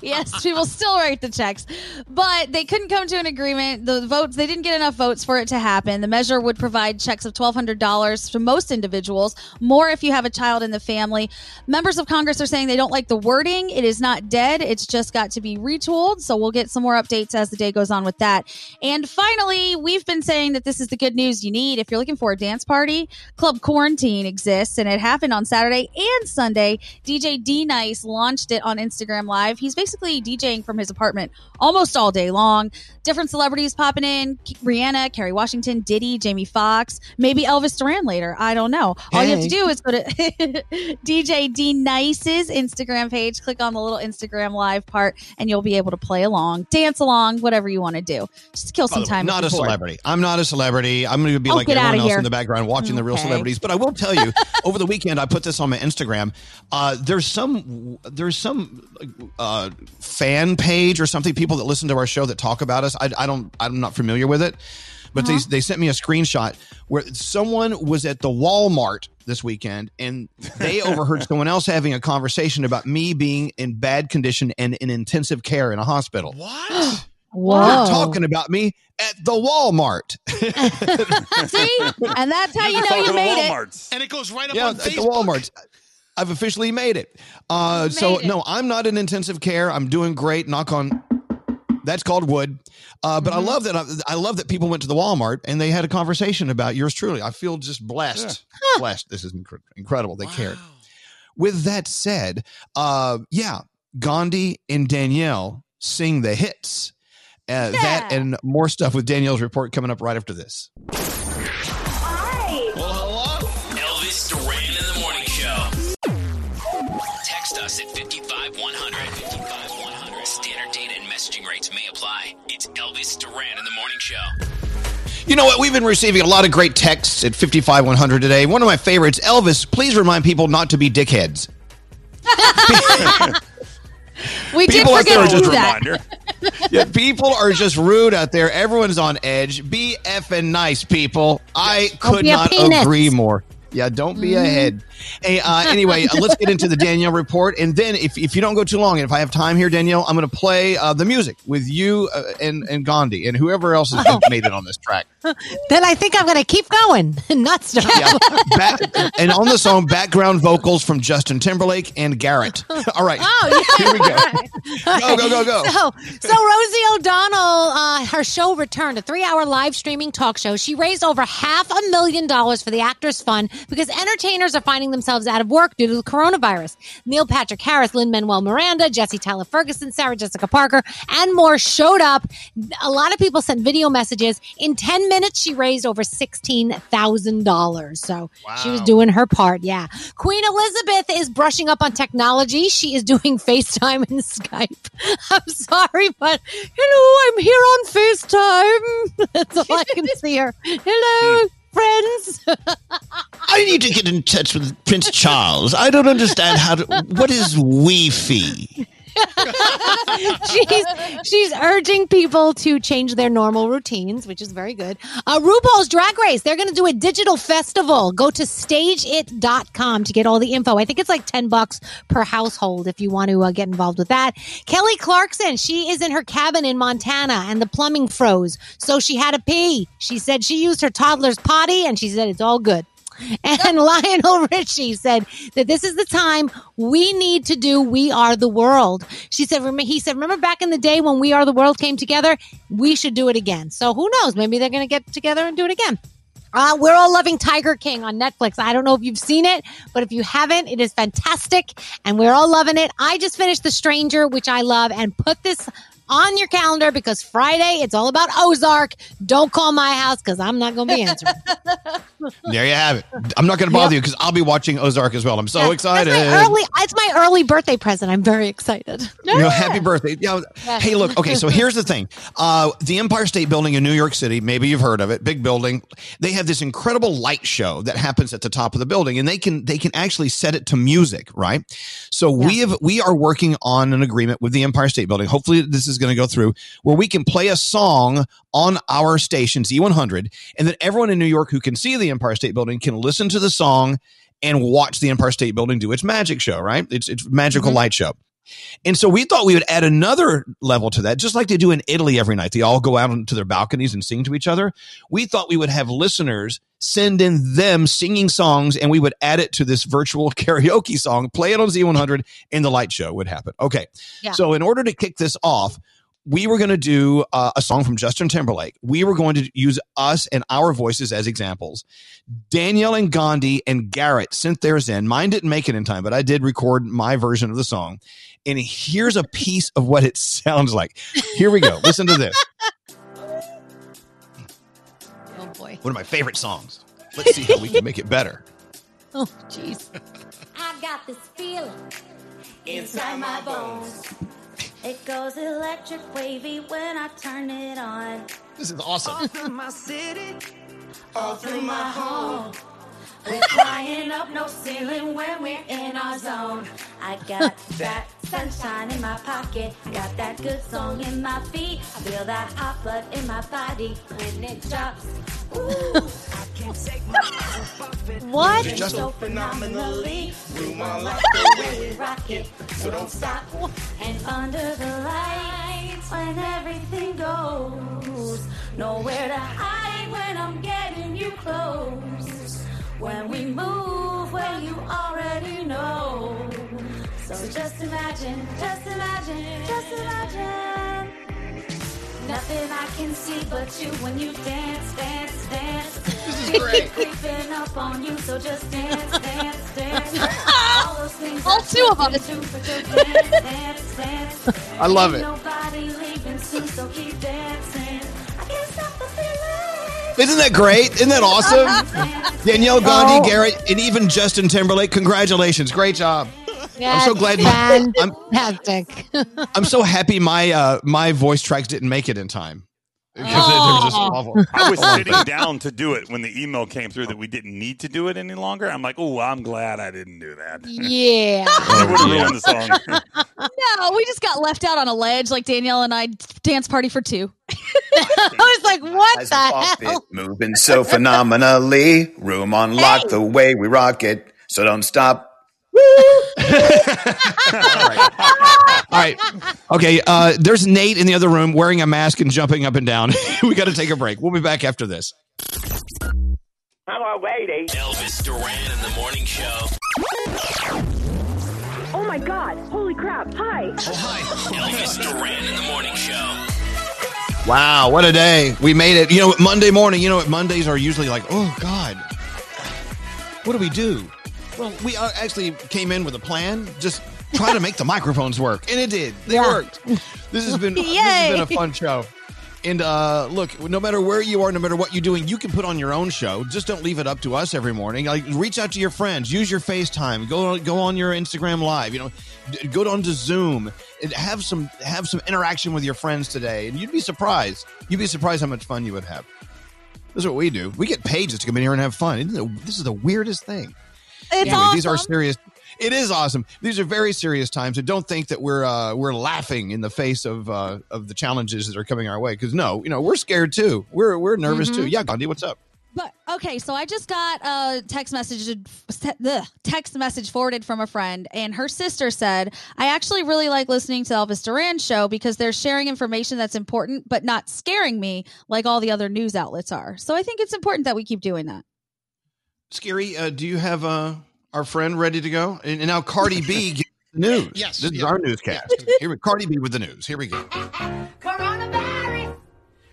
yes, people still write the checks, but they couldn't come to an agreement. The votes, they didn't get enough votes for it to happen. The measure would provide checks of $1,200 to most individuals, more if you have a child in the family. Members of Congress are saying they don't like the wording. It is not dead. It's just got to be retooled. So we'll get some more updates as the day goes on with that. And finally, we've been saying that this is the good news you need if you're looking for a dance party. Club Quarantine exists, and it happened on Saturday and Sunday. DJ D-Nice launched it on Instagram Live. He's basically DJing from his apartment almost all day long. Different celebrities popping in Rihanna, Kerry Washington, Diddy, Jamie Foxx, maybe Elvis Duran later. I don't know. All you have to do is go to DJ D-Nice's Instagram page, click on the little Instagram Live part, and you'll be able to play along, dance along, whatever you want to do. Just kill some the way, time. not a before. celebrity. I'm not a celebrity. I'm going to be Oh, like everyone else here. in the background watching the real celebrities. But I will tell you, over the weekend, I put this on my Instagram. Uh, there's some there's some uh, fan page or something. People that listen to our show that talk about us. I, I don't. I'm not familiar with it. But Uh-huh. they, they sent me a screenshot where someone was at the Walmart this weekend and they overheard someone else having a conversation about me being in bad condition and in intensive care in a hospital. What? Whoa. They're talking about me at the Walmart. See? And that's how you know you made it. And it goes right up yeah, on at the Walmart. I've officially made it. Uh, so no, I'm not in intensive care. I'm doing great. Knock on. That's called wood. Uh, but I love that. I, I love that people went to the Walmart and they had a conversation about yours truly. I feel just blessed. Blessed. This is incre- incredible. They cared. With that said, uh, yeah, Gandhi and Danielle sing the hits. Uh, That and more stuff with Danielle's report coming up right after this. It's Elvis Duran in the morning show. You know what? We've been receiving a lot of great texts at 55100 today. One of my favorites, Elvis, please remind people not to be dickheads. We did People out there forget are to just do that. Yeah, people are just rude out there. Everyone's on edge. Be effing nice, people. I could not penis. agree more. Yeah, don't be a head. Hey, uh, anyway, uh, let's get into the Danielle report, and then if, if you don't go too long, and if I have time here, Danielle, I'm going to play uh, the music with you uh, and and Gandhi and whoever else has made it on this track. then I think I'm going to keep going, not stop. Yeah, back, and on the song, background vocals from Justin Timberlake and Garrett. All right, Oh, yeah. here we go. Go, go, go, go. So, so Rosie O'Donnell, uh, her show returned, a three-hour live streaming talk show. She raised over half a million dollars for the Actors Fund because entertainers are finding themselves out of work due to the coronavirus. Neil Patrick Harris, Lin-Manuel Miranda, Jesse Tyler Ferguson, Sarah Jessica Parker, and more showed up. A lot of people sent video messages. In ten minutes, she raised over sixteen thousand dollars. So she was doing her part. Yeah, Queen Elizabeth is brushing up on technology. She is doing FaceTime and Skype. I'm sorry, but hello, I'm here on FaceTime. That's all I can see her. Hello, hmm. friends. I need to get in touch with Prince Charles. I don't understand how to. What is Wi-Fi? she's she's urging people to change their normal routines, which is very good. Uh, RuPaul's Drag Race, they're going to do a digital festival. Go to stageit.com to get all the info. I think it's like 10 bucks per household if you want to uh, get involved with that. Kelly Clarkson, she is in her cabin in Montana and the plumbing froze. So she had to pee. She said she used her toddler's potty and she said it's all good. And Lionel Richie said that this is the time we need to do We Are the World. She said, he said, remember back in the day when We Are the World came together? We should do it again. So who knows? Maybe they're going to get together and do it again. Uh, we're all loving Tiger King on Netflix. I don't know if you've seen it, but if you haven't, it is fantastic and we're all loving it. I just finished The Stranger, which I love, and put this on your calendar because Friday it's all about Ozark. Don't call my house because I'm not going to be answering. There you have it. I'm not going to bother you because I'll be watching Ozark as well. I'm so Yeah, excited. My early, it's my early birthday present. I'm very excited. You know, happy birthday. You know, Yeah. Hey, look, okay, so here's the thing. Uh, the Empire State Building in New York City, maybe you've heard of it, big building. They have this incredible light show that happens at the top of the building and they can they can actually set it to music, right? So we have we are working on an agreement with the Empire State Building. Hopefully this is going to go through where we can play a song on our station, Z100, and then everyone in New York who can see the Empire State Building can listen to the song and watch the Empire State Building do its magic show, right? It's it's magical mm-hmm. light show. And so we thought we would add another level to that, just like they do in Italy every night. They all go out onto their balconies and sing to each other. We thought we would have listeners send in them singing songs and we would add it to this virtual karaoke song, play it on Z100, and the light show would happen. Okay. Yeah. So in order to kick this off, we were going to do uh, a song from Justin Timberlake. We were going to use us and our voices as examples. Danielle and Gandhi and Garrett sent theirs in. Mine didn't make it in time, but I did record my version of the song. And here's a piece of what it sounds like. Here we go. Listen to this. Boy. One of my favorite songs. Let's see how we can make it better. Oh jeez. I got this feeling inside my bones. It goes electric wavy when I turn it on. This is awesome. All through my city, all through my home. We're flying up no ceiling when we're in our zone. I got that sunshine in my pocket, got that good song in my feet. I feel that hot blood in my body when it drops. Ooh, I can't take my eyes off it. What? Moving So phenomenally, we want like the way we rock it. So don't stop. And under the lights, when everything goes, nowhere to hide when I'm getting you close. When we move, well, you already know. So just imagine, just imagine, just imagine. Nothing I can see but you when you dance, dance, dance. This is great. Creeping up on you, so just dance, dance, dance. All those things All two of us. dance, dance, dance. I love it. Nobody leaving soon, so keep dancing. Isn't that great? Isn't that awesome? Danielle Gandhi, Oh. Garrett, and even Justin Timberlake. Congratulations. Great job. I'm so glad my, I'm, fantastic. I'm so happy my uh, my voice tracks didn't make it in time. Because they- they're just awful. I was sitting down to do it when the email came through that we didn't need to do it any longer. I'm like, oh, I'm glad I didn't do that. Yeah. I would have ruined the song. No, we just got left out on a ledge like Danielle and I dance party for two. I was like, what Eyes the hell? moving so phenomenally. Room on lock, the way we rock it. So don't stop. All right. Okay. Uh, there's Nate in the other room wearing a mask and jumping up and down. we got to take a break. We'll be back after this. Hello, lady. Elvis Duran in the morning show. Oh my god. Holy crap. Hi. Oh, hi. Elvis Duran in the morning show. Wow. What a day. We made it. You know, Monday morning, you know what? Mondays are usually like, oh, God. What do we do? Well, we uh, actually came in with a plan. Just try to make the microphones work. And it did. They Yeah. worked. This has been this has been a fun show. And uh, look, no matter where you are, no matter what you're doing, you can put on your own show. Just don't leave it up to us every morning. Like, reach out to your friends. Use your FaceTime. Go go on your Instagram Live. You know, d- go on to Zoom have some have some interaction with your friends today. And you'd be surprised. You'd be surprised how much fun you would have. This is what we do. We get paid just to come in here and have fun. This is the weirdest thing. It's Anyway, These are serious. It is awesome. These are very serious times, and don't think that we're uh, we're laughing in the face of uh, of the challenges that are coming our way. Because no, you know we're scared too. We're we're nervous too. Mhm. Yeah, Gandhi, what's up? But okay, so I just got a text message ugh, text message forwarded from a friend, and her sister said, "I actually really like listening to Elvis Duran show because they're sharing information that's important, but not scaring me like all the other news outlets are. So I think it's important that we keep doing that." Skeery, uh, do you have uh, our friend ready to go? And, and now Cardi B gives the news. Yes, this is our newscast. Here, we Cardi B with the news. Here we go. Coronavirus!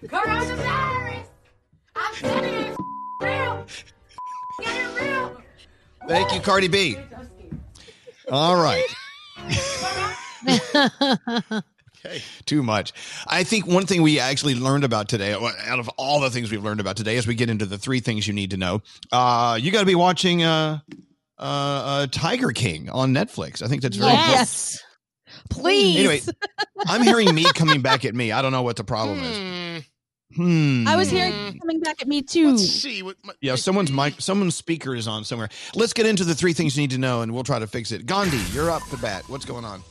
Coronavirus! I'm telling you, it's real! Get it real! Thank you, Cardi B. All right. okay. Too much. I think one thing we actually learned about today, out of all the things we've learned about today, as we get into the three things you need to know, uh, you got to be watching uh, uh, uh, Tiger King on Netflix. I think that's very important. Yes, please. Anyway, I'm hearing me coming back at me. I don't know what the problem is. Hmm. I was hearing it coming back at me too. Let's see what. My, Yeah, someone's mic, someone's speaker is on somewhere. Let's get into the three things you need to know, and we'll try to fix it. Gandhi, you're up to bat. What's going on?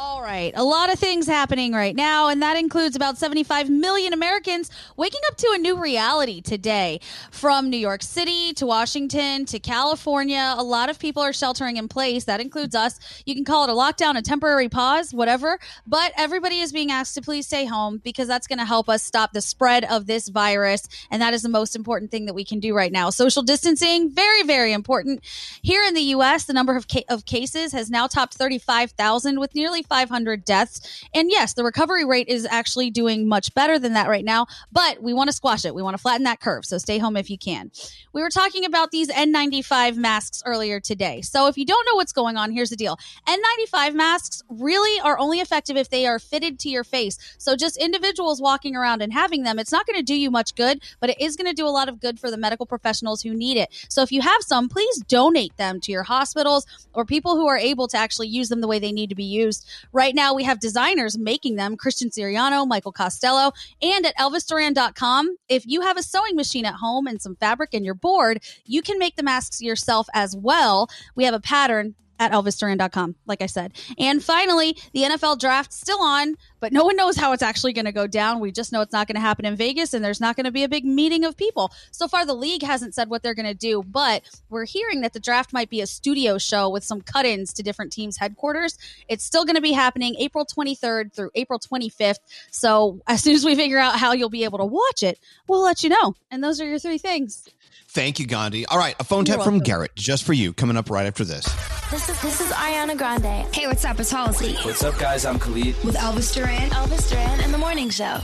All right. A lot of things happening right now, and that includes about 75 million Americans waking up to a new reality today. From New York City to Washington to California, a lot of people are sheltering in place. That includes us. You can call it a lockdown, a temporary pause, whatever, but everybody is being asked to please stay home because that's going to help us stop the spread of this virus, and that is the most important thing that we can do right now. Social distancing, very, very important. Here in the U.S., the number of, ca- of cases has now topped 35,000 with nearly 500 deaths. And yes, the recovery rate is actually doing much better than that right now, but we want to squash it. We want to flatten that curve. So stay home if you can. We were talking about these N95 masks earlier today. So if you don't know what's going on, here's the deal N95 masks really are only effective if they are fitted to your face. So just individuals walking around and having them, it's not going to do you much good, but it is going to do a lot of good for the medical professionals who need it. So if you have some, please donate them to your hospitals or people who are able to actually use them the way they need to be used. Right now, we have designers making them Christian Siriano, Michael Costello, and at elvisduran.com. If you have a sewing machine at home and some fabric and you're bored, you can make the masks yourself as well. We have a pattern at elvisduran.com, like I said. And finally, the NFL draft still on, but no one knows how it's actually going to go down. We just know it's not going to happen in Vegas and there's not going to be a big meeting of people. So far, the league hasn't said what they're going to do, but we're hearing that the draft might be a studio show with some cut ins to different teams' headquarters. It's still going to be happening April 23rd through April 25th. So as soon as we figure out how you'll be able to watch it, we'll let you know. And those are your three things. Thank you, Gandhi. All right, a phone You're tap from. Garrett just for you coming up right after this. This is this is Ariana Grande. Hey, what's up? It's Halsey. What's up, guys? I'm Khalid. With Elvis Duran. Elvis Duran and the Morning Show.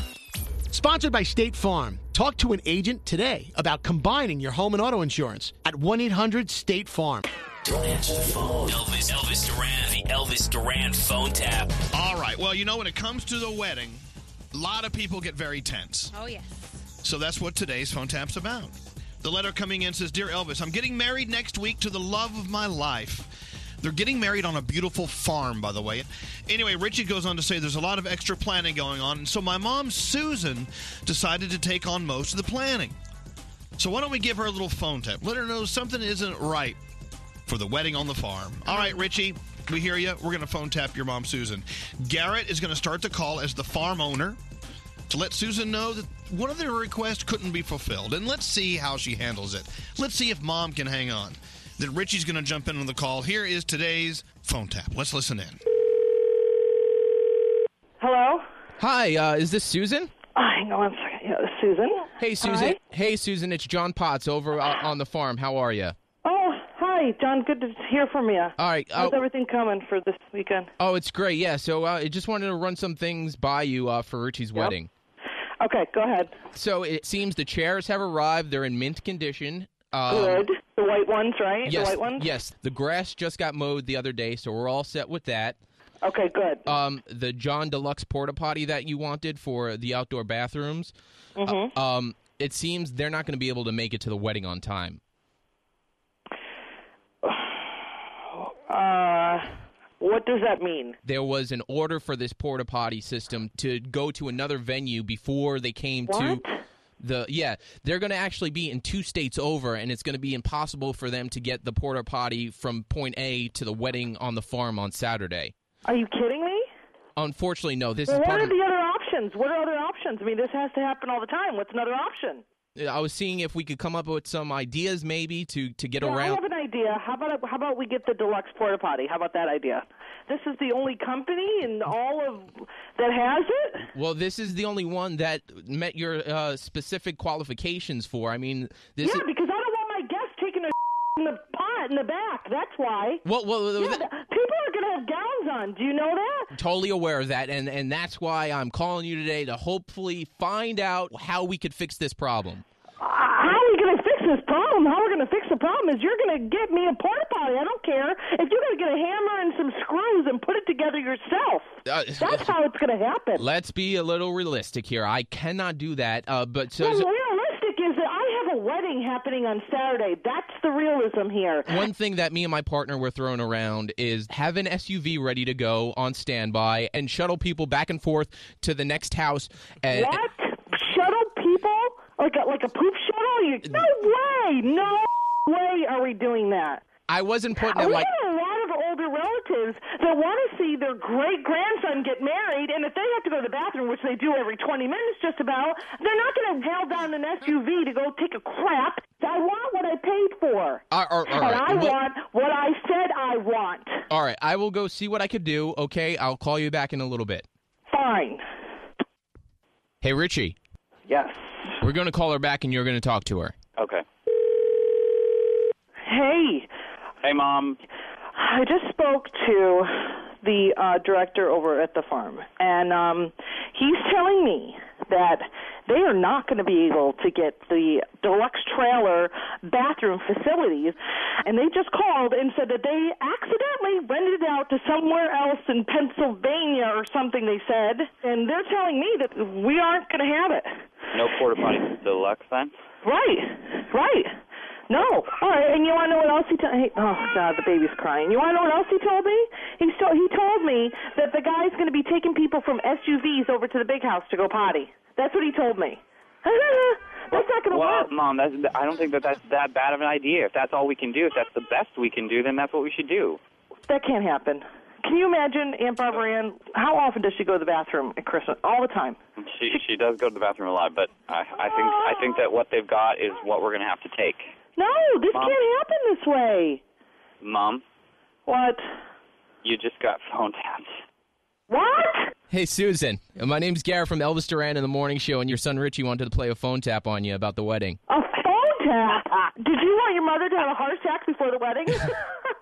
Sponsored by State Farm. Talk to an agent today about combining your home and auto insurance at 1 800 State Farm. Don't answer the phone. Elvis, Elvis Duran, the Elvis Duran phone tap. All right. Well, you know, when it comes to the wedding, a lot of people get very tense. Oh, yes. So that's what today's phone tap's about. The letter coming in says Dear Elvis, I'm getting married next week to the love of my life. They're getting married on a beautiful farm, by the way. Anyway, Richie goes on to say there's a lot of extra planning going on, and so my mom, Susan, decided to take on most of the planning. So why don't we give her a little phone tap? Let her know something isn't right for the wedding on the farm. All right, Richie, we hear you. We're going to phone tap your mom, Susan. Garrett is going to start the call as the farm owner to let Susan know that one of their requests couldn't be fulfilled. And let's see how she handles it. Let's see if mom can hang on. Then Richie's going to jump in on the call. Here is today's phone tap. Let's listen in. Hello? Hi, uh, is this Susan? Oh, hang on one second. Yeah, Susan. Hey, Susan. Hi. Hey, Susan. It's John Potts over uh, on the farm. How are you? Oh, hi, John. Good to hear from you. All right. How's uh, everything coming for this weekend? oh, it's great. Yeah. So uh, I just wanted to run some things by you uh, for Richie's wedding. Okay, go ahead. So it seems the chairs have arrived. They're in mint condition. Um, Good. The white ones, right? Yes. The white ones? Yes. The grass just got mowed the other day, so we're all set with that. Okay, good. Um, the John Deluxe porta potty that you wanted for the outdoor bathrooms. Mhm. uh, um, it seems they're not going to be able to make it to the wedding on time. Uh, what does that mean? there was an order for this porta potty system to go to another venue before they came to the yeah they're going to actually be in two states over and it's going to be impossible for them to get the porta potty from point A to the wedding on the farm on Saturday. Are you kidding me? Unfortunately, no. This Well, is what are of. the other options? What are other options? I mean, this has to happen all the time. What's another option? I was seeing if we could come up with some ideas maybe to to get Yeah, I have an idea. How about how about we get the deluxe porta potty? How about that idea? This is the only company in all of that has it. Well, this is the only one that met your uh, specific qualifications for. I mean, this yeah, is. because I don't want my guests taking a in in the back. That's why. Well, well, Yeah, th- people are going to have gowns on. Do you know that? totally aware of that and and that's why I'm calling you today to hopefully find out how we could fix this problem. How are we going to fix this problem? How we're going to fix the problem is you're going to get me a porta potty. I don't care if you're going to get a hammer and some screws and put it together yourself. Uh, That's how it's going to happen. Let's be a little realistic here. I cannot do that. Uh, but so, well, so- realistic is that I have a wedding happening on Saturday. That's the realism here. one thing that me and my partner were throwing around is have an SUV ready to go on standby and shuttle people back and forth to the next house. And, What? Shuttle people? Like a like a poop shuttle? You, no way! No way are we doing that. I wasn't putting it like getting a lot of older relatives that want to see their great grandson get married, and if they have to go to the bathroom, which they do every 20 minutes just about, they're not going to hail down an SUV to go take a crap. I want what I paid for. Uh, all- all- all and right. I What- want what I said I want. All right, I will go see what I could do. Okay, I'll call you back in a little bit. Fine. Hey, Richie. Yes. We're going to call her back, and you're going to talk to her. Okay. Hey, Hey, Mom. I just spoke to the uh, director over at the farm, and um, he's telling me that they are not going to be able to get the deluxe trailer bathroom facilities, and they just called and said that they accidentally rented it out to somewhere else in Pennsylvania or something. They said, and they're telling me that we aren't going to have it. No porta potty deluxe then? Right, right. No. All right, and you want to know what else he told? Hey, oh God, the baby's crying. You want to know what else he told me? He so he told me that the guy's going to be taking people from SUVs over to the big house to go potty. That's what he told me. that's not going to well, work. Mom, that's, I don't think that that's that bad of an idea. If that's all we can do, if that's the best we can do, then that's what we should do. That can't happen. Can you imagine Aunt Barbara Ann? How often does she go to the bathroom at Christmas? All the time. She she does go to the bathroom a lot, but I I think I think that what they've got is what we're gonna have to take. No, this Mom? can't happen this way. Mom, What? you just got phone tapped. What? Hey, Susan. My name's Garrett from Elvis Duran in the Morning Show, and your son Richie wanted to play a phone tap on you about the wedding. A phone tap? Did you want your mother to have a heart attack before the wedding?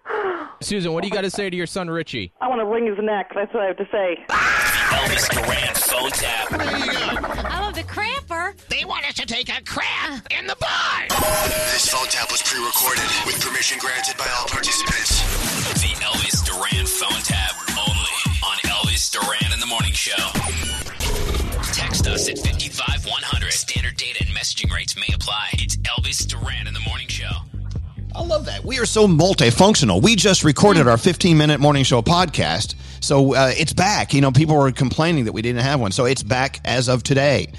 Susan, what do you got to say to your son Richie? I want to wring his neck. That's what I have to say. Elvis Duran phone tap. I love the cramper. They want us to take a crap in the bar. This phone tap was pre-recorded with permission granted by all participants. The Elvis Duran phone tap only on Elvis Duran in the Morning Show. Text us at 55100. Standard data and messaging rates may apply. It's Elvis Duran in the Morning Show. I love that. We are so multifunctional. We just recorded our 15 minute morning show podcast. So uh, it's back. You know, people were complaining that we didn't have one. So it's back as of today.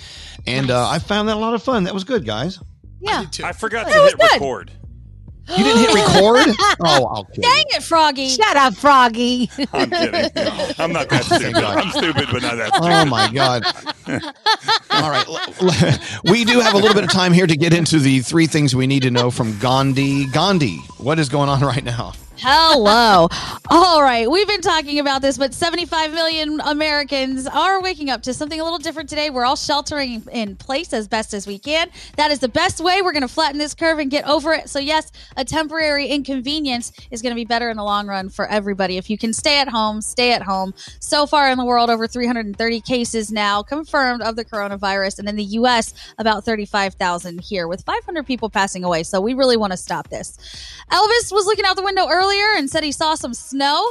And uh, I found that a lot of fun. That was good, guys. Yeah. I forgot to hit good. record. You didn't hit record? Oh, I'll kill Dang it, Froggy. Shut up, Froggy. I'm kidding. I'm not that stupid. I'm stupid, but not that oh, stupid. Oh, my God. All right. l- l- We do have a little bit of time here to get into the three things we need to know from Gandhi. Gandhi, what is going on right now? Hello. All right. We've been talking about this, but 75 million Americans are waking up to something a little different today. We're all sheltering in place as best as we can. That is the best way. We're going to flatten this curve and get over it. So, yes, a temporary inconvenience is going to be better in the long run for everybody. If you can stay at home, stay at home. So far in the world, over 330 cases now confirmed of the coronavirus. And in the U.S., about 35,000 here, with 500 people passing away. So, we really want to stop this. Elvis was looking out the window earlier and said he saw some snow.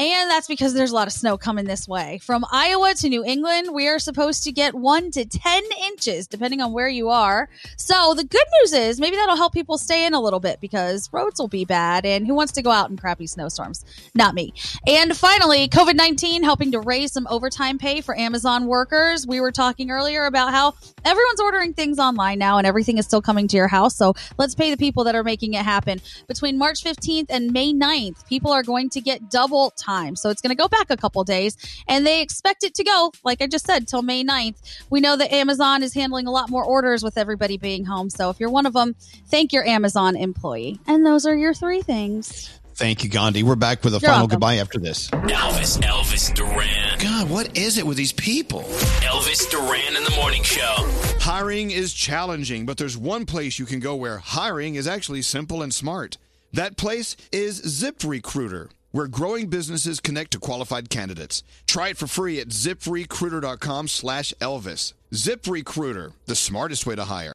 And that's because there's a lot of snow coming this way. From Iowa to New England, we are supposed to get one to 10 inches, depending on where you are. So the good news is maybe that'll help people stay in a little bit because roads will be bad. And who wants to go out in crappy snowstorms? Not me. And finally, COVID 19 helping to raise some overtime pay for Amazon workers. We were talking earlier about how everyone's ordering things online now and everything is still coming to your house. So let's pay the people that are making it happen. Between March 15th and May 9th, people are going to get double time. So it's going to go back a couple days and they expect it to go, like I just said, till May 9th. We know that Amazon is handling a lot more orders with everybody being home. So if you're one of them, thank your Amazon employee. And those are your three things. Thank you, Gandhi. We're back with a You're final welcome. goodbye after this. Elvis, Elvis Duran. God, what is it with these people? Elvis Duran in the Morning Show. Hiring is challenging, but there's one place you can go where hiring is actually simple and smart. That place is ZipRecruiter, where growing businesses connect to qualified candidates. Try it for free at ziprecruiter.com slash Elvis. ZipRecruiter, the smartest way to hire.